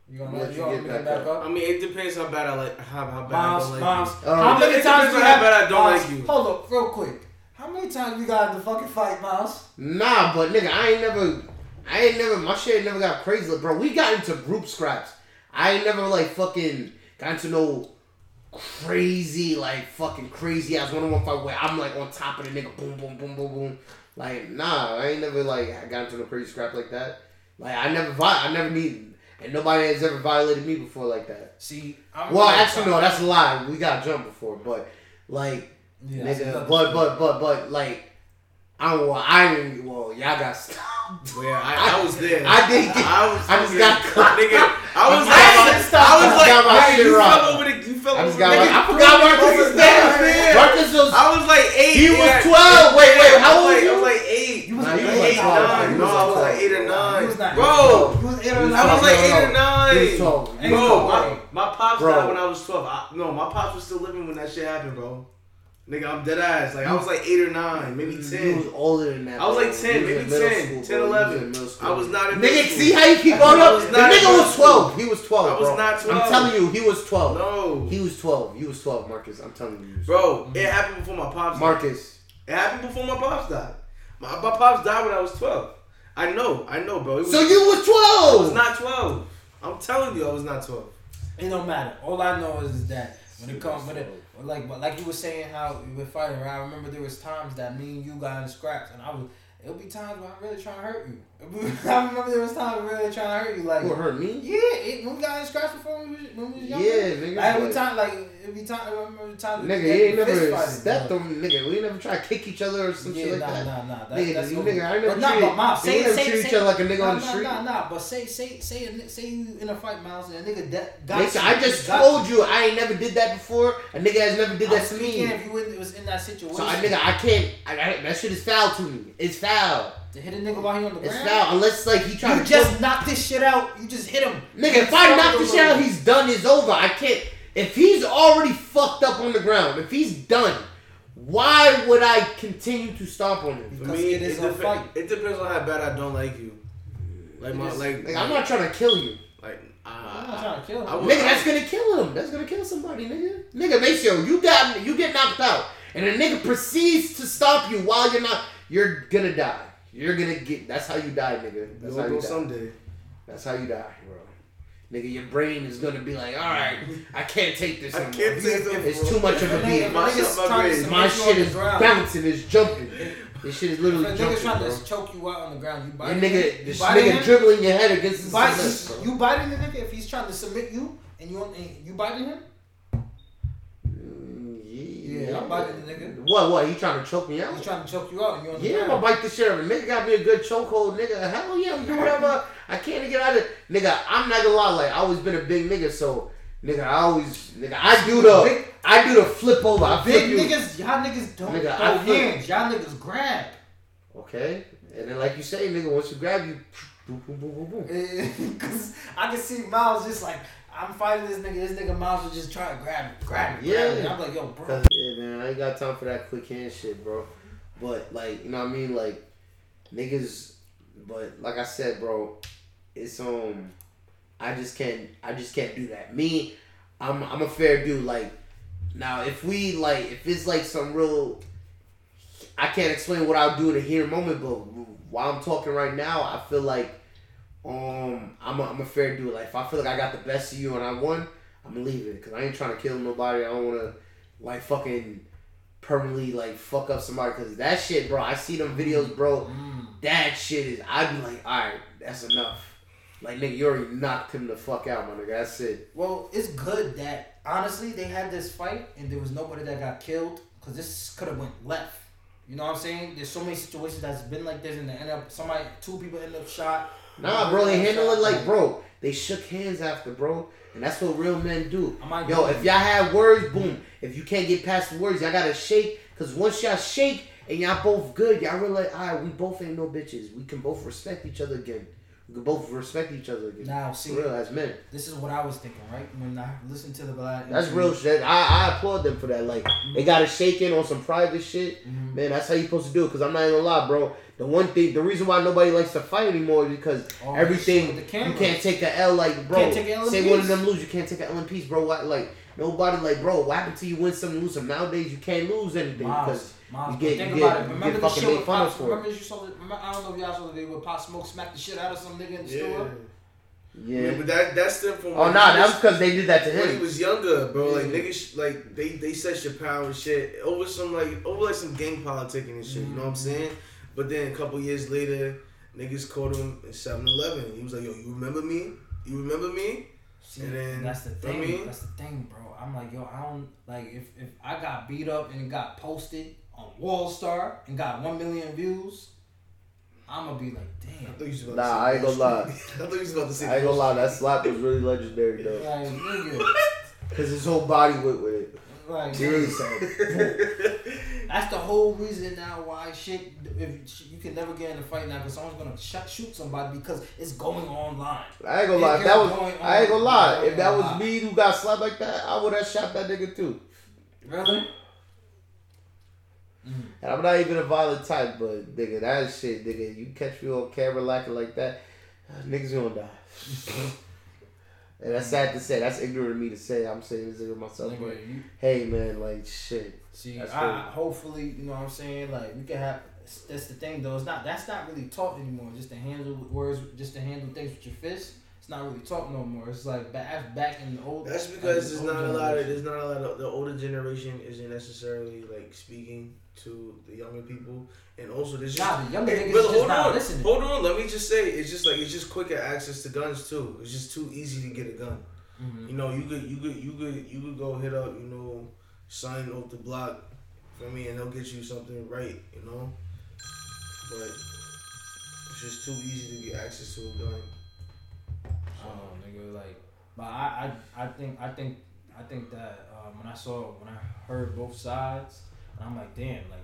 Speaker 3: You gonna
Speaker 2: Let
Speaker 3: let
Speaker 2: you
Speaker 3: you
Speaker 2: get
Speaker 3: get
Speaker 2: back
Speaker 3: back up?
Speaker 8: I mean, it depends how bad I like how how bad
Speaker 3: Miles,
Speaker 8: I don't like
Speaker 3: Miles,
Speaker 8: you.
Speaker 2: Uh,
Speaker 3: how many
Speaker 8: depends
Speaker 3: times you
Speaker 8: on how
Speaker 3: have?
Speaker 8: bad I don't
Speaker 3: Miles,
Speaker 8: like you.
Speaker 3: Hold up, real quick. How many times we got in the fucking fight, Miles?
Speaker 2: Nah, but nigga, I ain't never. I ain't never. My shit never got crazy, Like, bro. We got into group scraps. I ain't never like fucking got into no crazy like fucking crazy ass one on one fight where I'm like on top of the nigga, boom, boom, boom, boom, boom. Like nah, I ain't never like got into no crazy scrap like that. Like I never, vi- I never need, and nobody has ever violated me before like that.
Speaker 3: See, I'm
Speaker 2: Well, actually, no, that's a lie. We got jumped before, but like,
Speaker 3: Yeah,
Speaker 2: nigga, but but but but like, I don't. Well, I didn't. Well, y'all got stopped.
Speaker 8: Well, I, I was there.
Speaker 2: I did get-
Speaker 8: I was.
Speaker 2: I just
Speaker 8: fucking-
Speaker 2: got caught.
Speaker 8: Nigga, I was
Speaker 2: I
Speaker 8: like,
Speaker 2: got-
Speaker 8: I was
Speaker 2: I
Speaker 8: like,
Speaker 2: got my
Speaker 8: hey,
Speaker 2: shit
Speaker 8: you
Speaker 2: wrong.
Speaker 8: fell over the, you fell
Speaker 2: I just got.
Speaker 8: nigga,
Speaker 2: I forgot Marcus was there.
Speaker 8: man.
Speaker 2: Marcus was.
Speaker 8: I was like eight.
Speaker 2: He was
Speaker 8: yeah.
Speaker 2: 12. Wait, wait, how
Speaker 8: I was
Speaker 2: old?
Speaker 8: I was like.
Speaker 3: You was
Speaker 2: Nah, you
Speaker 3: eight.
Speaker 2: was like
Speaker 8: eight,
Speaker 5: nine. No, I was like eight or
Speaker 3: He
Speaker 5: nine.
Speaker 3: was not
Speaker 5: Bro,
Speaker 3: You was eight or
Speaker 2: He was
Speaker 3: nine.
Speaker 5: I was like eight or nine.
Speaker 2: He was 12.
Speaker 3: Ain't
Speaker 5: Bro, my, my pops
Speaker 2: Bro.
Speaker 5: died when I was 12. I, no, my pops was still living when that shit happened, bro. Nigga, I'm dead ass. Like, I was like 8 or 9, maybe
Speaker 2: He was
Speaker 5: 10.
Speaker 2: older than that.
Speaker 5: I was like 10,
Speaker 2: was
Speaker 5: maybe
Speaker 2: in
Speaker 5: 10,
Speaker 2: school,
Speaker 5: 10,
Speaker 2: bro. He was
Speaker 5: 11.
Speaker 2: in.
Speaker 5: I was not in
Speaker 2: Nigga,
Speaker 5: school.
Speaker 2: see how you keep going up?
Speaker 5: was
Speaker 2: The nigga was 12. He was 12,
Speaker 5: I was
Speaker 2: bro.
Speaker 5: not 12.
Speaker 2: I'm telling you, he was 12.
Speaker 5: No.
Speaker 2: He was 12. You was 12, Marcus. I'm telling you.
Speaker 5: Bro, mm-hmm. it happened before my pops died.
Speaker 2: Marcus.
Speaker 5: It happened before my pops died. My, my pops died when I was 12. I know, I know, bro. Was,
Speaker 2: So you was 12.
Speaker 5: I was not 12. I'm telling you, I was not 12.
Speaker 3: It don't matter. All I know is, is that when it comes when it like like you were saying how we were fighting. Right? I remember there was times that me and you got in scraps, and I was. It'll be times when I'm really trying to hurt you. I remember there was when really trying to hurt you. Like
Speaker 2: Who hurt me?
Speaker 3: yeah, it, when we got in scraps before when we was, when we was younger.
Speaker 2: Yeah, nigga.
Speaker 3: Like, every time, like every time, I remember time.
Speaker 2: Nigga,
Speaker 3: we
Speaker 2: you ain't never stepped on nigga. We never try to kick each other or some
Speaker 3: Yeah,
Speaker 2: shit like
Speaker 3: nah,
Speaker 2: that.
Speaker 3: nah, nah. That,
Speaker 2: Nigga,
Speaker 3: that's
Speaker 2: you nigga, I never
Speaker 3: But nah,
Speaker 2: treated-
Speaker 3: but Miles,
Speaker 2: we
Speaker 3: say,
Speaker 2: never
Speaker 3: say,
Speaker 2: treat
Speaker 3: say,
Speaker 2: each other like a nigga
Speaker 3: nah,
Speaker 2: on the
Speaker 3: nah,
Speaker 2: street.
Speaker 3: Nah, nah, but say, say, say, a, say you in a fight, Miles, and a nigga that got
Speaker 2: Nigga,
Speaker 3: you,
Speaker 2: I just
Speaker 3: got
Speaker 2: told you I ain't never did that before. A nigga has never did that to me.
Speaker 3: if you was in that situation.
Speaker 2: So I nigga, I can't. I, I, that shit is foul to me. It's foul.
Speaker 3: To hit a nigga while he on the
Speaker 2: It's
Speaker 3: ground.
Speaker 2: foul unless like he trying
Speaker 3: You
Speaker 2: to
Speaker 3: just
Speaker 2: choke-
Speaker 3: knock this shit out. You just hit him.
Speaker 2: Nigga, if I knock this shit out, he's done. It's over. I can't. If he's already fucked up on the ground, if he's done, why would I continue to stomp on him?
Speaker 5: For
Speaker 3: Because
Speaker 5: me,
Speaker 3: it is
Speaker 5: it,
Speaker 3: a
Speaker 5: depe-
Speaker 3: fight.
Speaker 5: it depends on how bad I don't like you. Like, my,
Speaker 3: is.
Speaker 5: like,
Speaker 2: Like, I'm not trying to kill you.
Speaker 5: like,
Speaker 3: I'm not
Speaker 5: uh,
Speaker 3: trying to kill him.
Speaker 5: I would-
Speaker 2: Nigga, that's gonna kill him. That's gonna kill somebody, nigga. Nigga, make sure you got you get knocked out, and a nigga proceeds to stop you while you're not. You're gonna die. You're gonna get. That's how you die, nigga. That's
Speaker 5: we'll
Speaker 2: how
Speaker 5: go
Speaker 2: you die.
Speaker 5: someday.
Speaker 2: That's how you die, bro. Nigga, your brain is gonna be like, all right, I can't take this
Speaker 5: I
Speaker 2: anymore.
Speaker 5: can't take them.
Speaker 2: It's too much of a beat.
Speaker 3: nigga-
Speaker 5: My shit- my
Speaker 3: trying to
Speaker 5: brain.
Speaker 3: submit
Speaker 2: My shit is bouncing, it's jumping. This shit is
Speaker 3: If
Speaker 2: literally
Speaker 3: a nigga's trying
Speaker 2: bro.
Speaker 3: to choke you out on the ground, you bite
Speaker 2: That
Speaker 3: him.
Speaker 2: nigga,
Speaker 3: you
Speaker 2: this nigga
Speaker 3: him,
Speaker 2: dribbling your head against the
Speaker 3: bite,
Speaker 2: cement,
Speaker 3: you biting the nigga if he's trying to submit you and you and you biting him.
Speaker 2: Yeah,
Speaker 3: I'm biting the nigga.
Speaker 2: What? What? He trying to choke me out?
Speaker 3: He's trying to choke you out and you
Speaker 2: Yeah, I'm gonna bite the shit out of him. Nigga got me a good chokehold, nigga. Hell yeah, I'm do whatever. I can't get out of Nigga, I'm not gonna lie, like I always been a big nigga, so nigga, I always nigga, I do the
Speaker 3: Big-
Speaker 2: I do the flip over. I flip
Speaker 3: Big
Speaker 2: you.
Speaker 3: niggas, y'all niggas don't
Speaker 2: Nigga,
Speaker 3: throw hands. Y'all niggas grab.
Speaker 2: Okay. And then like you say, nigga, once you grab you, boom, boom, boom, boom, boom.
Speaker 3: Cause I can see Miles just like I'm fighting this nigga. This nigga Miles was just trying to grab grab grab it.
Speaker 2: Yeah.
Speaker 3: I'm like, yo, bro.
Speaker 2: Yeah, man, I ain't got time for that quick hand shit, bro. But like, you know what I mean? Like, niggas. But like I said, bro, it's um, I just can't. I just can't do that. Me, I'm I'm a fair dude. Like, now if we like, if it's like some real, I can't explain what I'll do in a here moment. But while I'm talking right now, I feel like um, I'm a, I'm a fair dude. Like, if I feel like I got the best of you and I won, I'm gonna leave it because I ain't trying to kill nobody. I don't want to like fucking permanently like fuck up somebody because that shit, bro. I see them videos, bro.
Speaker 3: Mm.
Speaker 2: That shit is. I'd be like, all right, that's enough. Like nigga, you already knocked him the fuck out, my nigga. That's it.
Speaker 3: Well, it's good that honestly they had this fight and there was nobody that got killed because this could have went left. You know what I'm saying? There's so many situations that's been like this and they end up somebody two people end up shot.
Speaker 2: Nah, bro, they handle it like, bro. They shook hands after, bro, and that's what real men do. Yo, if y'all have words, boom. If you can't get past the words, y'all gotta shake. Cause once y'all shake and y'all both good, y'all realize, all right, we both ain't no bitches. We can both respect each other again. We can both respect each other again.
Speaker 3: Now, see,
Speaker 2: For real, as men.
Speaker 3: this is what I was thinking, right? When I listened to the Vlad,
Speaker 2: That's real shit. I, I applaud them for that. Like they got it shaking on some private shit.
Speaker 3: Mhm.
Speaker 2: Man, that's how you supposed to do it. Cause I'm not even gonna lie, bro. The one thing, the reason why nobody likes to fight anymore is because
Speaker 3: Oh,
Speaker 2: everything
Speaker 3: the
Speaker 2: you can't take a L. Like, bro,
Speaker 3: Can't take a L
Speaker 2: say one of them lose, you can't take a L in peace, bro. What, like nobody, like, bro, what happened to you win some, lose some? Nowadays, you can't lose anything because
Speaker 3: Miles,
Speaker 2: you get-
Speaker 3: think
Speaker 2: you get-
Speaker 3: about it. Remember
Speaker 2: get
Speaker 3: the shit
Speaker 2: made
Speaker 3: with
Speaker 2: fun of
Speaker 3: Pop?
Speaker 2: for it.
Speaker 3: Remember you saw the, remember, I don't know if y'all saw the video where Pop Smoke smacked the shit out of some nigga in the
Speaker 5: Yeah.
Speaker 3: store.
Speaker 2: yeah.
Speaker 5: Yeah, but that that's still from
Speaker 2: Oh
Speaker 5: when
Speaker 2: nah, that
Speaker 5: was-
Speaker 2: was because they did that to him
Speaker 5: when he was younger, bro. Like
Speaker 3: Yeah.
Speaker 5: niggas, like they they said Chappelle and shit over some like over like some gang politicking and shit. You know what I'm
Speaker 3: Mm-hmm.
Speaker 5: saying? But then a couple years later, niggas caught him in 7-Eleven. He was like, "Yo, you remember me? You remember me?"
Speaker 3: See,
Speaker 5: And then-
Speaker 3: that's the
Speaker 5: I
Speaker 3: thing.
Speaker 5: mean-
Speaker 3: that's the thing, bro. I'm like, yo, I don't like if if I got beat up and it got posted on WorldStar and got one million views, I'm gonna be like, damn.
Speaker 5: I
Speaker 3: damn.
Speaker 5: thought you was about
Speaker 2: Nah,
Speaker 5: to say
Speaker 2: I ain't gonna lie.
Speaker 5: I thought you was about to say.
Speaker 2: I ain't gonna lie, that slap was really legendary though.
Speaker 3: Like nigga,
Speaker 2: Cause his whole body went with it.
Speaker 3: like
Speaker 2: really
Speaker 3: That's the whole reason now why shit. If you can never get in a fight now because someone's gonna shot, shoot somebody because it's going online.
Speaker 2: I ain't gonna lie. If that was, I ain't gonna lie. If that was me who got slapped like that, I would have shot that nigga too.
Speaker 3: Really? Mm.
Speaker 2: And I'm not even a violent type, but nigga, that shit, nigga, you catch me on camera lacking like that, uh, niggas gonna die. and that's sad to say. That's ignorant of me to say. I'm saying this to myself,
Speaker 3: Nigga,
Speaker 2: but
Speaker 3: you-
Speaker 2: hey, man, like shit.
Speaker 3: See, I, hopefully, you know what I'm saying. Like we can have. That's the thing, though. It's not. That's not really taught anymore. Just to handle words, just to handle things with your fists. It's not really taught no more. It's like back back in the old.
Speaker 5: That's because
Speaker 3: the
Speaker 5: there's
Speaker 3: old
Speaker 5: not a lot of
Speaker 3: generation.
Speaker 5: there's not a lot of the older generation isn't necessarily like speaking to the younger people, and also there's just
Speaker 3: Nah, the younger
Speaker 5: Hey,
Speaker 3: niggas
Speaker 5: brother,
Speaker 3: just
Speaker 5: hold
Speaker 3: not
Speaker 5: on,
Speaker 3: listening.
Speaker 5: hold on. Let me just say, it's just like it's just quicker access to guns too. It's just too easy to get a gun.
Speaker 3: Mhm.
Speaker 5: You know, you could you could you could you could go hit up you know sign off the block for me, and they'll get you something right. You know, but it's just too easy to get access to a gun.
Speaker 3: Oh, nigga, like, but I, I, I think, I think, I think that um, when I saw, when I heard both sides, I'm like, damn, like,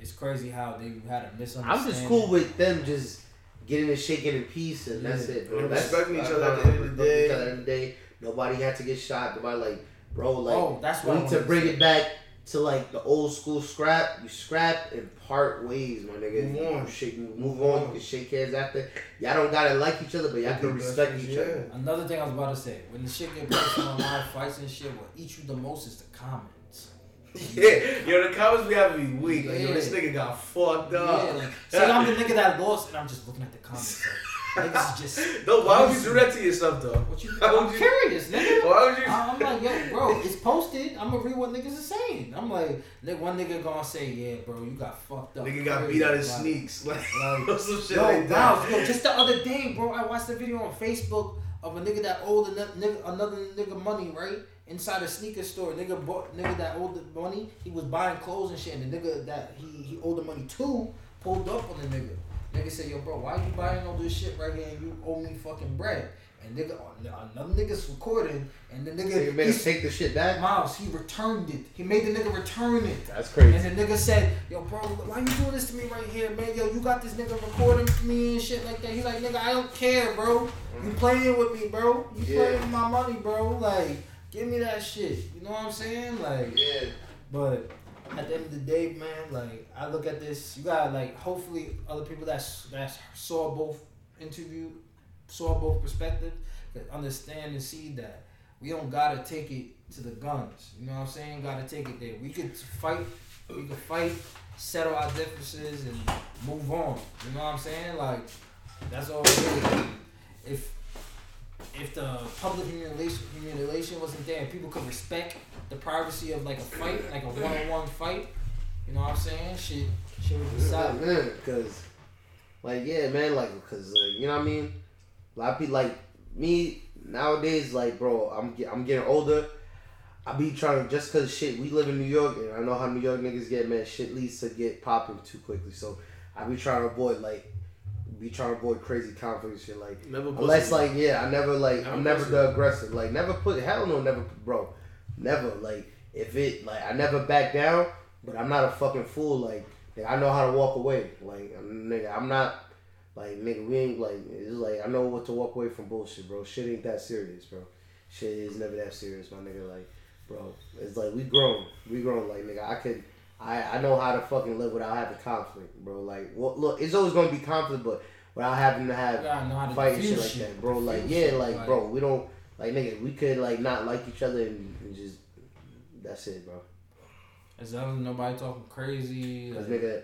Speaker 3: it's crazy how they had a misunderstanding.
Speaker 2: I'm just cool with them just getting it shaken in peace, and that's it, bro. That's
Speaker 5: respecting each other at the end of the day.
Speaker 2: each other At the end of the day, nobody had to get shot. Nobody like, bro, like,
Speaker 3: Oh, that's
Speaker 2: we
Speaker 3: what I
Speaker 2: need to
Speaker 3: wanted to
Speaker 2: bring it back to like the old school scrap. You scrap and part ways, my nigga.
Speaker 5: Move
Speaker 2: You
Speaker 5: on.
Speaker 2: shake, you move on. You can shake hands after. Y'all don't gotta like each other, but y'all can respect
Speaker 5: friends,
Speaker 2: each other.
Speaker 3: Another thing I was about to say, when the shit get posted on live fights and shit, what eats you the most is the comments.
Speaker 5: Yeah, yo, the comments be having be weak. Like, yo, this nigga got fucked up.
Speaker 3: Yeah, like, say I'm the nigga that lost, and I'm just looking at the comments. Like, niggas just.
Speaker 5: No, why would you do that to yourself though?
Speaker 3: What you?
Speaker 5: Why
Speaker 3: I'm
Speaker 5: you-
Speaker 3: curious, nigga.
Speaker 5: Why would you?
Speaker 3: I'm like, yo, bro, it's posted. I'm gonna read what niggas are saying. I'm like, nigga, one nigga gonna say, yeah, bro, you got fucked up.
Speaker 5: Nigga got beat out his sneaks, like,
Speaker 3: Like,
Speaker 5: some shit
Speaker 3: yo,
Speaker 5: like that.
Speaker 3: yo, just the other day, bro, I watched a video on Facebook of a nigga that owed nigga, another nigga money, right? Inside a sneaker store, nigga bought nigga that owed the money. He was buying clothes and shit, and the nigga that he, he owed the money to pulled up on the nigga. Nigga said, yo, bro, why you buying all this shit right here and you owe me fucking bread? And nigga, uh, uh, another nigga's recording, and the
Speaker 2: So you
Speaker 3: nigga,
Speaker 2: made us
Speaker 3: he's,
Speaker 2: take the shit back.
Speaker 3: Miles, he returned it. He made the nigga return it.
Speaker 2: That's crazy.
Speaker 3: And the nigga said, yo, bro, why you doing this to me right here, man? Yo, you got this nigga recording me and shit like that. He's like, nigga, I don't care, bro. You mm. playing with me, bro. You
Speaker 2: Yeah.
Speaker 3: playing with my money, bro. Like, give me that shit. You know what I'm saying? Like,
Speaker 2: Yeah.
Speaker 3: but at the end of the day, man, like, I look at this, you got like, hopefully, other people that that saw both interview, saw both perspectives, can understand and see that we don't gotta take it to the guns. You know what I'm saying? Gotta take it there. We could fight. We could fight, settle our differences, and move on. You know what I'm saying? Like that's all. If if the public humiliation humiliation wasn't there, and people could respect the privacy of like a fight, like a one-on-one fight. You know what I'm saying? Shit, shit would be solid.
Speaker 2: man, because, like, yeah, man, like, because, uh, you know what I mean? A lot of people, like, me, nowadays, like, bro, I'm, I'm getting older. I be trying to, just because shit, we live in New York, and I know how New York niggas get, man, shit leads to get popping too quickly. So, I be trying to avoid, like, be trying to avoid crazy conflict and shit. Like,
Speaker 5: Never
Speaker 2: unless, like, yeah, I never, like,
Speaker 5: Never
Speaker 2: I'm never the aggressor. Like, never put, hell no, never, bro. Never. Like, if it, like, I never back down, but I'm not a fucking fool. Like, nigga, I know how to walk away. Like, um, nigga, I'm not, like, nigga, we ain't, like, it's like, I know what to walk away from bullshit, bro. Shit ain't that serious, bro. Shit is never that serious, my nigga. Like, bro, it's like, we grown. We grown. Like, nigga, I could, I, I know how to fucking live without having conflict, bro. Like, well, look, it's always gonna be conflict, but without having to have
Speaker 3: You gotta how to
Speaker 2: fight and shit
Speaker 3: diffuse
Speaker 2: like that, bro. Like, yeah,
Speaker 3: shit,
Speaker 2: like,
Speaker 3: like-
Speaker 2: bro, we don't, like, nigga, we could, like, not like each other and, and just, that's it, bro.
Speaker 3: As long as nobody talking crazy.
Speaker 2: Cause
Speaker 3: Like,
Speaker 2: nigga,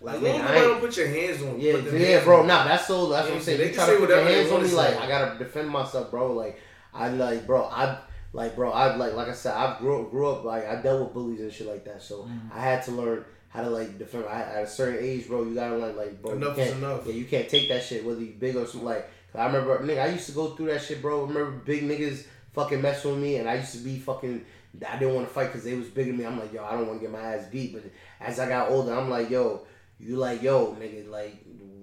Speaker 2: like,
Speaker 5: As
Speaker 2: nigga,
Speaker 5: long as
Speaker 2: I
Speaker 5: nobody don't put your hands on.
Speaker 2: yeah, yeah,
Speaker 5: hands
Speaker 2: bro.
Speaker 5: on.
Speaker 2: Nah, that's so. That's what I'm saying.
Speaker 5: they
Speaker 2: You try
Speaker 5: say
Speaker 2: to put your
Speaker 5: whatever
Speaker 2: hands on me,
Speaker 5: say.
Speaker 2: like I gotta defend myself, bro. Like I like, bro. I like, bro. I like, like I said, I grew grew up like I dealt with bullies and shit like that. So
Speaker 5: Mm-hmm.
Speaker 2: I had to learn how to like defend. I, at a certain age, bro, you gotta learn like, bro,
Speaker 5: Enough is
Speaker 2: can't,
Speaker 5: enough.
Speaker 2: Yeah, you can't take that shit whether you big or something. Like, 'cause I remember, nigga, I used to go through that shit, bro. I remember big niggas fucking messing with me, and I used to be fucking. I didn't want to fight because they was bigger than me. I'm like, yo, I don't want to get my ass beat. But as I got older, I'm like, yo, you like, yo, nigga, like,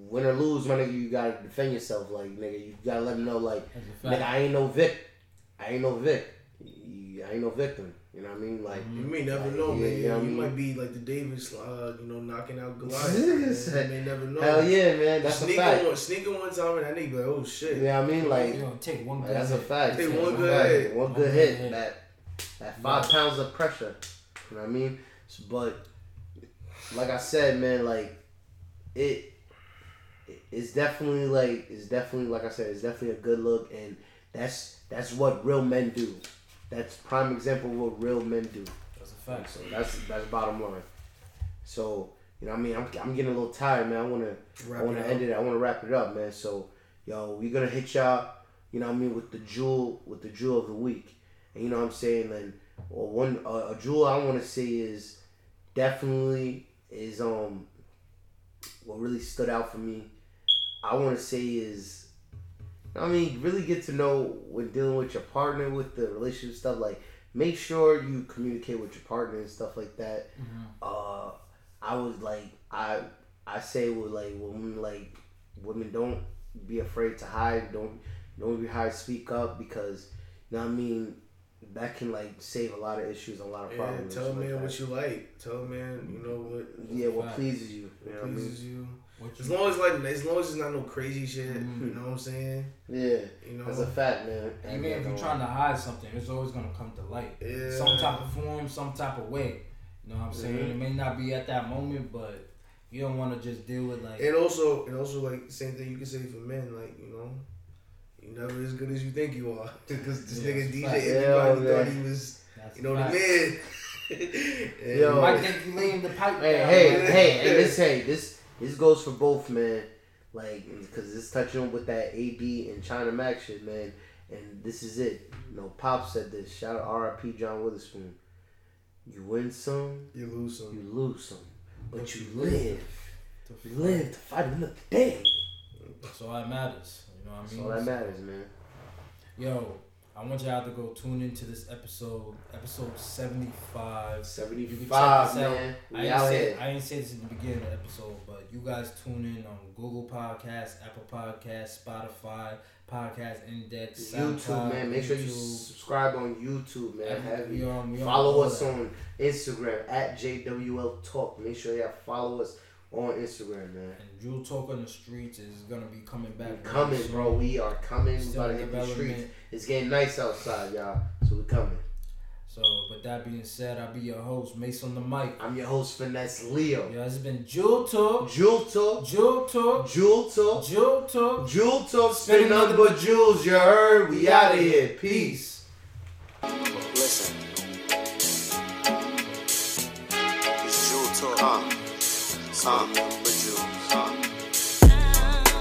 Speaker 2: win or lose, my nigga, you gotta defend yourself. Like, nigga, you gotta let them know, like,
Speaker 3: That's a fact.
Speaker 2: nigga, I ain't no Vic. I ain't no Vic. I ain't no victim. You know what I mean? Like,
Speaker 5: You may never
Speaker 2: Like,
Speaker 5: know,
Speaker 2: yeah,
Speaker 5: man.
Speaker 2: yeah, I
Speaker 5: you
Speaker 2: mean-
Speaker 5: might be like the Davis, uh, you know, knocking out Goliath.
Speaker 2: Nigga
Speaker 5: man. You may never know.
Speaker 2: hell yeah, man. That's a fact.
Speaker 5: one, sneaking one time and that nigga like, oh shit.
Speaker 2: Yeah, I mean, like,
Speaker 3: you know, take one good
Speaker 2: that's a fact.
Speaker 5: Take
Speaker 2: That's
Speaker 5: one
Speaker 2: a
Speaker 5: good
Speaker 2: fact.
Speaker 5: hit.
Speaker 2: One
Speaker 3: One
Speaker 2: good
Speaker 3: good
Speaker 2: hit.
Speaker 3: hit.
Speaker 2: That that five pounds of pressure. You know what I mean? But like I said, man, like it. It's definitely like it's definitely like I said, it's definitely a good look, and that's that's what real men do. That's prime example of what real men do.
Speaker 3: That's a fact.
Speaker 2: So that's that's bottom line. So you know, what I mean, I'm, I'm getting a little tired, man. I wanna I wanna
Speaker 5: it
Speaker 2: end
Speaker 5: up.
Speaker 2: it. I wanna wrap it up, man. So yo, we gonna hit y'all. You know, what I mean, with the jewel with the jewel of the week, and you know what I'm saying. And well, one uh, a jewel I want to say is definitely is um what really stood out for me. I want to say is I mean, really get to know when dealing with your partner with the relationship stuff. Like, make sure you communicate with your partner and stuff like that. Uh, I was like, I I say with like women, like women don't be afraid to hide. Don't don't be afraid to speak up because you know what I mean. That can like save a lot of issues, and a lot of
Speaker 5: Yeah,
Speaker 2: problems.
Speaker 5: tell a man
Speaker 2: like
Speaker 5: what you like. Tell a man, you know what,
Speaker 2: Yeah, what
Speaker 3: Fact.
Speaker 2: pleases you. what I mean?
Speaker 5: pleases you.
Speaker 3: What
Speaker 5: As long as like, as long as it's not no crazy shit.
Speaker 3: Mhm.
Speaker 5: You know what I'm saying?
Speaker 2: Yeah,
Speaker 5: You know.
Speaker 2: that's a fact, man.
Speaker 3: even if you're trying to hide something, it's always gonna come to light.
Speaker 5: Yeah.
Speaker 3: Some type of form, some type of way. You know what I'm saying?
Speaker 2: Mhm.
Speaker 3: It may not be at that moment, but you don't want to just deal with like.
Speaker 5: And also, and also, like same thing you can say for men, like you know, you never as good as you think you are. Because this
Speaker 3: Yeah,
Speaker 5: nigga DJ,
Speaker 3: fact.
Speaker 5: everybody
Speaker 2: Yeah,
Speaker 5: thought he was,
Speaker 3: that's
Speaker 5: you know,
Speaker 3: a
Speaker 5: the man.
Speaker 2: Yo.
Speaker 3: You might think you laying the pipe
Speaker 2: Hey,
Speaker 3: down,
Speaker 2: hey,
Speaker 3: man.
Speaker 2: hey, hey, this, hey, this, this goes for both, man. Like, because it's touching with that AD and China Mac's shit, man. And this is it. You know, Pop said this. Shout out R.I.P. John Witherspoon. You win some,
Speaker 5: you lose some.
Speaker 2: you lose some, but
Speaker 3: But
Speaker 2: you
Speaker 3: you
Speaker 2: live. You live to fight another day.
Speaker 3: That's all that matters. You know what I
Speaker 2: That's
Speaker 3: mean?
Speaker 2: all that matters, man.
Speaker 3: Yo, I want y'all to go tune into this episode, episode 75. You can check
Speaker 2: Seventy-five,
Speaker 3: this out.
Speaker 2: man.
Speaker 3: I
Speaker 2: out
Speaker 3: say. I ain't say this in the beginning of the episode, but you guys tune in on Google Podcasts, Apple Podcasts, Spotify, Podcast Index,
Speaker 2: YouTube, man. Make sure you subscribe on YouTube, man. Have you follow us on Instagram at JWL Talk. Make sure y'all follow us on Instagram, man.
Speaker 3: And Jewel Talk on the Streets is gonna be coming back.
Speaker 2: We
Speaker 3: very
Speaker 2: coming,
Speaker 3: soon.
Speaker 2: bro. We are coming. We
Speaker 3: Still
Speaker 2: about to hit the streets. It's getting nice outside, y'all. So we're coming.
Speaker 3: So, with that being said, I'll be your host, Mace on the mic.
Speaker 2: I'm your host, Finesse Leo.
Speaker 3: Yeah, it's been Jewel Talk,
Speaker 2: Jewel Talk.
Speaker 3: Jewel Talk,
Speaker 2: Jewel Talk.
Speaker 3: Jewel Talk.
Speaker 2: Jewel Talk. Spinning nothing but jewels. You heard? We out of here. Peace.
Speaker 1: Listen. It's Jewel Talk. Uh,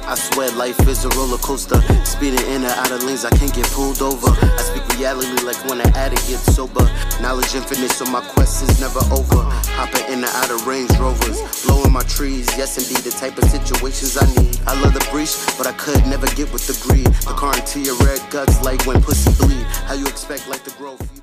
Speaker 1: I swear life is a roller coaster. Speeding in and out of lanes, I can't get pulled over. I speak reality like when an addict gets sober. Knowledge infinite, so my quest is never over. Hopping in and out of Range Rovers, blowing my trees. Yes, indeed, the type of situations I need. I love the breach, but I could never get with the greed. The car into your red guts, like when pussy bleed. How you expect like? You don't-